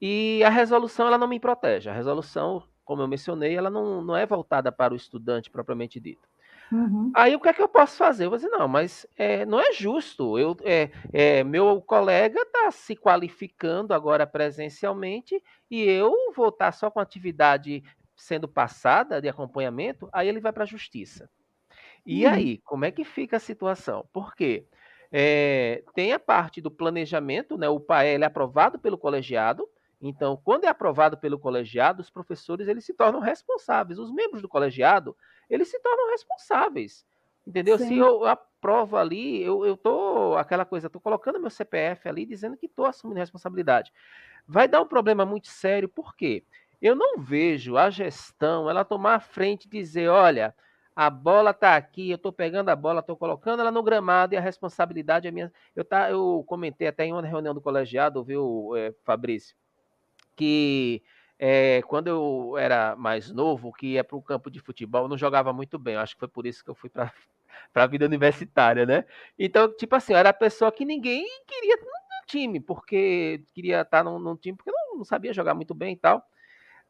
E a resolução, ela não me protege. A resolução, como eu mencionei, ela não, não é voltada para o estudante propriamente dito. Uhum. Aí o que é que eu posso fazer? Eu vou dizer, não, mas é, não é justo. Eu, é, é, meu colega está se qualificando agora presencialmente e eu vou estar tá só com atividade sendo passada de acompanhamento, aí ele vai para a justiça. E uhum. aí, como é que fica a situação? Por quê? É, tem a parte do planejamento, né? O PAEL é aprovado pelo colegiado. Então, quando é aprovado pelo colegiado, os professores eles se tornam responsáveis. Os membros do colegiado eles se tornam responsáveis. Entendeu? Sim. Se eu aprovo ali, eu, eu tô, aquela coisa, tô colocando meu CPF ali, dizendo que tô assumindo responsabilidade. Vai dar um problema muito sério, por quê? Eu não vejo a gestão, ela tomar a frente e dizer, olha, a bola está aqui, eu estou pegando a bola, estou colocando ela no gramado e a responsabilidade é minha. Eu, tá, eu comentei até em uma reunião do colegiado, viu, é, Fabrício, que é, quando eu era mais novo, que ia para o campo de futebol, eu não jogava muito bem. Eu acho que foi por isso que eu fui para (laughs) a vida universitária, né? Então, tipo assim, eu era a pessoa que ninguém queria no time, porque queria estar num, num time, porque não, não sabia jogar muito bem e tal.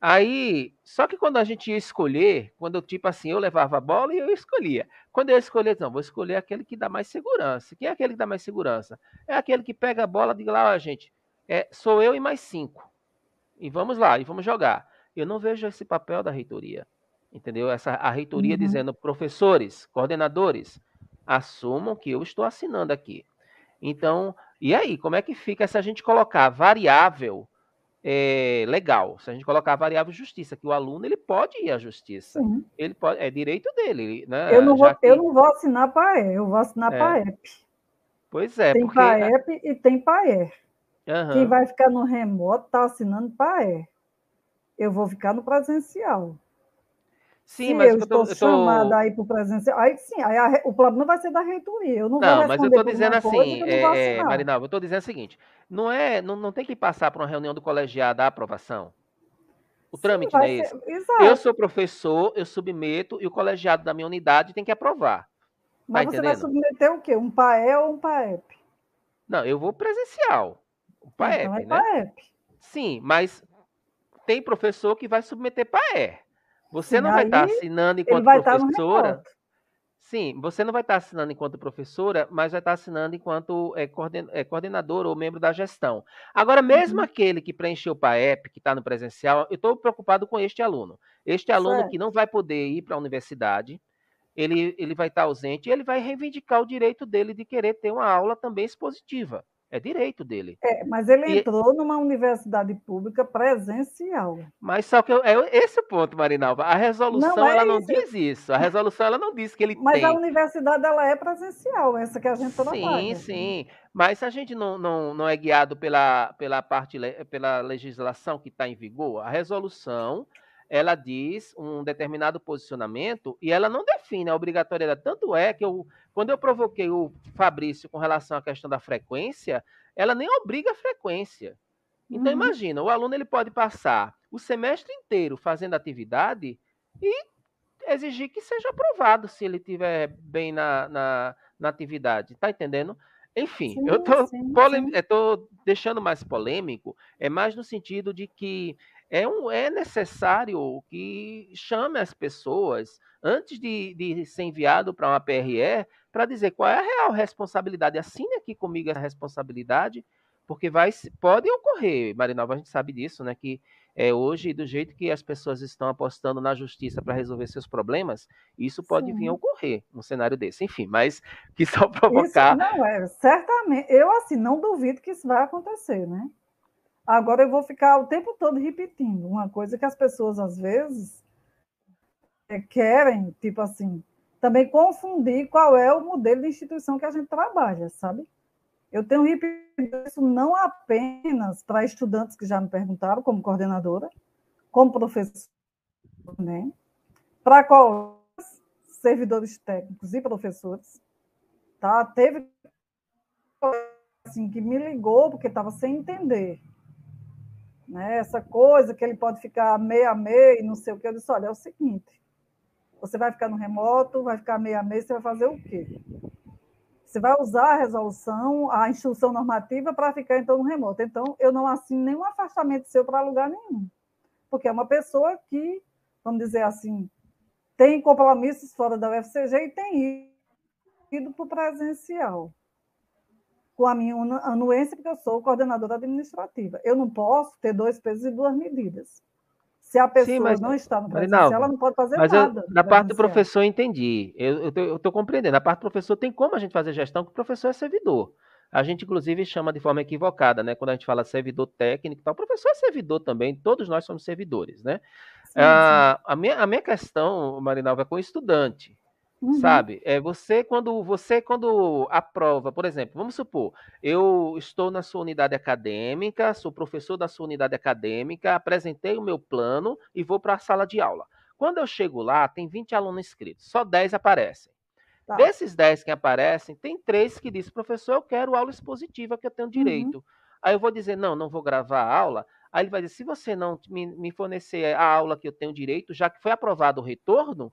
Aí, só que quando a gente ia escolher, quando eu, tipo assim, eu levava a bola e eu escolhia. Quando eu escolher, não, vou escolher aquele que dá mais segurança. Quem é aquele que dá mais segurança? É aquele que pega a bola e diz lá, ó, gente, é, sou eu e mais cinco. E vamos lá, e vamos jogar. Eu não vejo esse papel da reitoria. Entendeu? Essa, a reitoria uhum. dizendo, professores, coordenadores, assumam que eu estou assinando aqui. Então, e aí, como é que fica se a gente colocar variável é, legal. Se a gente colocar variável justiça, que o aluno ele pode ir à justiça. Sim. Ele pode, é direito dele. Né? Eu, não vou, que... eu não vou assinar PAE, eu vou assinar é. PAEP. Pois é. Tem porque... PAEP e tem PAER. Uhum. Quem vai ficar no remoto está assinando PAER. Eu vou ficar no presencial. Sim, mas eu estou chamada tô... aí para o presencial, aí sim, aí a, o problema vai ser da reitoria. Eu não, não mas eu estou dizendo assim, é, Marinalva, eu estou dizendo o seguinte: não é, não, não tem que passar por uma reunião do colegiado a aprovação. O sim, trâmite não é esse. Eu sou professor, eu submeto e o colegiado da minha unidade tem que aprovar. Mas tá você entendendo? vai submeter o quê? Um PAE ou um PAEP? Não, eu vou presencial. O PAEP, então é né? PAEP. Sim, mas tem professor que vai submeter PAE. Você não vai estar tá assinando enquanto tá professora. Sim, você não vai estar tá assinando enquanto professora, mas vai estar assinando enquanto é, é, coordenador ou membro da gestão. Agora, mesmo uhum. aquele que preencheu o PAEP, que está no presencial, eu estou preocupado com este aluno. Este aluno certo. que não vai poder ir para a universidade, ele, ele vai estar ausente e ele vai reivindicar o direito dele de querer ter uma aula também expositiva. É direito dele. É, mas ele e... entrou numa universidade pública presencial. Mas só que eu, é esse o ponto, Marinalva. A resolução não é ela não diz isso. A resolução ela não diz que ele mas tem. Mas a universidade ela é presencial, essa que a gente toda Sim, sim. Mas se a gente não, não, não é guiado pela, pela parte pela legislação que está em vigor, a resolução ela diz um determinado posicionamento e ela não define a obrigatoriedade. Tanto é que eu, quando eu provoquei o Fabrício com relação à questão da frequência, ela nem obriga a frequência. Então, uhum. imagina, o aluno ele pode passar o semestre inteiro fazendo atividade e exigir que seja aprovado se ele estiver bem na, na, na atividade. Está entendendo? Enfim, sim, eu estou deixando mais polêmico, é mais no sentido de que é, um, é necessário que chame as pessoas antes de, de ser enviado para uma PRE para dizer qual é a real responsabilidade. Assine aqui comigo essa responsabilidade, porque vai pode ocorrer, Marinalva, a gente sabe disso, né? Que é, hoje, do jeito que as pessoas estão apostando na justiça para resolver seus problemas, isso pode Sim. vir a ocorrer num cenário desse. Enfim, mas que só provocar. Isso, não, é, certamente. Eu, assim, não duvido que isso vai acontecer, né? Agora eu vou ficar o tempo todo repetindo uma coisa que as pessoas às vezes é, querem, tipo assim, também confundir qual é o modelo de instituição que a gente trabalha, sabe? Eu tenho repetido isso não apenas para estudantes que já me perguntaram, como coordenadora, como professor, né? para colegas, servidores técnicos e professores. Tá? Teve assim, que me ligou porque estava sem entender né? Essa coisa que ele pode ficar meio a meio, não sei o que. Eu disse: olha, é o seguinte: você vai ficar no remoto, vai ficar meio a meio, você vai fazer o quê? Você vai usar a resolução, a instrução normativa para ficar então no remoto. Então, eu não assino nenhum afastamento seu para lugar nenhum. Porque é uma pessoa que, vamos dizer assim, tem compromissos fora da UFCG e tem ido para o presencial com a minha anuência, porque eu sou coordenadora administrativa. Eu não posso ter dois pesos e duas medidas. Se a pessoa Sim, mas, não está no presencial, ela não pode fazer mas nada. Eu, na parte do professor, eu entendi. Eu estou compreendendo. Na parte do professor, tem como a gente fazer gestão, que o professor é servidor. A gente, inclusive, chama de forma equivocada, né? Quando a gente fala servidor técnico, tal, o professor é servidor também, todos nós somos servidores, né? Sim, sim. Ah, a, minha, a minha questão, Marinalva, é com o estudante. Uhum. Sabe? É você quando você quando aprova, por exemplo, vamos supor, eu estou na sua unidade acadêmica, sou professor da sua unidade acadêmica, apresentei o meu plano e vou para a sala de aula. Quando eu chego lá, tem 20 alunos inscritos, só 10 aparecem. Tá. Desses 10 que aparecem, tem três que dizem, professor, eu quero aula expositiva que eu tenho uhum. direito. Uhum. Aí eu vou dizer, não, não vou gravar a aula. Aí ele vai dizer, se você não me, me fornecer a aula que eu tenho direito, já que foi aprovado o retorno,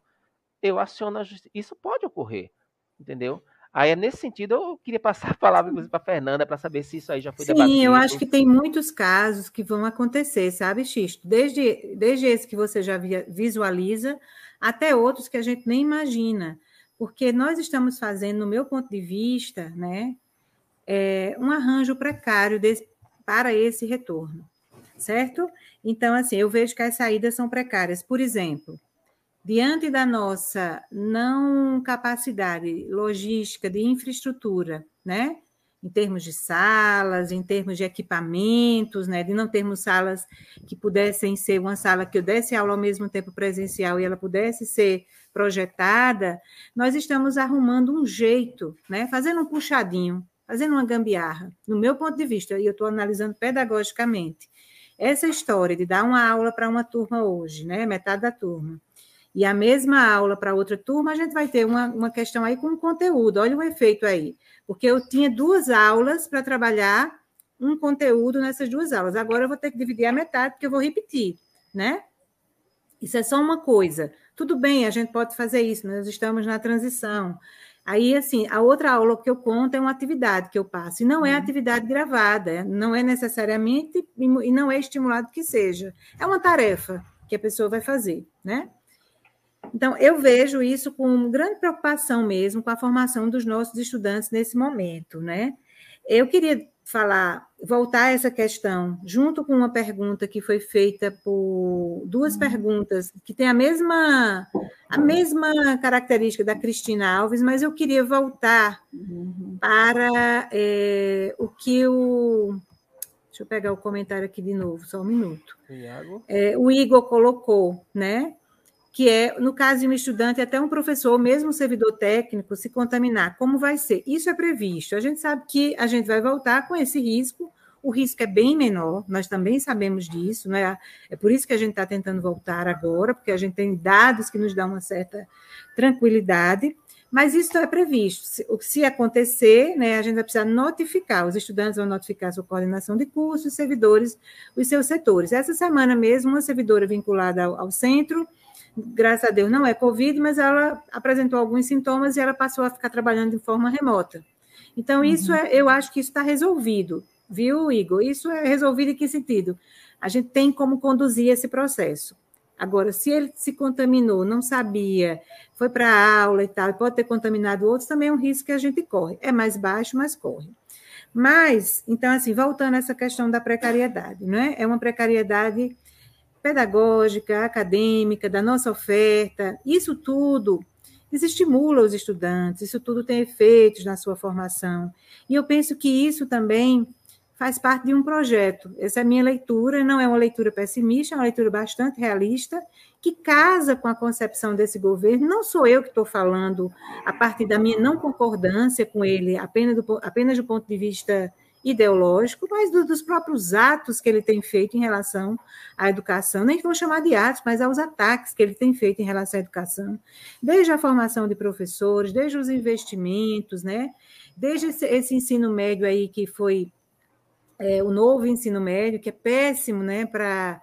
eu aciono a justiça. Isso pode ocorrer, entendeu? Aí é nesse sentido eu queria passar a palavra para a Fernanda para saber se isso aí já foi Sim, debatido. Sim, eu acho que tem muitos casos que vão acontecer, sabe, Xisto? Desde, desde esse que você já visualiza, até outros que a gente nem imagina. Porque nós estamos fazendo, no meu ponto de vista, né, é, um arranjo precário desse, para esse retorno, certo? Então, assim, eu vejo que as saídas são precárias. Por exemplo, diante da nossa não capacidade logística de infraestrutura, né? Em termos de salas, em termos de equipamentos, né? De não termos salas que pudessem ser uma sala que eu desse aula ao mesmo tempo presencial e ela pudesse ser projetada, nós estamos arrumando um jeito, né? Fazendo um puxadinho, fazendo uma gambiarra, no meu ponto de vista, e eu estou analisando pedagogicamente. Essa história de dar uma aula para uma turma hoje, né? Metade da turma e a mesma aula para outra turma, a gente vai ter uma, uma questão aí com conteúdo. Olha o efeito aí. Porque eu tinha duas aulas para trabalhar um conteúdo nessas duas aulas. Agora eu vou ter que dividir a metade, porque eu vou repetir, né? Isso é só uma coisa. Tudo bem, a gente pode fazer isso, nós estamos na transição. Aí, assim, a outra aula que eu conto é uma atividade que eu passo, e não é uhum. atividade gravada, não é necessariamente, e não é estimulado que seja. É uma tarefa que a pessoa vai fazer, né? Então, eu vejo isso com grande preocupação mesmo com a formação dos nossos estudantes nesse momento, né? Eu queria falar, voltar a essa questão, junto com uma pergunta que foi feita por duas uhum. perguntas que tem a mesma a mesma característica da Cristina Alves, mas eu queria voltar uhum. para é, o que o deixa eu pegar o comentário aqui de novo, só um minuto. É, o Igor colocou, né? Que é, no caso de um estudante, até um professor, mesmo um servidor técnico, se contaminar. Como vai ser? Isso é previsto. A gente sabe que a gente vai voltar com esse risco, o risco é bem menor, nós também sabemos disso, né? é por isso que a gente está tentando voltar agora, porque a gente tem dados que nos dão uma certa tranquilidade, mas isso é previsto. Se, se acontecer, né, a gente vai precisar notificar, os estudantes vão notificar a sua coordenação de cursos, os servidores, os seus setores. Essa semana mesmo, uma servidora vinculada ao, ao centro graças a Deus, não é Covid, mas ela apresentou alguns sintomas e ela passou a ficar trabalhando de forma remota. Então, uhum. isso é, eu acho que isso está resolvido, viu, Igor? Isso é resolvido em que sentido? A gente tem como conduzir esse processo. Agora, se ele se contaminou, não sabia, foi para a aula e tal, pode ter contaminado outros, também é um risco que a gente corre. É mais baixo, mas corre. Mas, então, assim, voltando a essa questão da precariedade, não é? É uma precariedade pedagógica, acadêmica, da nossa oferta, isso tudo estimula os estudantes, isso tudo tem efeitos na sua formação. E eu penso que isso também faz parte de um projeto. Essa é a minha leitura, não é uma leitura pessimista, é uma leitura bastante realista, que casa com a concepção desse governo. Não sou eu que estou falando a partir da minha não concordância com ele, apenas do, apenas do ponto de vista ideológico, mas do, dos próprios atos que ele tem feito em relação à educação, nem vou chamar de atos, mas aos ataques que ele tem feito em relação à educação, desde a formação de professores, desde os investimentos, né? desde esse, esse ensino médio aí que foi é, o novo ensino médio, que é péssimo né, para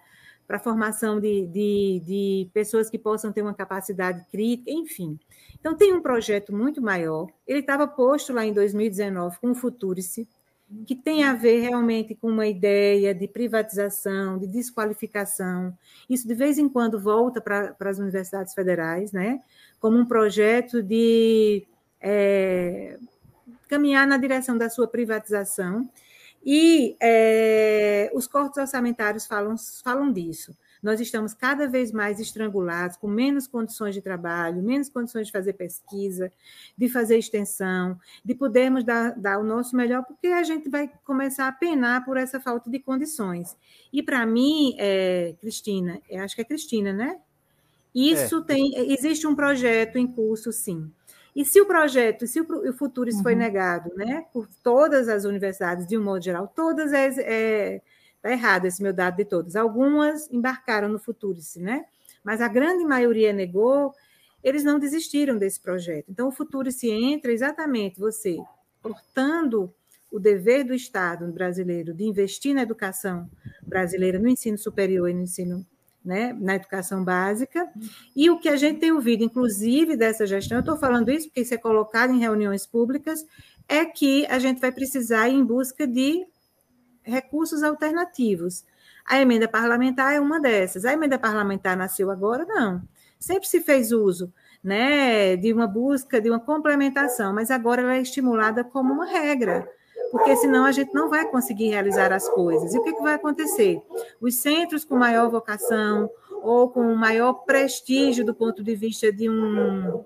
a formação de, de, de pessoas que possam ter uma capacidade crítica, enfim. Então, tem um projeto muito maior. Ele estava posto lá em 2019 com o Futurice, que tem a ver realmente com uma ideia de privatização, de desqualificação. Isso de vez em quando volta para as universidades federais, né? como um projeto de é, caminhar na direção da sua privatização. E é, os cortes orçamentários falam, falam disso nós estamos cada vez mais estrangulados, com menos condições de trabalho, menos condições de fazer pesquisa, de fazer extensão, de podermos dar, dar o nosso melhor, porque a gente vai começar a penar por essa falta de condições. E para mim, é, Cristina, acho que é Cristina, né? Isso é. tem, existe um projeto em curso, sim. E se o projeto, se o, futuro uhum. foi negado, né, por todas as universidades, de um modo geral, todas é, é tá errado esse meu dado de todas. Algumas embarcaram no Futurice, né? Mas a grande maioria negou, eles não desistiram desse projeto. Então, o Futurice entra exatamente você portando o dever do Estado brasileiro de investir na educação brasileira, no ensino superior e no ensino né, na educação básica. E o que a gente tem ouvido, inclusive, dessa gestão, eu estou falando isso porque isso é colocado em reuniões públicas, é que a gente vai precisar ir em busca de recursos alternativos. A emenda parlamentar é uma dessas. A emenda parlamentar nasceu agora? Não. Sempre se fez uso né, de uma busca, de uma complementação, mas agora ela é estimulada como uma regra porque senão a gente não vai conseguir realizar as coisas. E o que, que vai acontecer? Os centros com maior vocação ou com maior prestígio do ponto de vista de um,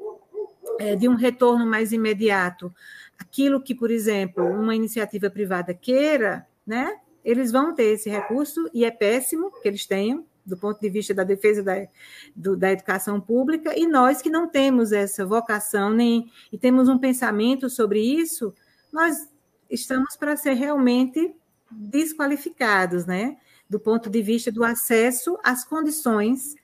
é, de um retorno mais imediato, aquilo que, por exemplo, uma iniciativa privada queira, né? Eles vão ter esse recurso e é péssimo que eles tenham, do ponto de vista da defesa da, do, da educação pública, e nós que não temos essa vocação nem e temos um pensamento sobre isso, nós estamos para ser realmente desqualificados, né? Do ponto de vista do acesso às condições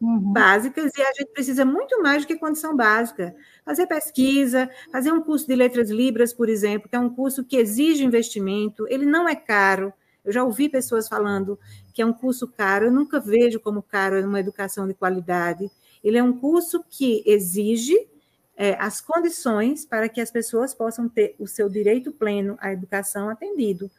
uhum. básicas, e a gente precisa muito mais do que condição básica. Fazer pesquisa, fazer um curso de letras libras, por exemplo, que é um curso que exige investimento, ele não é caro. Eu já ouvi pessoas falando que é um curso caro, eu nunca vejo como caro uma educação de qualidade. Ele é um curso que exige é, as condições para que as pessoas possam ter o seu direito pleno à educação atendido.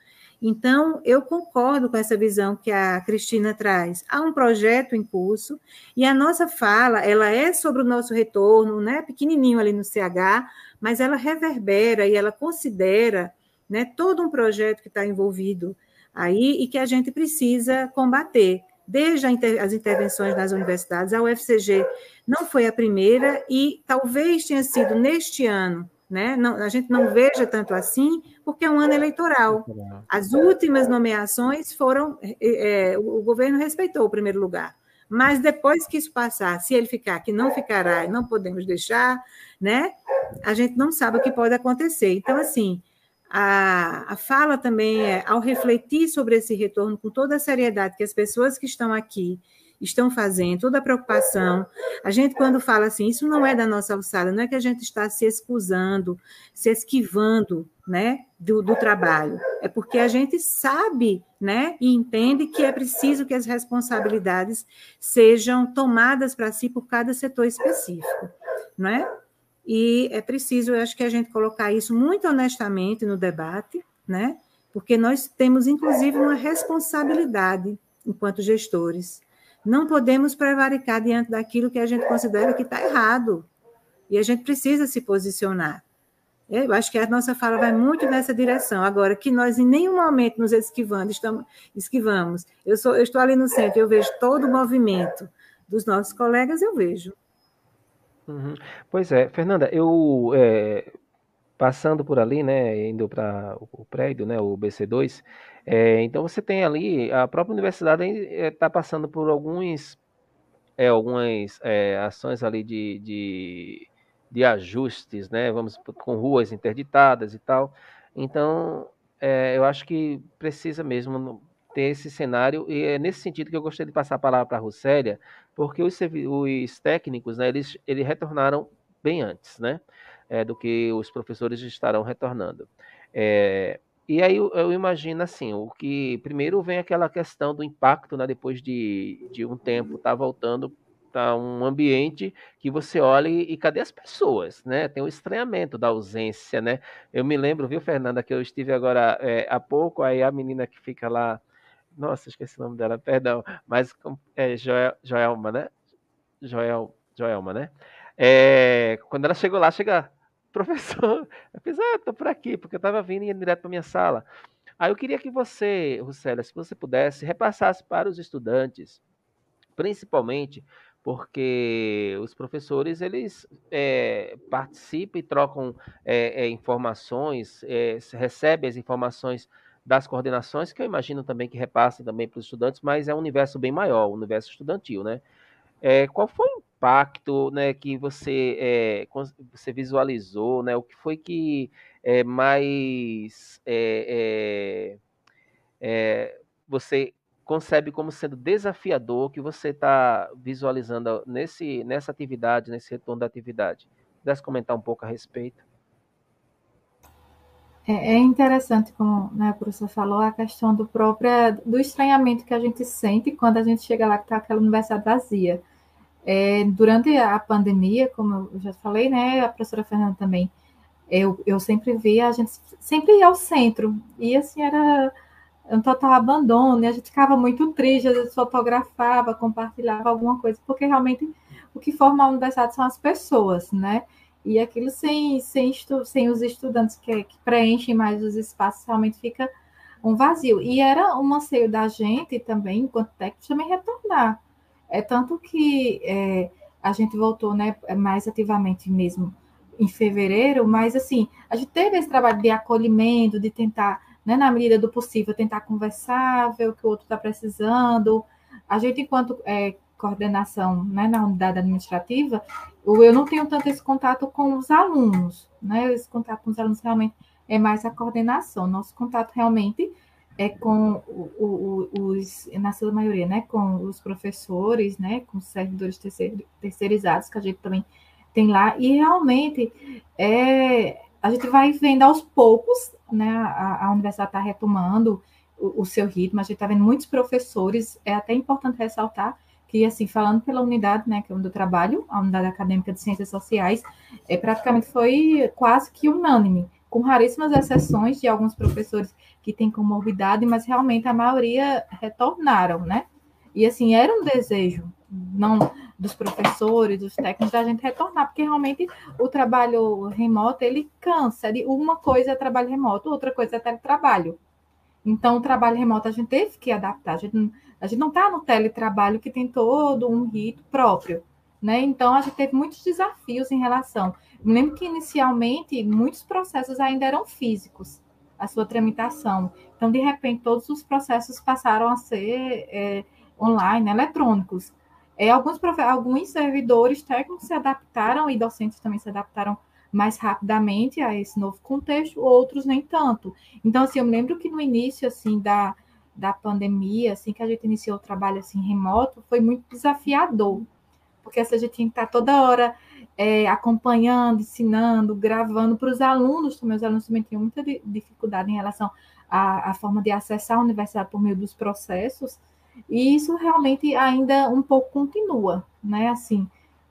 Então, eu concordo com essa visão que a Cristina traz. Há um projeto em curso e a nossa fala, ela é sobre o nosso retorno, né, pequenininho ali no CH, mas ela reverbera e ela considera, né, todo um projeto que está envolvido aí e que a gente precisa combater desde as intervenções nas universidades, a UFCG não foi a primeira e talvez tenha sido neste ano, né? Não, a gente não veja tanto assim, porque é um ano eleitoral. As últimas nomeações foram, é, o governo respeitou o primeiro lugar. Mas depois que isso passar, se ele ficar, que não ficará, não podemos deixar, né? A gente não sabe o que pode acontecer. Então, assim, a, a fala também é, ao refletir sobre esse retorno com toda a seriedade que as pessoas que estão aqui estão fazendo, toda a preocupação. A gente, quando fala assim, isso não é da nossa alçada, não é que a gente está se excusando, se esquivando né, do, do trabalho, é porque a gente sabe né, e entende que é preciso que as responsabilidades sejam tomadas para si por cada setor específico. Não é? E é preciso, eu acho que a gente colocar isso muito honestamente no debate, né? Porque nós temos, inclusive, uma responsabilidade enquanto gestores. Não podemos prevaricar diante daquilo que a gente considera que está errado. E a gente precisa se posicionar. Eu acho que a nossa fala vai muito nessa direção. Agora, que nós em nenhum momento nos esquivando, estamos, esquivamos. Eu, sou, eu estou ali no centro, eu vejo todo o movimento dos nossos colegas, eu vejo. Uhum. Pois é, Fernanda, eu é, passando por ali, né, indo para o prédio, né, o BC2, é, então você tem ali, a própria universidade está passando por alguns, é, algumas é, ações ali de, de, de, ajustes, né, vamos com ruas interditadas e tal. Então, é, eu acho que precisa mesmo ter esse cenário, e é nesse sentido que eu gostaria de passar a palavra para a Russélia, porque os, os técnicos, né, eles, eles retornaram bem antes, né, é, do que os professores estarão retornando. É, e aí eu, eu, imagino assim, o que primeiro vem aquela questão do impacto, né, depois de, de um tempo tá voltando para um ambiente que você olha e, e, cadê as pessoas, né? Tem o estranhamento da ausência, né? Eu me lembro, viu, Fernanda, que eu estive agora é, há pouco, aí a menina que fica lá nossa, esqueci o nome dela, perdão. Mas é Joel, Joelma, né? Joel, Joelma, né? É, quando ela chegou lá, chega, professor, (laughs) eu fiz, ah, tô por aqui, porque eu estava vindo e ia direto para minha sala. Aí eu queria que você, Rucélia, se você pudesse, repassasse para os estudantes, principalmente porque os professores eles é, participam e trocam é, é, informações, recebem as informações das coordenações, que eu imagino também que repassem também para os estudantes, mas é um universo bem maior, o universo estudantil, né? qual foi o impacto né, que você, é, você visualizou, né, o que foi que é, mais é, você concebe como sendo desafiador que você está visualizando nesse, nessa atividade, nesse retorno da atividade? Pudesse comentar um pouco a respeito? É, é interessante, como né, a professora falou, a questão do próprio do estranhamento que a gente sente quando a gente chega lá que está aquela universidade vazia. É, durante a pandemia, como eu já falei, né, a professora Fernanda também, eu, eu sempre via, a gente sempre ia ao centro, e assim, era um total abandono, e a gente ficava muito triste, às vezes fotografava, compartilhava alguma coisa, porque realmente o que forma a universidade são as pessoas, né? E aquilo sem, sem, estu, sem os estudantes que, que, preenchem mais os espaços, realmente fica um vazio. E era um anseio da gente também, enquanto técnico, também retornar. É tanto que é, a gente voltou né, mais ativamente mesmo em fevereiro, mas assim, a gente teve esse trabalho de acolhimento, de tentar, né, na medida do possível, tentar conversar, ver o que o outro está precisando. A gente, enquanto é, coordenação né, na unidade administrativa, eu não tenho tanto esse contato com os alunos, né? Esse contato com os alunos realmente é mais a coordenação. Nosso contato realmente é com o, o, os, na sua maioria, né? Com os professores, né? Com os servidores terceirizados que a gente também tem lá. E realmente é, a gente vai vendo aos poucos, né? A, a universidade está retomando o, o seu ritmo. A gente está vendo muitos professores. É até importante ressaltar que, assim, falando pela unidade, né, que é onde eu trabalho, a unidade acadêmica de ciências sociais, é, praticamente foi quase que unânime, com raríssimas exceções de alguns professores que têm comorbidade, mas realmente a maioria retornaram, né? E, assim, era um desejo, não dos professores, dos técnicos, da gente retornar, porque realmente o trabalho remoto, ele cansa. Uma coisa é trabalho remoto, outra coisa é teletrabalho. Então, o trabalho remoto a gente teve que adaptar. A gente, a gente não está no teletrabalho que tem todo um rito próprio. Né? Então, a gente teve muitos desafios em relação. Eu lembro que, inicialmente, muitos processos ainda eram físicos, a sua tramitação. Então, de repente, todos os processos passaram a ser é, online, eletrônicos. É, alguns, alguns servidores técnicos se adaptaram e docentes também se adaptaram mais rapidamente a esse novo contexto, outros nem tanto. Então, assim, eu me lembro que no início, assim, da, da pandemia, assim, que a gente iniciou o trabalho, assim, remoto, foi muito desafiador, porque gente tinha que estar toda hora é, acompanhando, ensinando, gravando para os alunos, também os alunos também tinham muita dificuldade em relação à, à forma de acessar a universidade por meio dos processos, e isso realmente ainda um pouco continua, né, assim,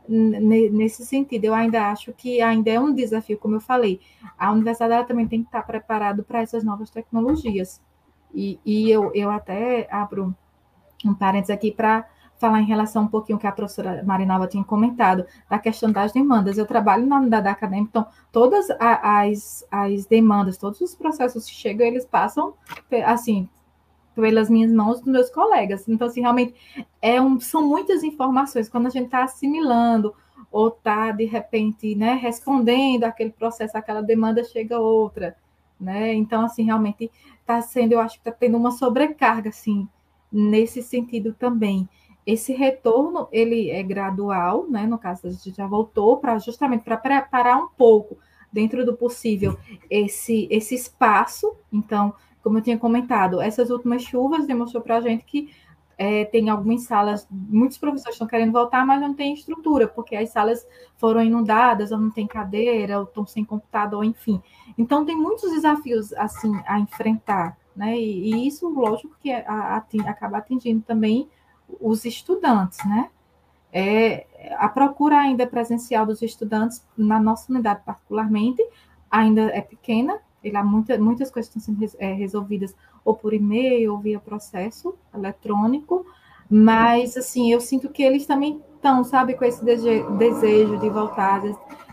nesse sentido. Eu ainda acho que ainda é um desafio, como eu falei. A universidade também tem que estar preparado para essas novas tecnologias. E, e eu, eu até abro um parênteses aqui para falar em relação um pouquinho que a professora Marinalva tinha comentado, da questão das demandas. Eu trabalho na unidade acadêmica, então todas as, as demandas, todos os processos que chegam, eles passam, assim, pelas minhas mãos dos meus colegas. Então, assim, realmente é um, são muitas informações. Quando a gente está assimilando ou está, de repente, né, respondendo aquele processo, aquela demanda, chega outra. Né? Então, assim, realmente está sendo, eu acho que está tendo uma sobrecarga, assim, nesse sentido também. Esse retorno, ele é gradual, né? No caso, a gente já voltou para justamente para preparar um pouco, dentro do possível, esse, esse espaço. Então, como eu tinha comentado, essas últimas chuvas demonstrou para a gente que é, tem algumas salas, muitos professores estão querendo voltar, mas não tem estrutura, porque as salas foram inundadas, ou não tem cadeira, ou estão sem computador, enfim. Então, tem muitos desafios, assim, a enfrentar, né? E, e isso, lógico, que a, a, acaba atingindo também os estudantes, né? É, a procura ainda presencial dos estudantes, na nossa unidade particularmente, ainda é pequena, ele, há muita, muitas coisas estão sendo é, resolvidas ou por e-mail, ou via processo eletrônico, mas, assim, eu sinto que eles também estão, sabe, com esse desejo de voltar.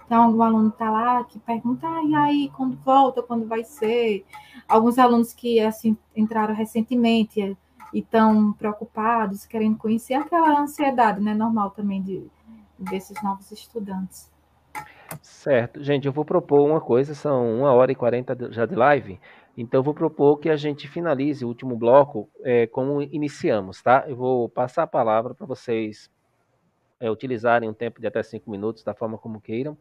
Então, algum aluno está lá que pergunta, ah, e aí, quando volta, quando vai ser? Alguns alunos que, assim, entraram recentemente e estão preocupados, querendo conhecer aquela ansiedade, né, normal também de, desses novos estudantes. Certo. Gente, eu vou propor uma coisa, são uma hora e quarenta já de live, então eu vou propor que a gente finalize o último bloco é, como iniciamos, tá? Eu vou passar a palavra para vocês é, utilizarem um tempo de até cinco minutos, da forma como queiram.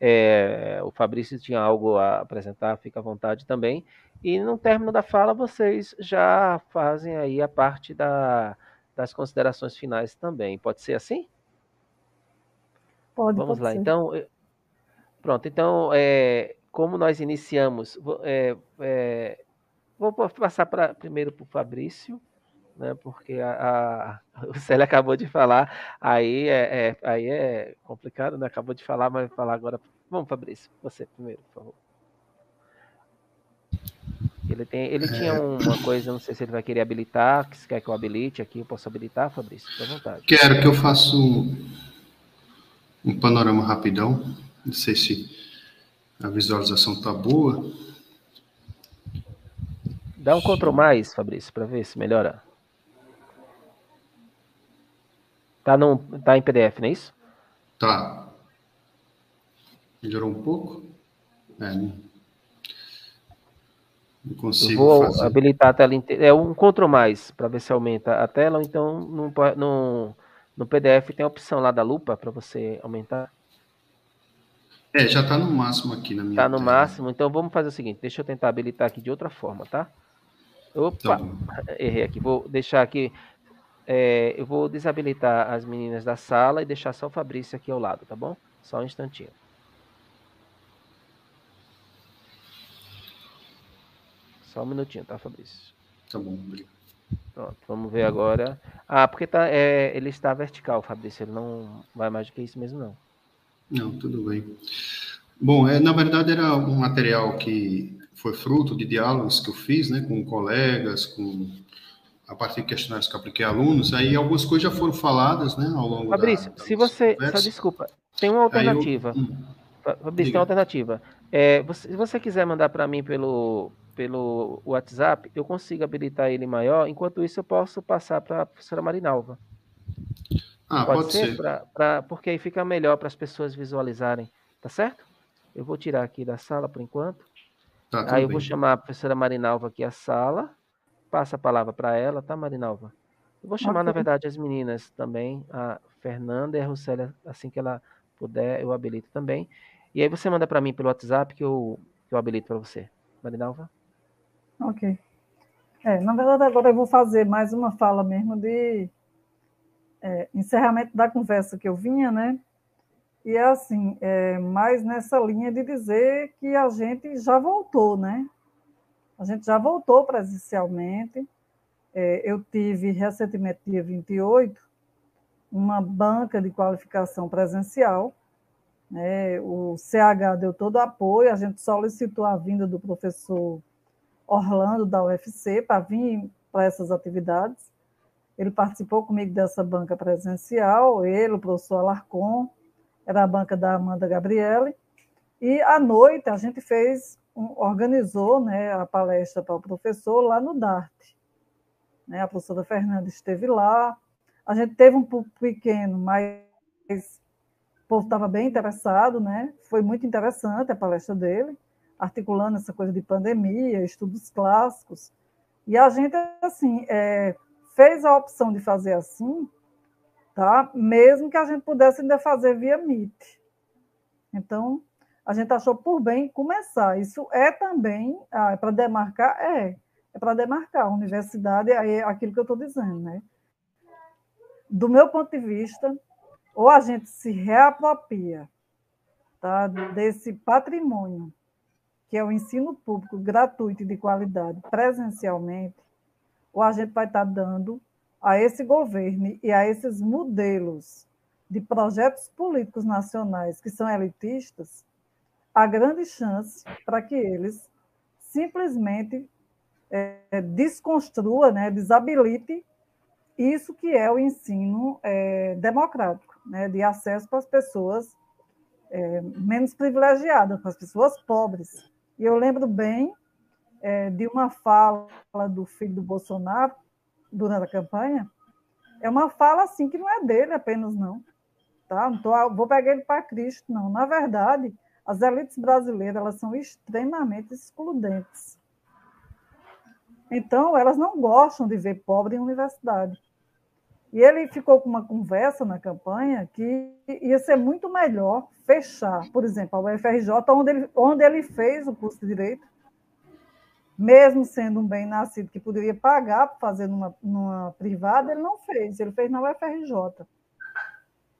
É, o Fabrício tinha algo a apresentar, fica à vontade também. E no término da fala, vocês já fazem aí a parte da, das considerações finais também. Pode ser assim? Pode, Vamos pode lá, ser. então. Pronto, então, é, como nós iniciamos, é, é, vou passar pra, primeiro para o Fabrício, né, porque a, a, (laughs) o Célio acabou de falar, aí é, é, aí é complicado, né? Acabou de falar, mas falar agora. Vamos, Fabrício, você primeiro, por favor. Ele, tem, ele tinha É. uma coisa, não sei se ele vai querer habilitar, se quer que eu habilite aqui, eu posso habilitar, Fabrício? Fique à vontade. Quero que eu faça um, um panorama rapidão. Não sei se a visualização está boa. Dá um Ctrl mais, Fabrício, para ver se melhora. Tá, num, tá em PDF, não é isso? Tá. Melhorou um pouco? É, não, não Eu consigo vou fazer. habilitar a tela inteira. É um Ctrl mais para ver se aumenta a tela, ou então no, no, no PDF tem a opção lá da lupa para você aumentar. É, já está no máximo aqui na minha Tá no tela. máximo, então vamos fazer o seguinte, deixa eu tentar habilitar aqui de outra forma, tá? Tá Opa, bom. errei aqui. Vou deixar aqui. É, eu vou desabilitar as meninas da sala e deixar só o Fabrício aqui ao lado, tá bom? Só um instantinho. Só um minutinho, tá, Fabrício? Tá bom, obrigado. Pronto, vamos ver agora. Ah, porque tá, é, ele está vertical, Fabrício. Ele não vai mais do que isso mesmo, não. Não, tudo bem. Bom, é, na verdade era um material que foi fruto de diálogos que eu fiz, né, com colegas, com a partir de questionários que eu apliquei a alunos. Aí algumas coisas já foram faladas, né, ao longo Fabrício, da, da se você. conversa. Só desculpa, tem uma Aí eu- alternativa. hum, Fa- Fabrício, tem Diga. uma alternativa. É, você- se você quiser mandar para mim pelo, pelo WhatsApp, eu consigo habilitar ele maior. Enquanto isso, eu posso passar para a professora Marinalva. ah, pode, ser. Pra, pra- porque aí fica melhor para as pessoas visualizarem. Tá certo? Eu vou tirar aqui da sala por enquanto. Tá, Aí eu bem. vou chamar a professora Marinalva aqui à sala. Passa a palavra para ela, tá, Marinalva? Eu vou chamar, na Ok. verdade, as meninas também, a Fernanda e a Rucélia, assim que ela puder, eu habilito também. E aí você manda para mim pelo WhatsApp que eu, que eu habilito para você. Marinalva? Ok. É, na verdade, agora eu vou fazer mais uma fala mesmo de é, encerramento da conversa que eu vinha, né? E é assim, é, mais nessa linha de dizer que a gente já voltou, né? A gente já voltou presencialmente. É, eu tive recentemente, dia 28, uma banca de qualificação presencial. Né? O CH deu todo o apoio, a gente solicitou a vinda do professor Orlando, da UFC, para vir para essas atividades. Ele participou comigo dessa banca presencial, ele, o professor Alarcon, era a banca da Amanda Gabriele. E à noite a gente fez, organizou né, a palestra para o professor lá no DART. Né, a professora Fernanda esteve lá. A gente teve um público pequeno, mas o povo estava bem interessado, né? Foi muito interessante a palestra dele, articulando essa coisa de pandemia, estudos clássicos. E a gente, assim, é, fez a opção de fazer assim, tá? mesmo que a gente pudesse ainda fazer via Meet. Então, a gente achou por bem começar. Isso é também, ah, é para demarcar? É, é para demarcar. A universidade é aquilo que eu estou dizendo, né? Do meu ponto de vista, ou a gente se reapropria tá, desse patrimônio, que é o ensino público gratuito e de qualidade, presencialmente, ou a gente vai estar dando a esse governo e a esses modelos de projetos políticos nacionais que são elitistas a grande chance para que eles simplesmente é, desconstrua, né, desabilite isso que é o ensino é, democrático, né, de acesso para as pessoas é, menos privilegiadas, para as pessoas pobres. E eu lembro bem é, de uma fala do filho do Bolsonaro durante a campanha. É uma fala assim que não é dele apenas, não. Tá? Não tô, vou pegar ele para Cristo, não. Na verdade, as elites brasileiras elas são extremamente excludentes. Então, elas não gostam de ver pobre em universidade. E ele ficou com uma conversa na campanha que ia ser muito melhor fechar, por exemplo, a UFRJ, onde ele, onde ele fez o curso de Direito, mesmo sendo um bem nascido que poderia pagar para fazer numa, numa privada, ele não fez, ele fez na UFRJ.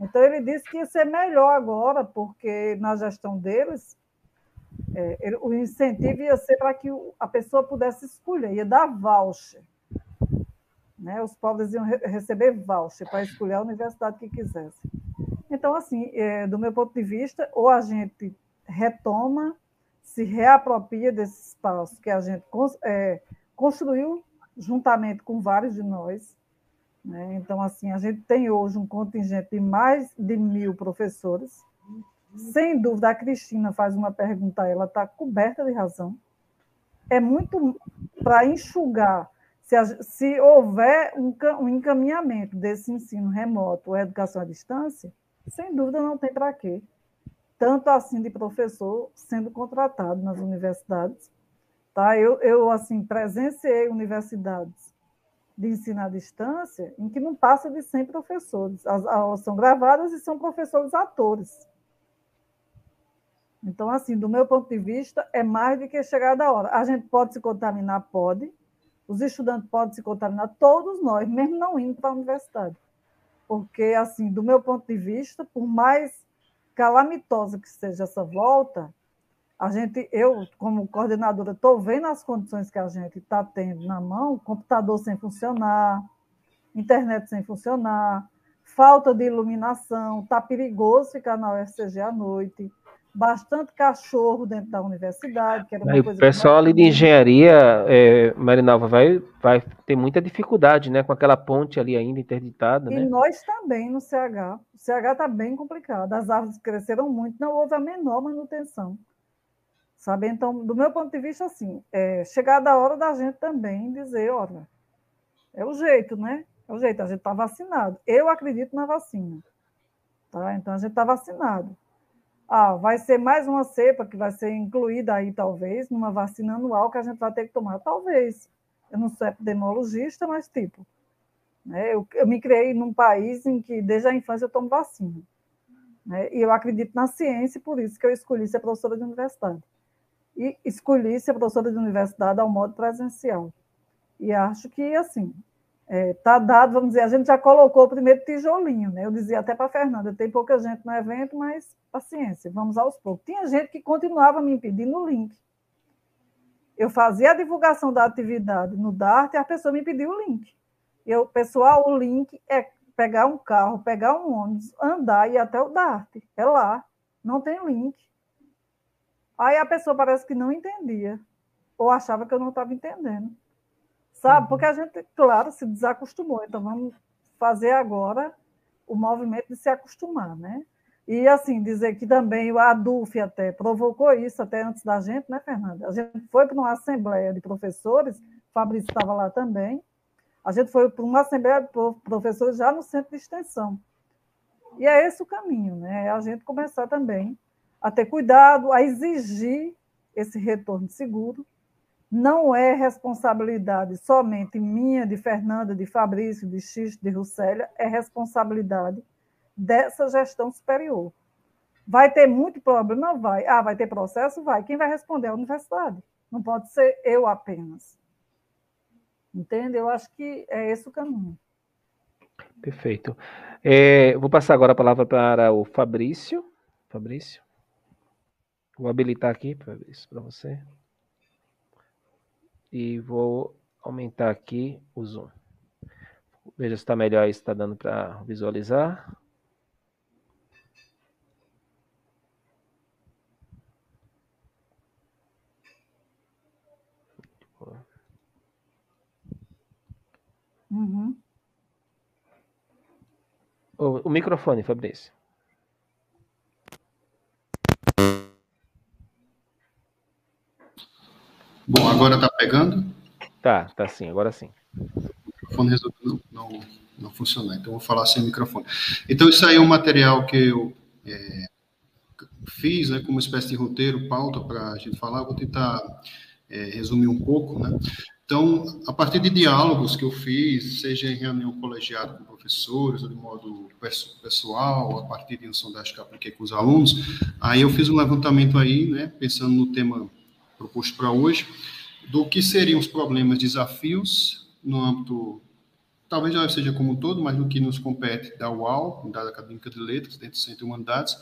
Então, ele disse que ia ser melhor agora, porque na gestão deles, é, ele, o incentivo ia ser para que a pessoa pudesse escolher, ia dar voucher. Né? Os pobres iam re receber voucher para escolher a universidade que quisesse. Então, assim, é, do meu ponto de vista, ou a gente retoma, se reapropria desse espaço que a gente é, construiu juntamente com vários de nós. Né? Então, assim, a gente tem hoje um contingente de mais de mil professores. Sem dúvida, a Cristina faz uma pergunta, ela está coberta de razão. É muito para enxugar se, a, se houver um, um, encaminhamento desse ensino remoto ou educação à distância, sem dúvida não tem para quê. Tanto assim de professor sendo contratado nas universidades. Tá? Eu, eu assim, presenciei universidades de ensino à distância em que não passa de 100 professores. As aulas são gravadas e são professores atores. Então, assim, do meu ponto de vista, é mais do que chegar da hora. A gente pode se contaminar? Pode, os estudantes podem se contaminar, todos nós, mesmo não indo para a universidade. Porque, assim, do meu ponto de vista, por mais calamitosa que seja essa volta, a gente, eu, como coordenadora, estou vendo as condições que a gente está tendo na mão, computador sem funcionar, internet sem funcionar, falta de iluminação, está perigoso ficar na UFCG à noite bastante cachorro dentro da universidade, que era uma Aí, coisa O pessoal ali de engenharia, é, Marinalva, vai, vai ter muita dificuldade, né? Com aquela ponte ali ainda interditada, e né? nós também no CH. O CH está bem complicado. As árvores cresceram muito, não houve a menor manutenção. Sabe? Então, do meu ponto de vista, assim, é chegada a hora da gente também dizer, olha, é o jeito, né? É o jeito, a gente está vacinado. Eu acredito na vacina. Tá? Então, a gente está vacinado. Ah, vai ser mais uma cepa que vai ser incluída aí, talvez, numa vacina anual que a gente vai ter que tomar. Talvez. Eu não sou epidemiologista, mas, tipo, né, eu, eu me criei num país em que, desde a infância, eu tomo vacina. Né, e eu acredito na ciência, por isso que eu escolhi ser professora de universidade. E escolhi ser professora de universidade ao modo presencial. E acho que, assim, Está é, tá dado, vamos dizer, a gente já colocou o primeiro tijolinho, né? Eu dizia até para a Fernanda, tem pouca gente no evento, mas paciência, vamos aos poucos. Tinha gente que continuava me pedindo o link. Eu fazia a divulgação da atividade no DART e a pessoa me pediu o link. Eu, pessoal, o link é pegar um carro, pegar um ônibus, andar e ir até o DART. É lá, não tem link. Aí a pessoa parece que não entendia, ou achava que eu não estava entendendo sabe? Uhum. Porque a gente, claro, se desacostumou. Então, vamos fazer agora o movimento de se acostumar, né? E, assim, dizer que também o ADUF até provocou isso, até antes da gente, né, Fernanda? A gente foi para uma assembleia de professores, Fabrício estava lá também, a gente foi para uma assembleia de professores já no centro de extensão. E é esse o caminho, né? É a gente começar também a ter cuidado, a exigir esse retorno seguro, não é responsabilidade somente minha, de Fernanda, de Fabrício, de X, de Russélia, é responsabilidade dessa gestão superior. Vai ter muito problema? Vai. Ah, vai ter processo? Vai. Quem vai responder é a universidade. Não pode ser eu apenas. Entende? Eu acho que é esse o caminho. Perfeito. É, vou passar agora a palavra para o Fabrício. Fabrício. Vou habilitar aqui, Fabrício, para você e vou aumentar aqui o zoom. Veja se está melhor se está dando para visualizar. Uhum. O, o microfone, Fabrício. Bom, agora está pegando? Tá, tá sim, agora sim. O microfone resolveu não, não, não funcionar, então vou falar sem microfone. Então, isso aí é um material que eu é, fiz, né, como uma espécie de roteiro, pauta para a gente falar. Vou tentar é, resumir um pouco, né? Então, a partir de diálogos que eu fiz, seja em reunião colegiada com professores, ou de modo pessoal, a partir de sondagem que apliquei com os alunos, aí eu fiz um levantamento aí, né, pensando no tema proposto para hoje, do que seriam os problemas, desafios no âmbito, talvez já seja como um todo, mas no que nos compete da UAL, Unidade Acadêmica de Letras, dentro do Centro de Humanidades,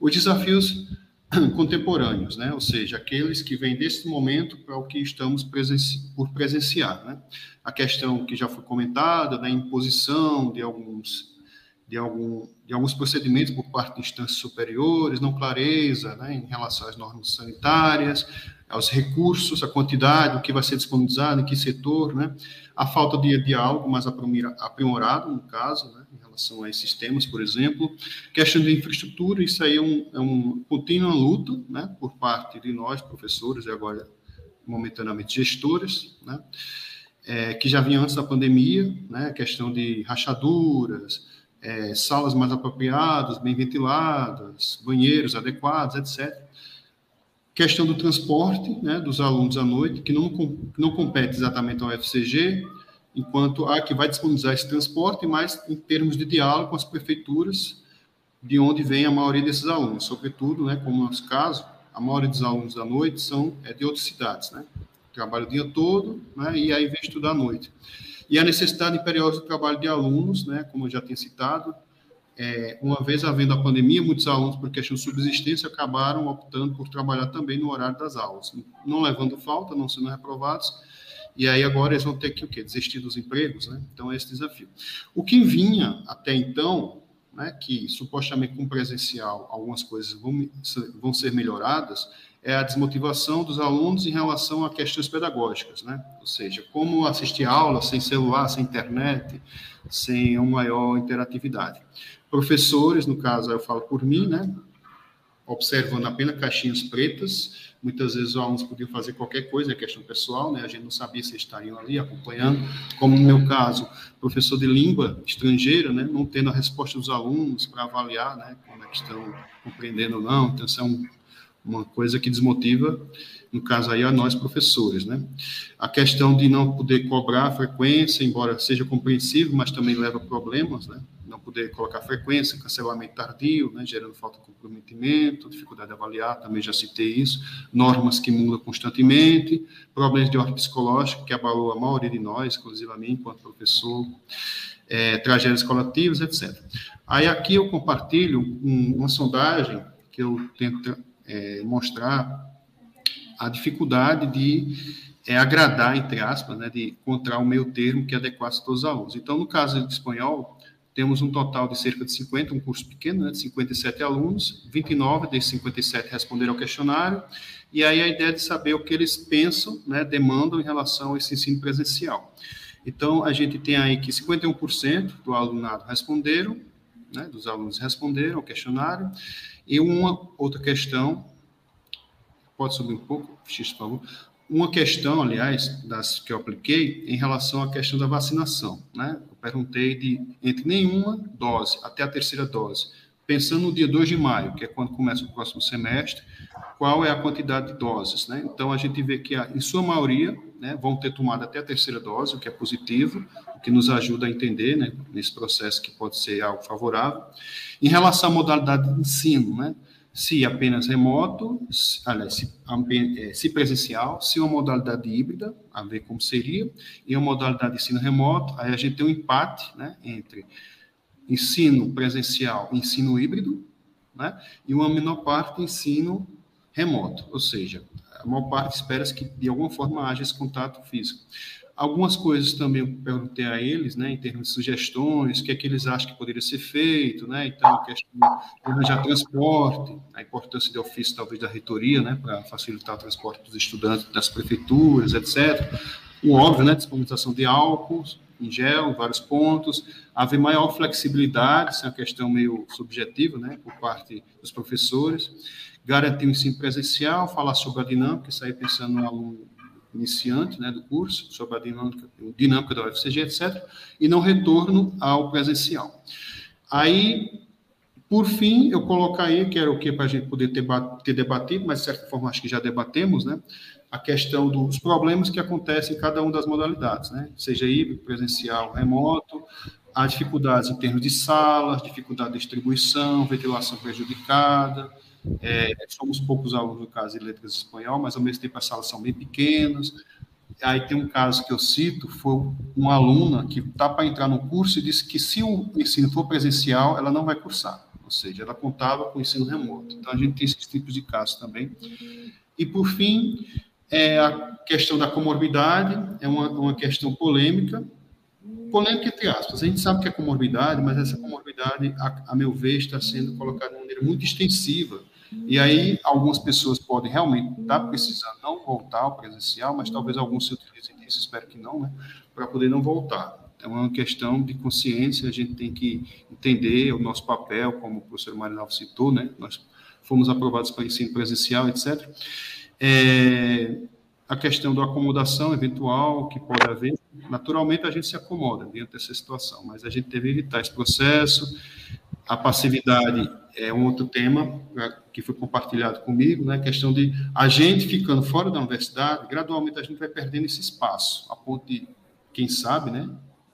os desafios (clears throat) contemporâneos, né? ou seja, aqueles que vêm desse momento para o que estamos presenci por presenciar. Né? A questão que já foi comentada da imposição de alguns, de, algum, de alguns procedimentos por parte de instâncias superiores, não clareza né, em relação às normas sanitárias, aos recursos, a quantidade, o que vai ser disponibilizado, em que setor, né? a falta de diálogo mais aprimorado, no caso, né? relação a esses temas, por exemplo. Questão de infraestrutura, isso aí é um, é um contínua luta, né, por parte de nós, professores, e agora, momentaneamente, gestores, né, é, que já vinha antes da pandemia, né, questão de rachaduras, é, salas mais apropriadas, bem ventiladas, banheiros adequados, etc. Questão do transporte né, dos alunos à noite, que não, não compete exatamente ao FCG, enquanto a que vai disponibilizar esse transporte, mas em termos de diálogo com as prefeituras, de onde vem a maioria desses alunos, sobretudo, né, como no nosso caso, a maioria dos alunos da noite são é, de outras cidades, né, trabalho o dia todo, né, e aí vem estudar à noite. E a necessidade imperiosa do trabalho de alunos, né, como eu já tinha citado, é, uma vez havendo a pandemia, muitos alunos, por questão de subsistência, acabaram optando por trabalhar também no horário das aulas, não levando falta, não sendo reprovados, e aí agora eles vão ter que o quê? Desistir dos empregos, né? Então é esse desafio. O que vinha até então, né, que supostamente com presencial algumas coisas vão, vão ser melhoradas, é a desmotivação dos alunos em relação a questões pedagógicas, né? Ou seja, como assistir aula sem celular, sem internet, sem uma maior interatividade. Professores, no caso, eu falo por mim, né? Observando apenas caixinhas pretas, Muitas vezes os alunos podiam fazer qualquer coisa, é questão pessoal, né? A gente não sabia se estariam ali acompanhando. Como no meu caso, professor de língua estrangeira, né? Não tendo a resposta dos alunos para avaliar, né? Como é que estão compreendendo ou não. Então, isso é um, uma coisa que desmotiva, no caso aí, a nós professores, né? A questão de não poder cobrar a frequência, embora seja compreensível, mas também leva problemas, né? Não poder colocar frequência, cancelamento tardio, né, gerando falta de comprometimento, dificuldade de avaliar, também já citei isso, normas que mudam constantemente, problemas de ordem psicológica, que abalou a maioria de nós, inclusive a mim, enquanto professor, é, tragédias coletivas, etc. Aí aqui eu compartilho um, uma sondagem que eu tento é, mostrar a dificuldade de é, agradar, entre aspas, né, de encontrar o meio termo que adequasse a todos os alunos. Então, no caso de espanhol, temos um total de cerca de 50, um curso pequeno, né, de 57 alunos, 29 desses 57 responderam ao questionário, e aí a ideia é de saber o que eles pensam, né, demandam em relação a esse ensino presencial. Então, a gente tem aí que 51% do alunado responderam, né, dos alunos responderam ao questionário, e uma outra questão, pode subir um pouco, X, por favor, uma questão, aliás, das que eu apliquei, em relação à questão da vacinação, né? Perguntei de entre nenhuma dose até a terceira dose, pensando no dia 2 de maio, que é quando começa o próximo semestre, qual é a quantidade de doses, né? Então, a gente vê que, em sua maioria, né, vão ter tomado até a terceira dose, o que é positivo, o que nos ajuda a entender, né, nesse processo que pode ser algo favorável. Em relação à modalidade de ensino, né? Se apenas remoto, aliás, se, se, presencial, se uma modalidade híbrida, a ver como seria, e uma modalidade de ensino remoto, aí a gente tem um empate né, entre ensino presencial e ensino híbrido, né, e uma menor parte ensino remoto, ou seja, a maior parte espera-se que de alguma forma haja esse contato físico. Algumas coisas também eu perguntei a eles, né, em termos de sugestões, o que é que eles acham que poderia ser feito, né, então, a questão de arranjar transporte, a importância de ofício, talvez, da reitoria, né, para facilitar o transporte dos estudantes das prefeituras, etc. O óbvio, né, disponibilização de álcool em gel, em vários pontos, haver maior flexibilidade, isso é uma questão meio subjetiva, né, por parte dos professores, garantir o ensino presencial, falar sobre a dinâmica, sair pensando no aluno iniciante né, do curso, sobre a dinâmica, dinâmica da UFCG, etc., e não retorno ao presencial. Aí, por fim, eu colocaria, que era o que para a gente poder ter, ter, debatido, mas de certa forma acho que já debatemos, né, a questão dos problemas que acontecem em cada uma das modalidades, né? seja híbrido, presencial, remoto, há dificuldades em termos de salas, dificuldade de distribuição, ventilação prejudicada, é, somos poucos alunos no caso de letras espanhol, mas ao mesmo tempo as salas são bem pequenas. Aí tem um caso que eu cito, foi uma aluna que está para entrar no curso e disse que se o ensino for presencial, ela não vai cursar, ou seja, ela contava com o ensino remoto. Então a gente tem esses tipos de casos também. E por fim, é a questão da comorbidade, é uma, uma questão polêmica, polêmica entre aspas. A gente sabe que é comorbidade, mas essa comorbidade, a, a meu ver, está sendo colocada de maneira muito extensiva. E aí, algumas pessoas podem realmente estar precisando não voltar ao presencial, mas talvez alguns se utilizem disso, espero que não, né, para poder não voltar. É uma questão de consciência, a gente tem que entender o nosso papel, como o professor Marinalvo citou, né, nós fomos aprovados para ensino presencial, etc. É, a questão da acomodação eventual que pode haver, naturalmente a gente se acomoda diante dessa situação, mas a gente deve evitar esse processo. A passividade é um outro tema né, que foi compartilhado comigo, né? A questão de a gente ficando fora da universidade, gradualmente a gente vai perdendo esse espaço, a ponto de, quem sabe, né?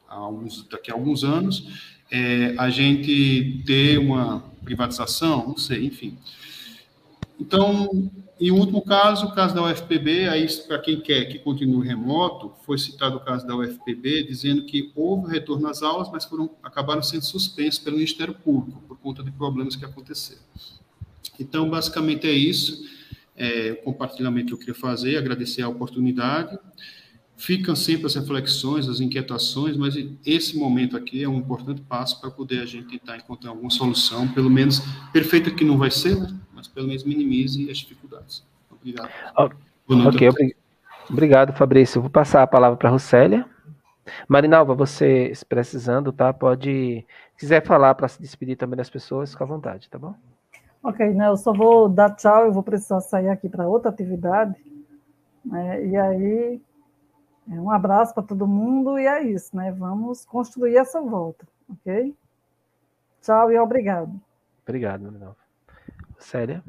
Alguns, daqui a alguns anos, é, a gente ter uma privatização, não sei, enfim. Então, em último caso, o caso da UFPB, aí para quem quer que continue remoto, foi citado o caso da UFPB, dizendo que houve retorno às aulas, mas foram, acabaram sendo suspensos pelo Ministério Público, por conta de problemas que aconteceram. Então, basicamente é isso, é, o compartilhamento que eu queria fazer, agradecer a oportunidade. Ficam sempre as reflexões, as inquietações, mas esse momento aqui é um importante passo para poder a gente tentar encontrar alguma solução, pelo menos perfeita que não vai ser, né? Mas pelo menos minimize as dificuldades. Obrigado. ok, obrigado, Fabrício. Vou passar a palavra para a Rucélia. Marinalva, você precisando, tá? Pode, se quiser falar para se despedir também das pessoas, fica à vontade, tá bom? Ok, né, eu só vou dar tchau, eu vou precisar sair aqui para outra atividade. Né, e aí, é, um abraço para todo mundo e é isso, né? Vamos construir essa volta, ok? Tchau e obrigado. Obrigado, Marinalva. Célia?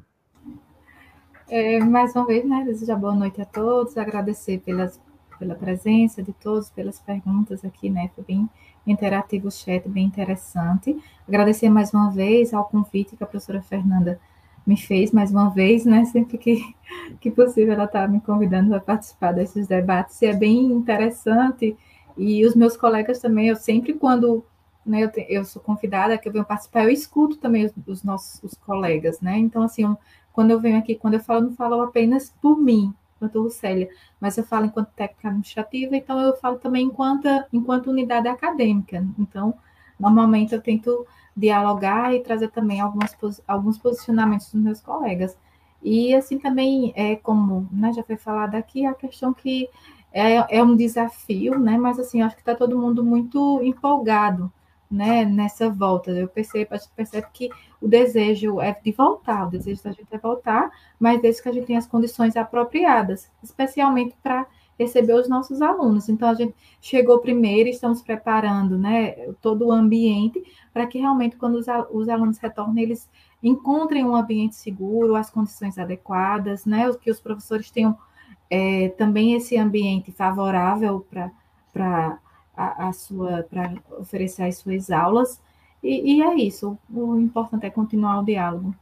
É, mais uma vez, né, desejar boa noite a todos, agradecer pelas, pela presença de todos, pelas perguntas aqui, né, foi bem interativo o chat, bem interessante. Agradecer mais uma vez ao convite que a professora Fernanda me fez mais uma vez, né, sempre que, (laughs) que possível ela está me convidando para participar desses debates, e é bem interessante, e os meus colegas também, eu sempre quando né, eu, te, eu, sou convidada, que eu venho participar, eu escuto também os, os nossos os colegas, né? Então, assim, eu, quando eu venho aqui, quando eu falo, eu não falo apenas por mim, enquanto Lucélia, mas eu falo enquanto técnica administrativa, então eu falo também enquanto, enquanto unidade acadêmica. Então, normalmente eu tento dialogar e trazer também algumas, alguns posicionamentos dos meus colegas. E assim também é como né, já foi falado aqui, a questão que é, é um desafio, né? Mas assim, acho que está todo mundo muito empolgado né, nessa volta. Eu percebo, a gente percebe que o desejo é de voltar, o desejo da gente é voltar, mas desde que a gente tenha as condições apropriadas, especialmente para receber os nossos alunos. Então, a gente chegou primeiro, estamos preparando né, todo o ambiente para que realmente, quando os, os alunos retornem, eles encontrem um ambiente seguro, as condições adequadas, né, que os professores tenham é, também esse ambiente favorável para a, a sua para oferecer as suas aulas. E, e, é isso. O importante é continuar o diálogo.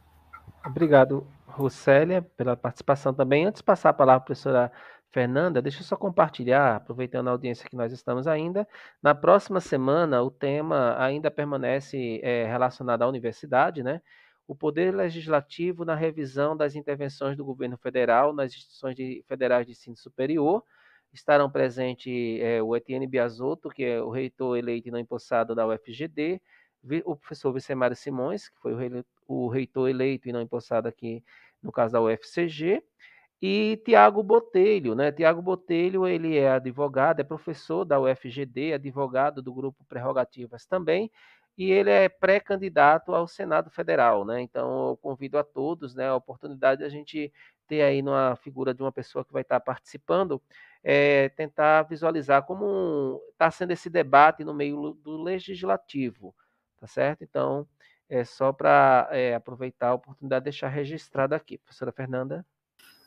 Obrigado, Rossélia, pela participação também. Antes de passar a palavra a professora Fernanda, deixa eu só compartilhar, aproveitando a audiência que nós estamos ainda. Na próxima semana, o tema ainda permanece é, relacionado à universidade, né? O Poder Legislativo na revisão das intervenções do governo federal nas instituições de, federais de ensino superior Estarão presentes é, o Etienne Biasotto, que é o reitor eleito e não empossado da UFGD, o professor Vicemário Simões, que foi o, reitor eleito e não empossado aqui no caso da UFCG, e Tiago Botelho, né? Tiago Botelho, ele é advogado, é professor da UFGD, advogado do grupo Prerrogativas também, e ele é pré-candidato ao Senado Federal, né? Então eu convido a todos, né, a oportunidade de a gente ter aí numa figura de uma pessoa que vai estar participando, é, tentar visualizar como está sendo esse debate no meio do legislativo, tá certo? Então, é só para é, aproveitar a oportunidade de deixar registrado aqui. Professora Fernanda.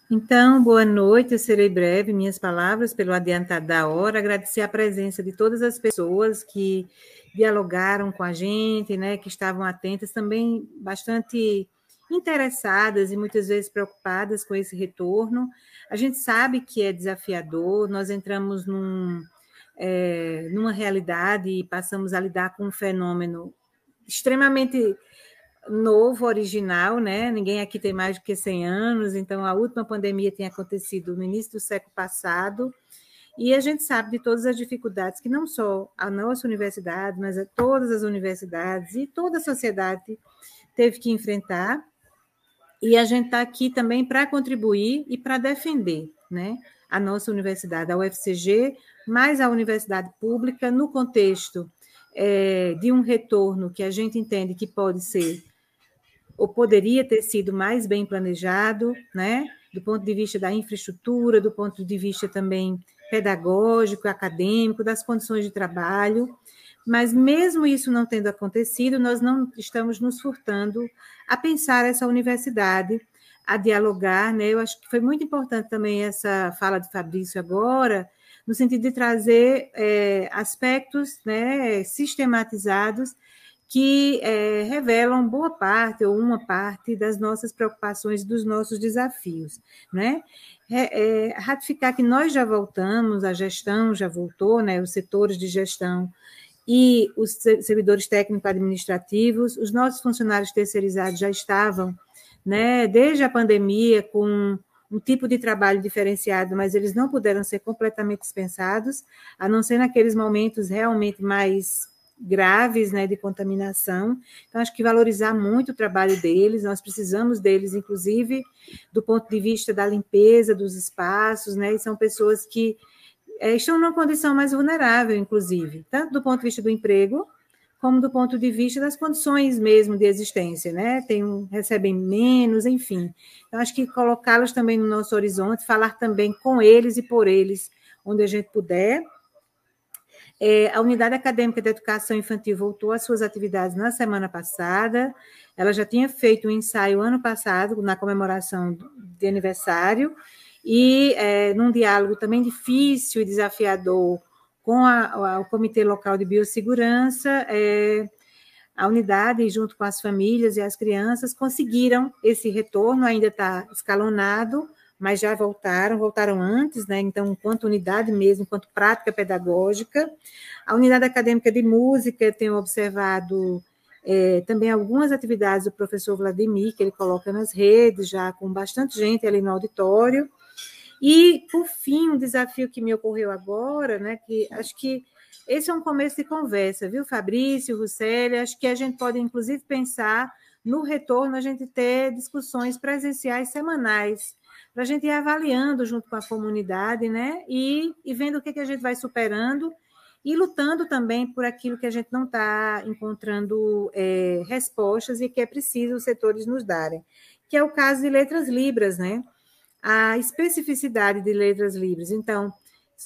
Então, boa noite, eu serei breve, minhas palavras, pelo adiantado da hora, agradecer a presença de todas as pessoas que dialogaram com a gente, né, que estavam atentas, também bastante interessadas e muitas vezes preocupadas com esse retorno. A gente sabe que é desafiador, nós entramos num, é, numa realidade e passamos a lidar com um fenômeno extremamente novo, original, né? Ninguém aqui tem mais do que 100 anos, então a última pandemia tem acontecido no início do século passado, e a gente sabe de todas as dificuldades que não só a nossa universidade, mas a todas as universidades e toda a sociedade teve que enfrentar, e a gente está aqui também para contribuir e para defender, né? A nossa universidade, a UFCG, mais a universidade pública, no contexto é, de um retorno que a gente entende que pode ser ou poderia ter sido mais bem planejado, né? do ponto de vista da infraestrutura, do ponto de vista também pedagógico, acadêmico, das condições de trabalho. Mas, mesmo isso não tendo acontecido, nós não estamos nos furtando a pensar essa universidade, a dialogar. Né? Eu acho que foi muito importante também essa fala de Fabrício agora, no sentido de trazer é, aspectos né, sistematizados que é, revelam boa parte ou uma parte das nossas preocupações, dos nossos desafios. Né? É, é, ratificar que nós já voltamos, a gestão já voltou, né, os setores de gestão e os servidores técnico-administrativos, os nossos funcionários terceirizados já estavam, né, desde a pandemia, com um tipo de trabalho diferenciado, mas eles não puderam ser completamente dispensados, a não ser naqueles momentos realmente mais graves né, de contaminação. Então, acho que valorizar muito o trabalho deles, nós precisamos deles, inclusive, do ponto de vista da limpeza dos espaços, né, e são pessoas que é, estão numa condição mais vulnerável, inclusive, tanto do ponto de vista do emprego, como do ponto de vista das condições mesmo de existência, né? Tem um, recebem menos, enfim. Então, acho que colocá-los também no nosso horizonte, falar também com eles e por eles, onde a gente puder, é, a Unidade Acadêmica de Educação Infantil voltou às suas atividades na semana passada. Ela já tinha feito um ensaio ano passado, na comemoração de aniversário, e é, num diálogo também difícil e desafiador com a, a, o Comitê Local de Biossegurança, é, a unidade, junto com as famílias e as crianças, conseguiram esse retorno, ainda está escalonado, mas já voltaram, voltaram antes, né? Então, enquanto unidade mesmo, enquanto prática pedagógica. A unidade acadêmica de música tem observado é, também algumas atividades do professor Vladimir, que ele coloca nas redes, já com bastante gente ali no auditório. E, por fim, um desafio que me ocorreu agora, né? Que acho que esse é um começo de conversa, viu, Fabrício, Russelli? Acho que a gente pode, inclusive, pensar no retorno, a gente ter discussões presenciais semanais para a gente ir avaliando junto com a comunidade, né? E, e vendo o que, que a gente vai superando e lutando também por aquilo que a gente não está encontrando é, respostas e que é preciso os setores nos darem, que é o caso de letras libras, né? A especificidade de letras libras. Então,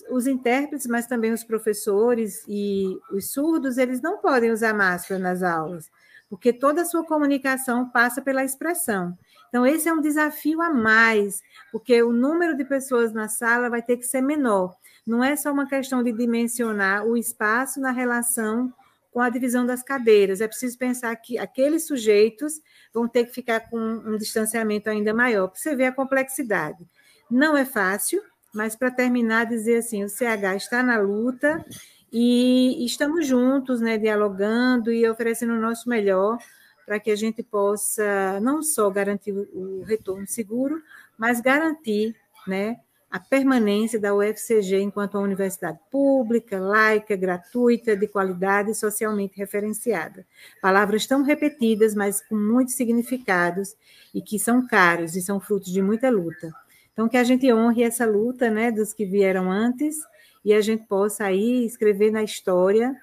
os intérpretes, mas também os professores e os surdos, eles não podem usar máscara nas aulas, porque toda a sua comunicação passa pela expressão. Então, esse é um desafio a mais, porque o número de pessoas na sala vai ter que ser menor. Não é só uma questão de dimensionar o espaço na relação com a divisão das cadeiras. É preciso pensar que aqueles sujeitos vão ter que ficar com um distanciamento ainda maior, para você ver a complexidade. Não é fácil, mas para terminar, dizer assim: o CH está na luta e estamos juntos, né, dialogando e oferecendo o nosso melhor para que a gente possa não só garantir o retorno seguro, mas garantir né, a permanência da UFCG enquanto uma universidade pública, laica, gratuita, de qualidade e socialmente referenciada. Palavras tão repetidas, mas com muitos significados e que são caros e são frutos de muita luta. Então, que a gente honre essa luta né, dos que vieram antes e a gente possa aí escrever na história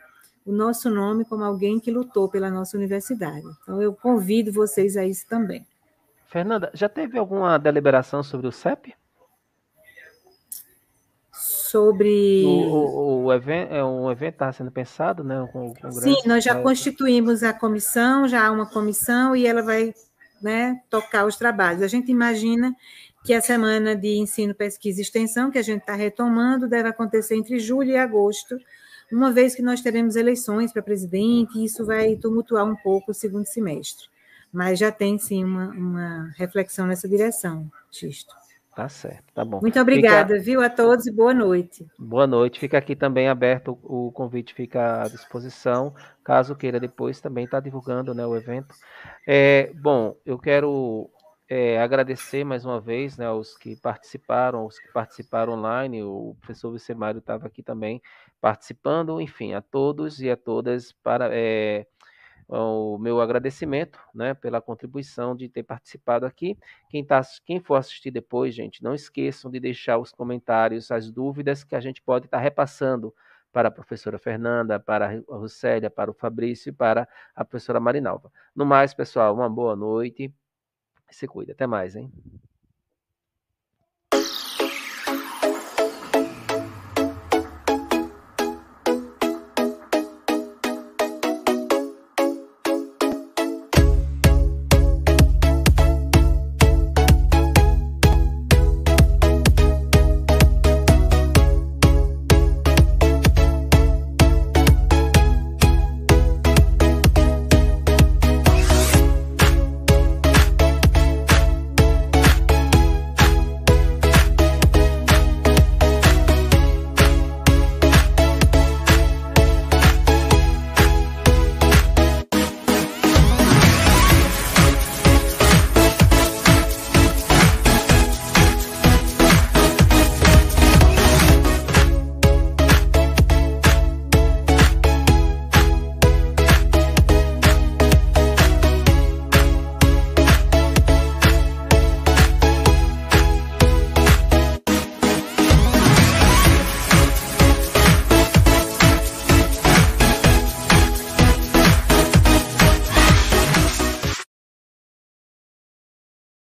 o nosso nome como alguém que lutou pela nossa universidade. Então, eu convido vocês a isso também. Fernanda, já teve alguma deliberação sobre o CEP? Sobre. O, o, o evento é um evento está sendo pensado, né? Com, com Sim, nós já constituímos a comissão, já há uma comissão e ela vai né, tocar os trabalhos. A gente imagina que a semana de ensino, pesquisa e extensão, que a gente está retomando, deve acontecer entre julho e agosto, uma vez que nós teremos eleições para presidente, e isso vai tumultuar um pouco o segundo semestre. Mas já tem, sim, uma, uma reflexão nessa direção, Xisto. Tá certo, tá bom. Muito obrigada, fica... viu, a todos e boa noite. Boa noite. Fica aqui também aberto, o convite fica à disposição, caso queira depois também estar tá divulgando né, o evento. É, bom, eu quero é, agradecer mais uma vez né, aos que participaram, os que participaram online, o professor Vicemário estava aqui também participando, enfim, a todos e a todas para. É, o meu agradecimento, né, pela contribuição de ter participado aqui. Quem, tá, quem for assistir depois, gente, não esqueçam de deixar os comentários, as dúvidas que a gente pode estar tá repassando para a professora Fernanda, para a Russélia, para o Fabrício e para a professora Marinalva. No mais, pessoal, uma boa noite. Se cuida. Até mais, hein?